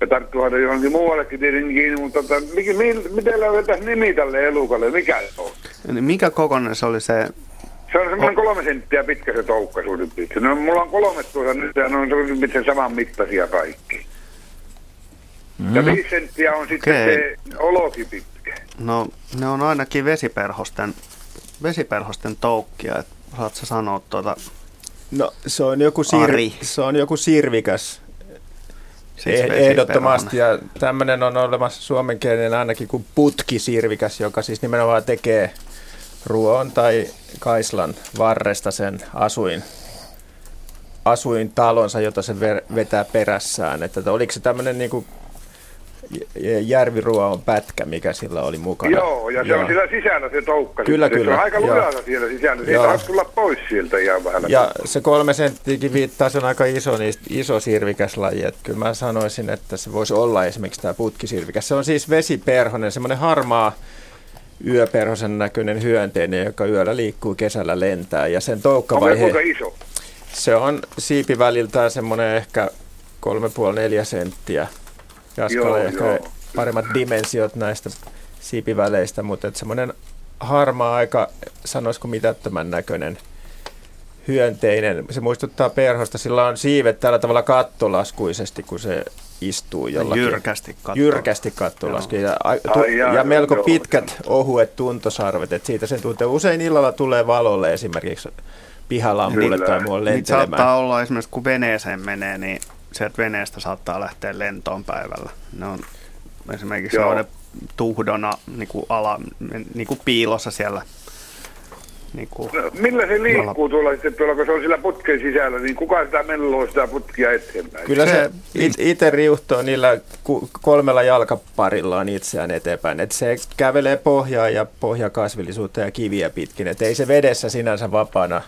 ja tarttuuhan ne johonkin muuallekin tietenkin kiinni, mutta tota, mikä, miten löydettäisiin nimi tälle elukalle, mikä se on? Mikä kokonainen se oli se se on semmoinen kolme senttiä pitkä se toukka suurin piirtein. No, mulla on kolme tuossa nyt ja ne on suurin piirtein saman mittaisia kaikki. Mm. Ja viisi senttiä on sitten okay. se oloki pitkä. No ne on ainakin vesiperhosten, vesiperhosten toukkia. Et saat sä sanoa tuota No se on joku, sir- se on joku sirvikäs Siis eh- Ehdottomasti, ja tämmöinen on olemassa suomenkielinen ainakin kuin putkisirvikäs, joka siis nimenomaan tekee Ruon tai Kaislan varresta sen asuin, asuintalonsa, jota se vetää perässään. Että oliko se tämmöinen niin kuin järviruoan pätkä, mikä sillä oli mukana. Joo, ja se Joo. on siellä sisällä se toukka. Kyllä, sitten. kyllä. Se on aika lujalla siellä sisällä. Siitä on tulla pois sieltä ihan vähän. Ja se kolme senttiäkin viittaa, se on aika iso, niistä, iso sirvikäslaji. Että kyllä mä sanoisin, että se voisi olla esimerkiksi tämä putkisirvikäs. Se on siis vesiperhonen, semmoinen harmaa yöperhosen näköinen hyönteinen, joka yöllä liikkuu, kesällä lentää. Ja sen toukkavaihe... Onko iso? Se on siipiväliltään semmoinen ehkä 3,5-4 senttiä. Jaskalla ehkä joo. paremmat dimensiot näistä siipiväleistä, mutta semmoinen harmaa aika, sanoisiko mitättömän näköinen hyönteinen. Se muistuttaa perhosta, sillä on siivet tällä tavalla kattolaskuisesti, kun se istuu jollakin. Jyrkästi katto. Jyrkästi kattolasku. Ja, tu, ja, ja melko joo, pitkät, ohuet tuntosarvet. Et siitä sen tuntee. Usein illalla tulee valolle esimerkiksi pihalampulle Kyllä. tai muualle lentelemään. Niin saattaa olla esimerkiksi, kun veneeseen menee, niin sieltä veneestä saattaa lähteä lentoon päivällä. Ne on esimerkiksi Joo. tuhdona niin kuin ala, niin kuin piilossa siellä niin kuin no, millä se liikkuu tuolla sitten tuolla, kun se on sillä putken sisällä, niin kuka sitä melloo sitä putkia eteenpäin? Kyllä se, se itse riuhtoo niillä kolmella jalkaparillaan itseään eteenpäin. Et se kävelee pohjaa ja pohjakasvillisuutta ja kiviä pitkin. Et ei se vedessä sinänsä vapaana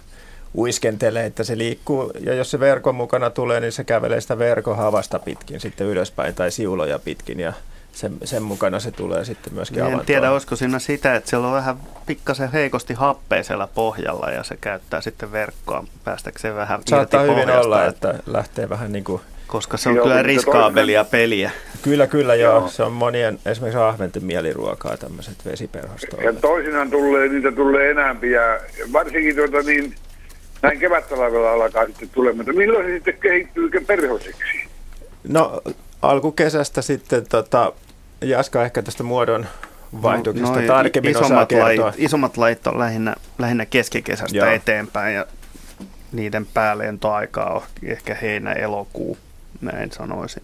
uiskentele, että se liikkuu, ja jos se verkon mukana tulee, niin se kävelee sitä verkon havasta pitkin sitten ylöspäin tai siuloja pitkin, ja sen, sen mukana se tulee sitten myöskin niin En tiedä, olisiko siinä sitä, että siellä on vähän pikkasen heikosti happeisella pohjalla ja se käyttää sitten verkkoa päästäkseen vähän Saattaa irti hyvin olla, että lähtee vähän niin kuin koska se on joo, kyllä riskaabelia peliä. Kyllä, kyllä joo. joo. Se on monien, esimerkiksi ahventen mieliruokaa tämmöiset vesiperhostoimet. Ja toisinaan tulee, niitä tulee enäämpi ja varsinkin tuota niin, näin kevättalvella alkaa sitten tulemaan. Milloin se sitten kehittyy perhoseksi? No alkukesästä sitten tota, Jaska ehkä tästä muodon vaihdoksesta no, tarkemmin isommat lait, isommat lait on lähinnä, lähinnä keskikesästä Joo. eteenpäin ja niiden päälentoaikaa on ehkä heinä-elokuu, näin sanoisin.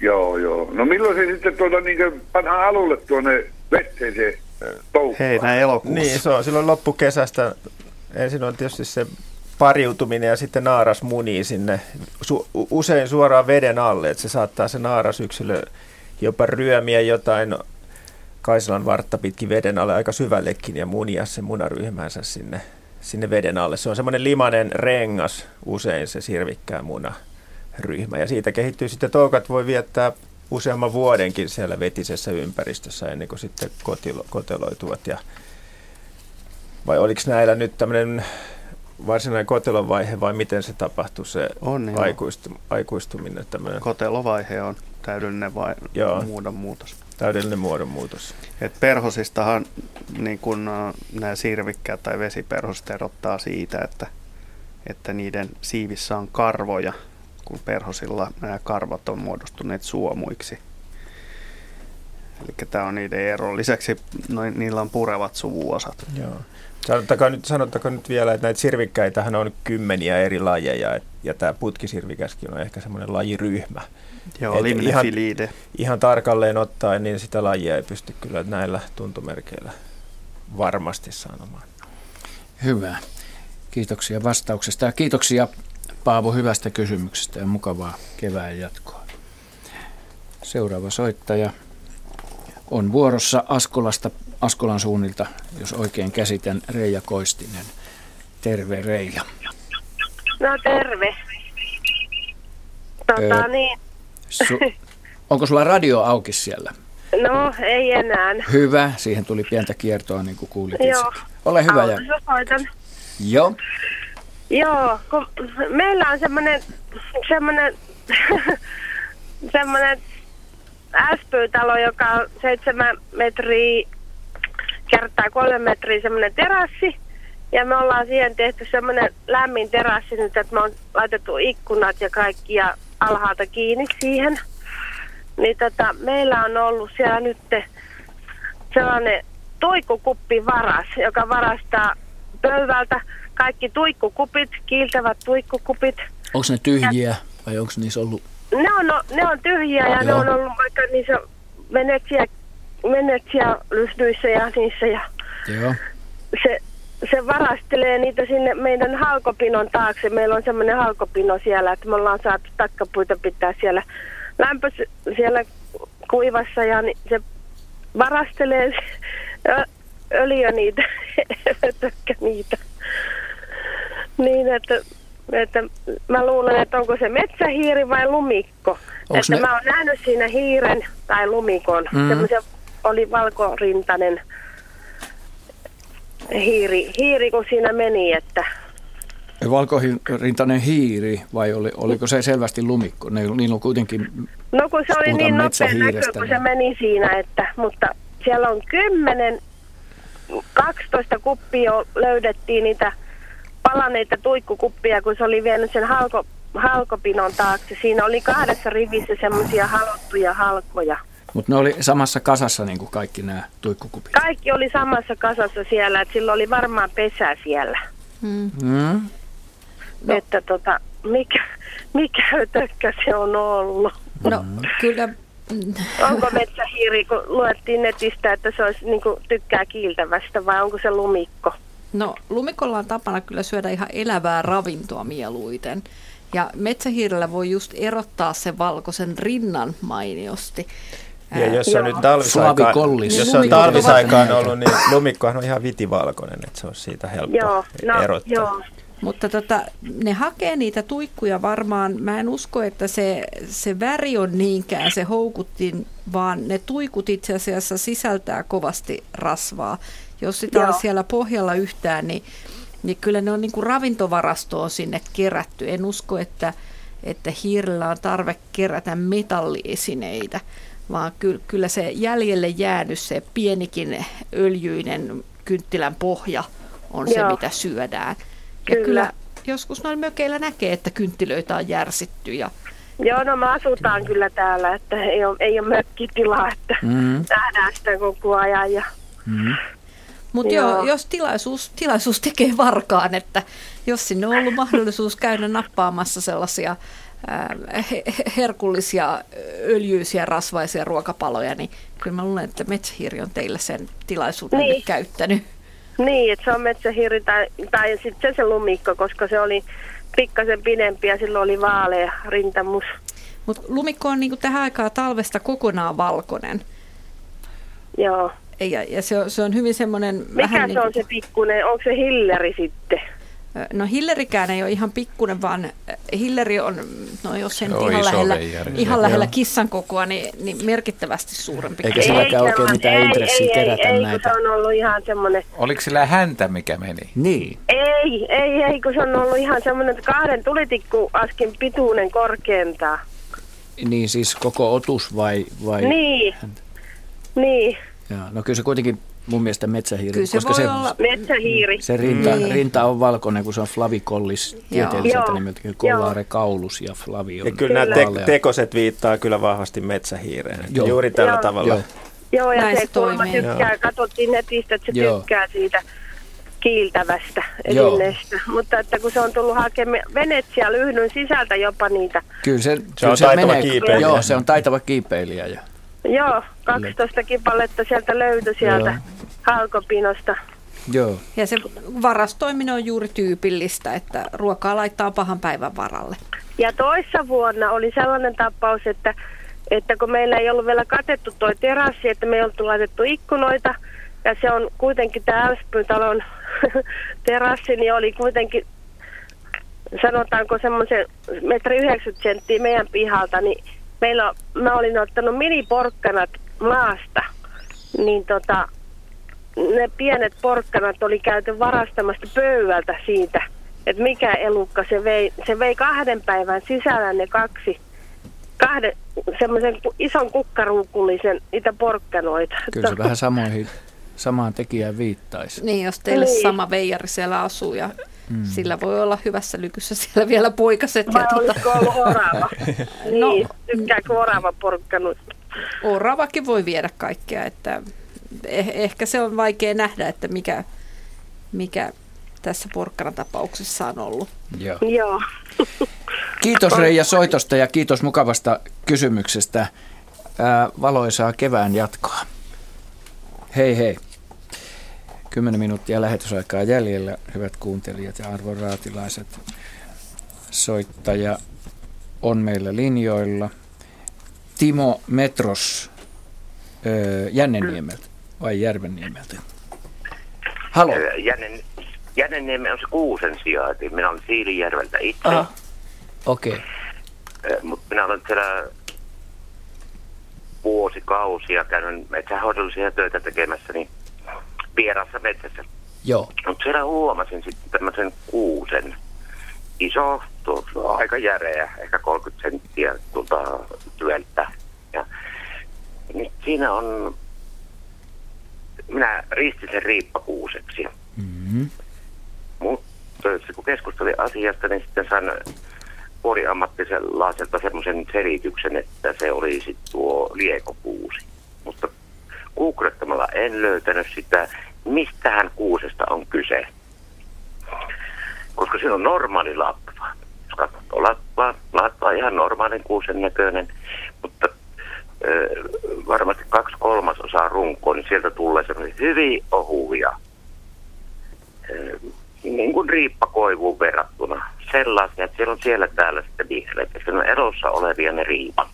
Joo, joo. No milloin se sitten tuota, niin pannaan alulle tuonne vetteen se toukka? Heinä-elokuussa. Niin, se on silloin loppukesästä. Ensin on tietysti se pariutuminen ja sitten naaras munii sinne su- usein suoraan veden alle, että se saattaa se naaras yksilö jopa ryömiä jotain Kaisalan vartta pitkin veden alle aika syvällekin ja munia se munaryhmänsä sinne, sinne veden alle. Se on semmoinen limanen rengas usein se sirvikkään munaryhmä ja siitä kehittyy sitten toukat voi viettää useamman vuodenkin siellä vetisessä ympäristössä ennen kuin sitten kotilo, koteloituvat. Ja, vai oliko näillä nyt tämmöinen varsinainen kotelovaihe vai miten se tapahtuu se on, aikuistu, aikuistuminen? Tämmöinen? Kotelovaihe on täydellinen vai Joo. muutos. Täydellinen muodonmuutos. Et perhosistahan niin kun, nämä sirvikkäät tai vesiperhosit erottaa siitä, että, että niiden siivissä on karvoja, kun perhosilla nämä karvat on muodostuneet suomuiksi. Eli tämä on niiden ero. Lisäksi noin, niillä on purevat suvuosat. Joo. Sanottakaa nyt, sanottakaa nyt vielä, että näitä sirvikkäitähän on kymmeniä eri lajeja, ja tämä putkisirvikäskin on ehkä semmoinen lajiryhmä. Joo, ihan, ihan tarkalleen ottaen, niin sitä lajia ei pysty kyllä näillä tuntomerkeillä varmasti sanomaan. Hyvä. Kiitoksia vastauksesta ja kiitoksia Paavo hyvästä kysymyksestä ja mukavaa kevään jatkoa. Seuraava soittaja on vuorossa Askolasta, Askolan suunnilta, jos oikein käsitän, Reija Koistinen. Terve Reija. No terve. Tota öö, niin. Su, onko sulla radio auki siellä? No, ei enää. Hyvä, siihen tuli pientä kiertoa niin kuin kuulit Joo. Ole hyvä. Ja... Joo. Joo, kun meillä on semmoinen, semmoinen, semmoinen SP-talo, joka on seitsemän metriä kertaa kolme metriä semmoinen terassi. Ja me ollaan siihen tehty semmoinen lämmin terassi nyt, että me on laitettu ikkunat ja kaikki ja alhaalta kiinni siihen. Niin tota, meillä on ollut siellä nyt sellainen tuikkukuppivaras, joka varastaa pöydältä kaikki tuikkukupit, kiiltävät tuikkukupit. Onko ne tyhjiä ja, vai onko niissä ollut? Ne on, no, ne on tyhjiä ja Joo. ne on ollut vaikka niissä venetsiä, venetsiä lyhdyissä ja niissä. Ja Joo. Se, se varastelee niitä sinne meidän halkopinon taakse. Meillä on semmoinen halkopino siellä, että me ollaan saatu takkapuita pitää siellä lämpö siellä kuivassa ja niin se varastelee öljö niitä, niitä. Niin, että, että mä luulen, että onko se metsähiiri vai lumikko. Onks että ne... mä oon nähnyt siinä hiiren tai lumikon. Mm. Semmoisen oli valkorintainen hiiri, hiiri, kun siinä meni, että... Valkorintainen hiiri vai oli, oliko se selvästi lumikko? Ne, niillä on kuitenkin... No kun se oli niin nopea näkö, kun se meni siinä, että, mutta siellä on kymmenen, 12 kuppia löydettiin niitä palaneita tuikkukuppia, kun se oli vienyt sen halko, halkopinon taakse. Siinä oli kahdessa rivissä semmoisia halottuja halkoja. Mutta ne oli samassa kasassa niin kuin kaikki nämä tuikkukupit? Kaikki oli samassa kasassa siellä, että sillä oli varmaan pesä siellä. Mm. Mm. No. Että tota, mikä, mikä tökkä se on ollut? No kyllä Onko metsähiiri, kun luettiin netistä, että se olisi, niin kuin, tykkää kiiltävästä vai onko se lumikko? No lumikolla on tapana kyllä syödä ihan elävää ravintoa mieluiten. Ja metsähiirellä voi just erottaa sen valkoisen rinnan mainiosti. Ja jos on nyt talvisaikaan, jos on talvisaikaan ollut, niin lumikkohan on ihan vitivalkoinen, että se on siitä helppo joo, no, erottaa. Joo. Mutta tota, ne hakee niitä tuikkuja varmaan. Mä en usko, että se, se väri on niinkään se houkuttin, vaan ne tuikut itse asiassa sisältää kovasti rasvaa. Jos sitä Joo. on siellä pohjalla yhtään, niin, niin kyllä ne on niin kuin ravintovarastoon sinne kerätty. En usko, että, että hiirellä on tarve kerätä metalliesineitä, vaan ky, kyllä se jäljelle jäänyt se pienikin öljyinen kynttilän pohja on Joo. se, mitä syödään. Kyllä. Ja kyllä joskus noin mökeillä näkee, että kynttilöitä on järsitty. Ja... Joo, no me asutaan kyllä täällä, että ei ole, ei ole mökkitilaa, että mm. nähdään sitä koko ajan. Ja... Mm. Mutta joo. jos tilaisuus, tilaisuus tekee varkaan, että jos sinne on ollut mahdollisuus käydä nappaamassa sellaisia herkullisia, öljyisiä, rasvaisia ruokapaloja, niin kyllä mä luulen, että metsähiiri on teille sen tilaisuuden niin. käyttänyt. Niin, että se on metsähiiri tai, tai sitten se, se lumikko, koska se oli pikkasen pidempi ja silloin oli vaalea rintamus. Mutta lumikko on niinku tähän aikaan talvesta kokonaan valkoinen. Joo. Ja, ja se, on, se on hyvin semmoinen... Mikä vähän se niin on se pikkuinen? Onko se hilleri sitten? No Hillerikään ei ole ihan pikkunen, vaan Hilleri on, no jos sen ihan, lähellä, veijari. ihan lähellä kissan kokoa, niin, niin merkittävästi suurempi. Eikä silläkään Eikä oikein mitään ei, intressiä ei, kerätä ei, ei, näitä. kun se on ollut ihan semmoinen... Oliko sillä häntä, mikä meni? Niin. Ei, ei, ei, kun se on ollut ihan semmoinen kahden tulitikkuaskin pituinen korkeintaan. Niin siis koko otus vai? vai Niin, niin. Jaa, no kyllä se kuitenkin mun mielestä metsähiiri, Kyllä se koska voi se, olla metsähiiri. se rinta, Niin. rinta on valkoinen, kun se on flavicollis tieteelliseltä Joo. nimeltä, collare caulus ja flavi on Ja kyllä nämä te- tekoset viittaa kyllä vahvasti metsähiireen. Joo. Juuri tällä Joo. tavalla. Joo. Joo, ja Näin se se kuulemma tykkää, Joo. katsottiin netistä, että se Joo. tykkää siitä kiiltävästä Joo. esineestä. Mutta että kun se on tullut hakemaan Venetsia lyhdyn sisältä jopa niitä. Kyllä se, Se kyllä on taitava menee, kiipeilijä. Joo, se on taitava kiipeilijä. Ja, Joo, 12 kipaletta sieltä löytyi sieltä Joo. halkopinosta. joo. Ja se varastoiminen on juuri tyypillistä, että ruokaa laittaa pahan päivän varalle. Ja toissa vuonna oli sellainen tapaus, että, että kun meillä ei ollut vielä katettu toi terassi, että me ei oltu laitettu ikkunoita, ja se on kuitenkin tämä Älspytalon terassi, niin oli kuitenkin, sanotaanko semmoisen metri 90 senttiä meidän pihalta, niin meillä, on- mä olin ottanut miniporkkanat maasta, niin tota, ne pienet porkkanat oli käyty varastamasta pöydältä siitä, että mikä elukka se vei. Se vei kahden päivän sisällä ne kaksi, kahden, semmoisen ison kukkaruukullisen niitä porkkanoita. Kyllä se vähän samoihin, samaan tekijään viittaisi. Niin, jos teille Niin. sama veijari siellä asuu ja Mm. sillä voi olla hyvässä lykyssä siellä vielä poikaset. Vai ja tuota- olisiko ollut orava? No. niin, tykkääkö orava porkkanoita? Oravakin voi viedä kaikkea, että eh- ehkä se on vaikea nähdä, että mikä, mikä tässä porkkana tapauksessa on ollut. Joo. Joo. Kiitos Reija soitosta ja kiitos mukavasta kysymyksestä. Ää, valoisaa kevään jatkoa. Hei hei. Kymmenen minuuttia lähetysaikaa jäljellä, hyvät kuuntelijat ja arvon raatilaiset. Soittaja on meillä linjoilla. Timo Metros öö, Jänneniemeltä vai Järvenniemeltä? Halo. Jänen, Jänenniemen on se kuusen sijainti. Minä olen Siilijärveltä itse, Aha. Okei. Okay. mutta minä olen siellä vuosikausia käynyt metsähoidollisia töitä tekemässä niin vieraassa metsässä. Joo. Mutta siellä huomasin sitten tämmöisen kuusen. Iso, tuossa, aika järeä, ehkä 30 senttiä tuolta työltä. Ja nyt siinä on, minä ristin sen riippakuuseksi. Mm-hmm. Mutta se, kun keskustelin asiasta, niin sitten sain puoliammattiselaiselta semmoisen selityksen, että se olisi tuo liekokuusi. Mutta googlettamalla en löytänyt sitä, mistähän kuusesta on kyse. Koska siinä on normaali latva. Jos katsoo latvaa, latva on ihan normaalin kuusen näköinen, mutta ö, varmasti kaksi kolmasosaa runkoa, niin sieltä tulee semmoisia hyvin ohuja niin kuin riippakoivuun verrattuna. Sellaisia, että siellä on siellä täällä sitten vihreitä. Siellä on erossa olevia ne riipat.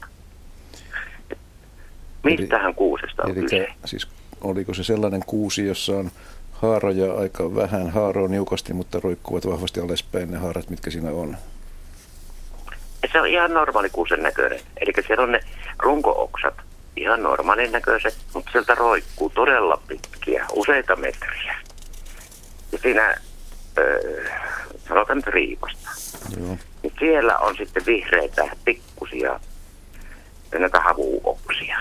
Mistähän kuusesta on Eli kyse? siis oliko se sellainen kuusi, jossa on haaroja aika vähän, haaro niukasti, mutta roikkuvat vahvasti alaspäin ne haarat, mitkä siinä on. Se on ihan normaali kuusen näköinen. Eli siellä on ne runko-oksat, ihan normaalin näköiset, mutta sieltä roikkuu todella pitkiä, useita metriä. Ja siinä, öö, sanotaan nyt riipasta, Joo. niin siellä on sitten vihreitä, pikkusia, näitä havuoksia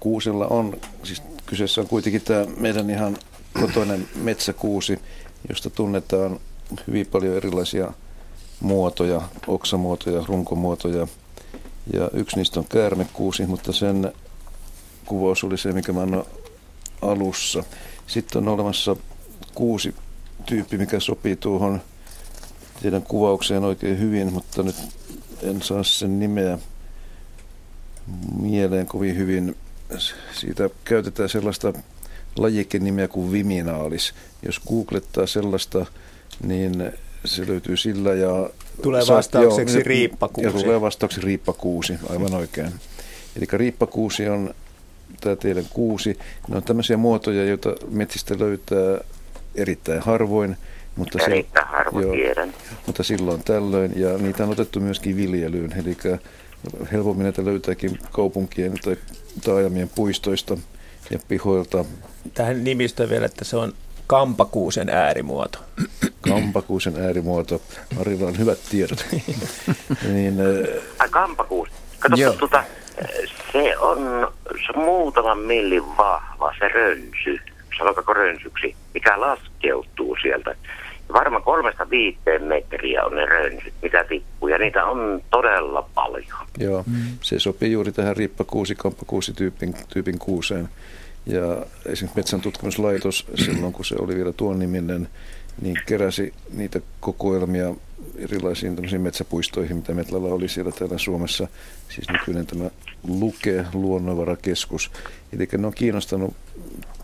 Kuusella on, siis kyseessä on kuitenkin tämä meidän ihan kotoinen metsäkuusi, josta tunnetaan hyvin paljon erilaisia muotoja, oksamuotoja, runkomuotoja. Ja yksi niistä on käärmekuusi, mutta sen kuvaus oli se, mikä mä annoin alussa. Sitten on olemassa kuusi tyyppi, mikä sopii tuohon teidän kuvaukseen oikein hyvin, mutta nyt en saa sen nimeä mieleen kovin hyvin. Siitä käytetään sellaista lajikenimeä kuin viminaalis. Jos googlettaa sellaista, niin se löytyy sillä ja... Tulee vastaukseksi joo, riippakuusi. Ja tulee vastaukseksi riippakuusi, aivan oikein. Eli riippakuusi on tämä teidän kuusi. Ne on tämmöisiä muotoja, joita metsistä löytää erittäin harvoin. Mutta erittäin se, harvoin joo, tiedän. Mutta silloin tällöin, ja niitä on otettu myöskin viljelyyn, eli helpommin näitä löytääkin kaupunkien tai taajamien puistoista ja pihoilta. Tähän nimistöön vielä, että se on kampakuusen äärimuoto. Kampakuusen äärimuoto. Marilla on hyvät tiedot. niin, Ai kampakuusi. Kato, tuota, se on se muutaman millin vahva, se rönsy, sanotaanko rönsyksi, mikä laskeutuu sieltä. Varmaan kolmesta viiteen metriä on ne rönsyt, mitä tippuu, ja niitä on todella paljon. Joo, mm. se sopii juuri tähän riippakuusi, kamppakuusi tyypin, tyypin kuuseen. Ja esimerkiksi Metsän tutkimuslaitos silloin, kun se oli vielä tuon niminen, niin keräsi niitä kokoelmia erilaisiin metsäpuistoihin, mitä Metlalla oli siellä täällä Suomessa. Siis nykyinen tämä Luke, luonnonvarakeskus. Eli ne on kiinnostanut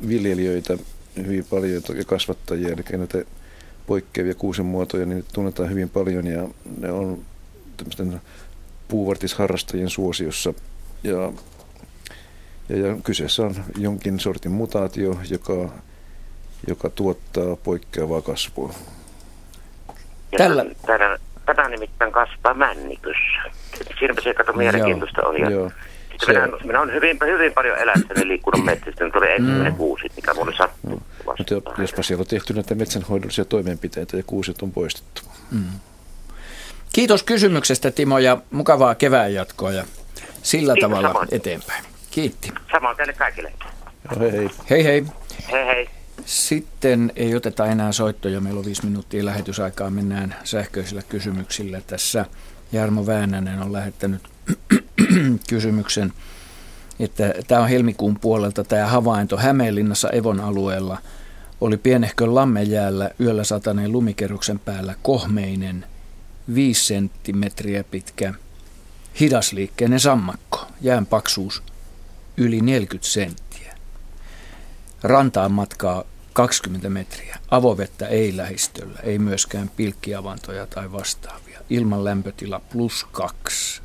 viljelijöitä hyvin paljon ja kasvattajia, eli näitä poikkeavia kuusen muotoja, niin tunnetaan hyvin paljon ja ne on tämmöisten puuvartisharrastajien suosiossa. Ja, ja, ja kyseessä on jonkin sortin mutaatio, joka, joka tuottaa poikkeavaa kasvua. Ja Tällä... Tätä, tätä nimittäin kasvaa männikössä. Siinäpä se kato mielenkiintoista on. Ja Joo. Se... Minä, minä olen hyvin, hyvin paljon elässäni liikkunut metsästä. Nyt oli ensimmäinen mm. kuusi, mikä mulle sattuu. Mutta jospa siellä on tehty näitä metsänhoidollisia toimenpiteitä ja kuuset on poistettu. Mm. Kiitos kysymyksestä Timo ja mukavaa kevään jatkoa ja sillä Kiitos, tavalla samoin. eteenpäin. Kiitti. Samoin teille kaikille. Hei hei. Hei hei. Hei hei. Sitten ei oteta enää soittoja. Meillä on viisi minuuttia lähetysaikaa. Mennään sähköisillä kysymyksillä. Tässä Jarmo Väänänen on lähettänyt kysymyksen, että tämä on helmikuun puolelta tämä havainto Hämeenlinnassa Evon alueella. Oli pienehkön lammejäällä yöllä sataneen lumikerroksen päällä kohmeinen 5 senttimetriä pitkä hidasliikkeinen sammakko, jään paksuus yli 40 senttiä. Rantaan matkaa 20 metriä. Avovettä ei lähistöllä, ei myöskään pilkkiavantoja tai vastaavia. Ilman lämpötila plus 2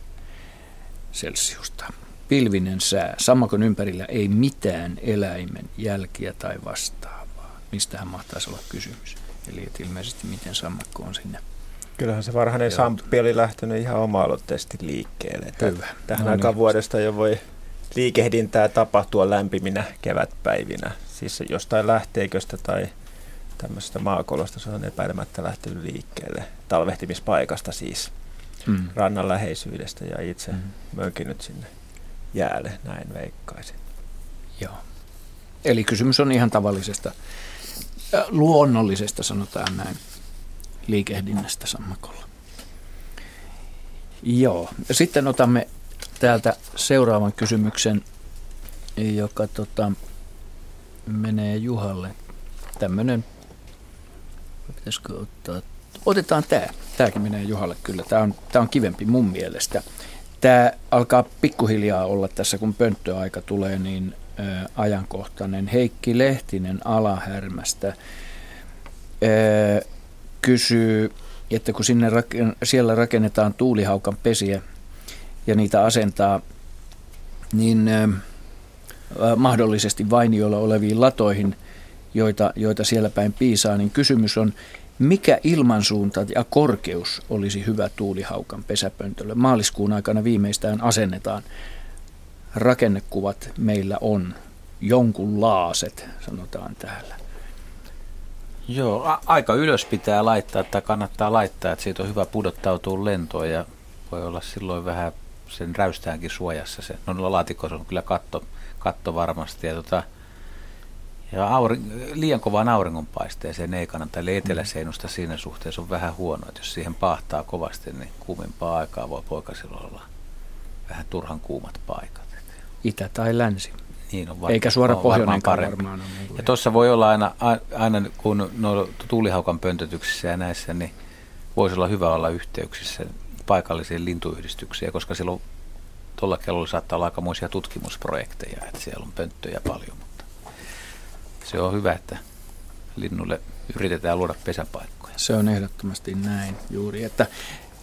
celsiusta. Pilvinen sää. Sammakon ympärillä ei mitään eläimen jälkiä tai vastaavaa. Mistähän mahtaisi olla kysymys? Eli että ilmeisesti miten sammakko on sinne Kyllähän se varhainen Sampi oli lähtenyt ihan oma-aloitteisesti liikkeelle. Hyvä. Tähän no aikaan niin. vuodesta jo voi liikehdintää tapahtua lämpiminä kevätpäivinä. Siis jostain lähteiköstä tai tämmöisestä maakolosta se on epäilemättä lähtenyt liikkeelle. Talvehtimispaikasta siis, mm. rannan läheisyydestä ja itse mm. mönkinyt sinne jäälle, näin veikkaisin. Joo. Eli kysymys on ihan tavallisesta, luonnollisesta sanotaan näin, liikehdinnästä sammakolla. Joo. Sitten otamme täältä seuraavan kysymyksen, joka tota, menee Juhalle. Tämmöinen, pitäisikö ottaa, otetaan tämä. Tämäkin menee Juhalle kyllä. Tämä on, tämä on kivempi mun mielestä. Tämä alkaa pikkuhiljaa olla tässä, kun pönttöaika tulee, niin ajankohtainen. Heikki Lehtinen Alahärmästä kysyy, että kun sinne raken, siellä rakennetaan tuulihaukan pesiä ja niitä asentaa, niin ö, mahdollisesti vainiolla oleviin latoihin, joita, joita siellä päin piisaa, niin kysymys on, mikä ilmansuunta ja korkeus olisi hyvä tuulihaukan pesäpöntölle? Maaliskuun aikana viimeistään asennetaan. Rakennekuvat meillä on jonkunlaaset, sanotaan täällä. Joo, a- aika ylös pitää laittaa, että kannattaa laittaa, että siitä on hyvä pudottautua lentoon ja voi olla silloin vähän sen räystäänkin suojassa. Se, no laatikossa on kyllä katto, katto varmasti. Ja, tota, ja auri, liian kovaan auringonpaisteeseen ei kannata, eli eteläseinusta siinä suhteessa on vähän huono, että jos siihen pahtaa kovasti, niin kuumempaa aikaa voi poikasilla olla vähän turhan kuumat paikat. Itä tai länsi. Niin on var- Eikä suora pohjoinen varmaan. On niin ja tuossa voi olla aina, aina kun no, tuulihaukan pöntötyksissä ja näissä, niin voisi olla hyvä olla yhteyksissä paikallisiin lintuyhdistyksiin, koska silloin tuolla kellolla saattaa olla aikamoisia tutkimusprojekteja, että siellä on pönttöjä paljon, se on hyvä, että linnulle yritetään luoda pesäpaikkoja. Se on ehdottomasti näin juuri, että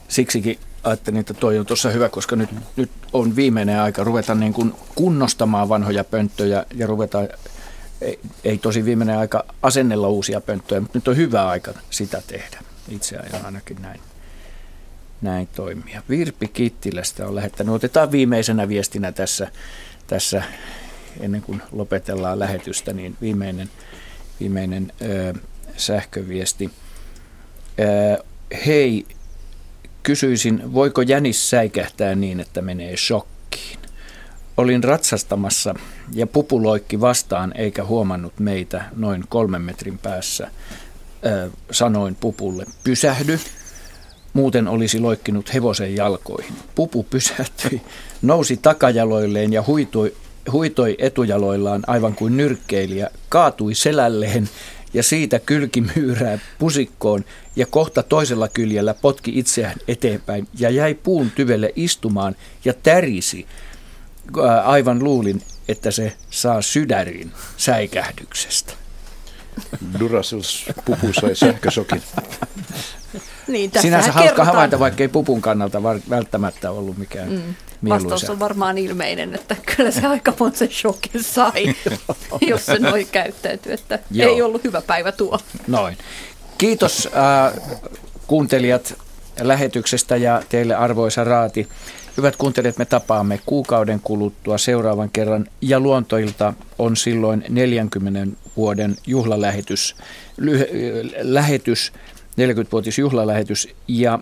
siksikin ajattelin, että toi on tuossa hyvä, koska nyt, nyt on viimeinen aika ruveta niin kuin kunnostamaan vanhoja pönttöjä ja ruveta, ei, ei tosi viimeinen aika asennella uusia pönttöjä, mutta nyt on hyvä aika sitä tehdä. Itse ajan ainakin näin, näin toimia. Virpi Kittilästä on lähettänyt. Otetaan viimeisenä viestinä tässä, tässä ennen kuin lopetellaan lähetystä, niin viimeinen, viimeinen ö, sähköviesti. Ö, hei, kysyisin, voiko jänis säikähtää niin, että menee shokkiin? Olin ratsastamassa ja pupuloikki vastaan eikä huomannut meitä noin kolmen metrin päässä. Ö, sanoin pupulle, pysähdy. Muuten olisi loikkinut hevosen jalkoihin. Pupu pysähtyi, nousi takajaloilleen ja huitui, huitoi etujaloillaan aivan kuin nyrkkeilijä, kaatui selälleen ja siitä kylkimyyrää pusikkoon ja kohta toisella kyljellä potki itseään eteenpäin ja jäi puun tyvelle istumaan ja tärisi. Aivan luulin, että se saa sydärin säikähdyksestä. Duracell's pupu sai sähkösokin. Niin, Sinänsä hauska kerrotaan. havainta, vaikka ei pupun kannalta välttämättä ollut mikään mm. Vastaus on varmaan ilmeinen, että kyllä se aika monsen shokin sai, jos se noin käyttäytyy, että Joo. ei ollut hyvä päivä tuo. Noin. Kiitos äh, kuuntelijat lähetyksestä ja teille arvoisa raati. Hyvät kuuntelijat, me tapaamme kuukauden kuluttua seuraavan kerran ja luontoilta on silloin 40 vuoden juhlalähetys, lyh, lähetys 40-vuotis juhlalähetys ja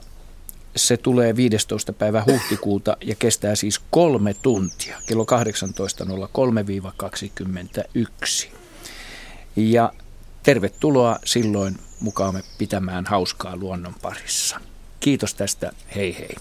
se tulee 15. päivä huhtikuuta ja kestää siis kolme tuntia, kello 18.03-21. Ja tervetuloa silloin mukaamme pitämään hauskaa luonnon parissa. Kiitos tästä, hei hei.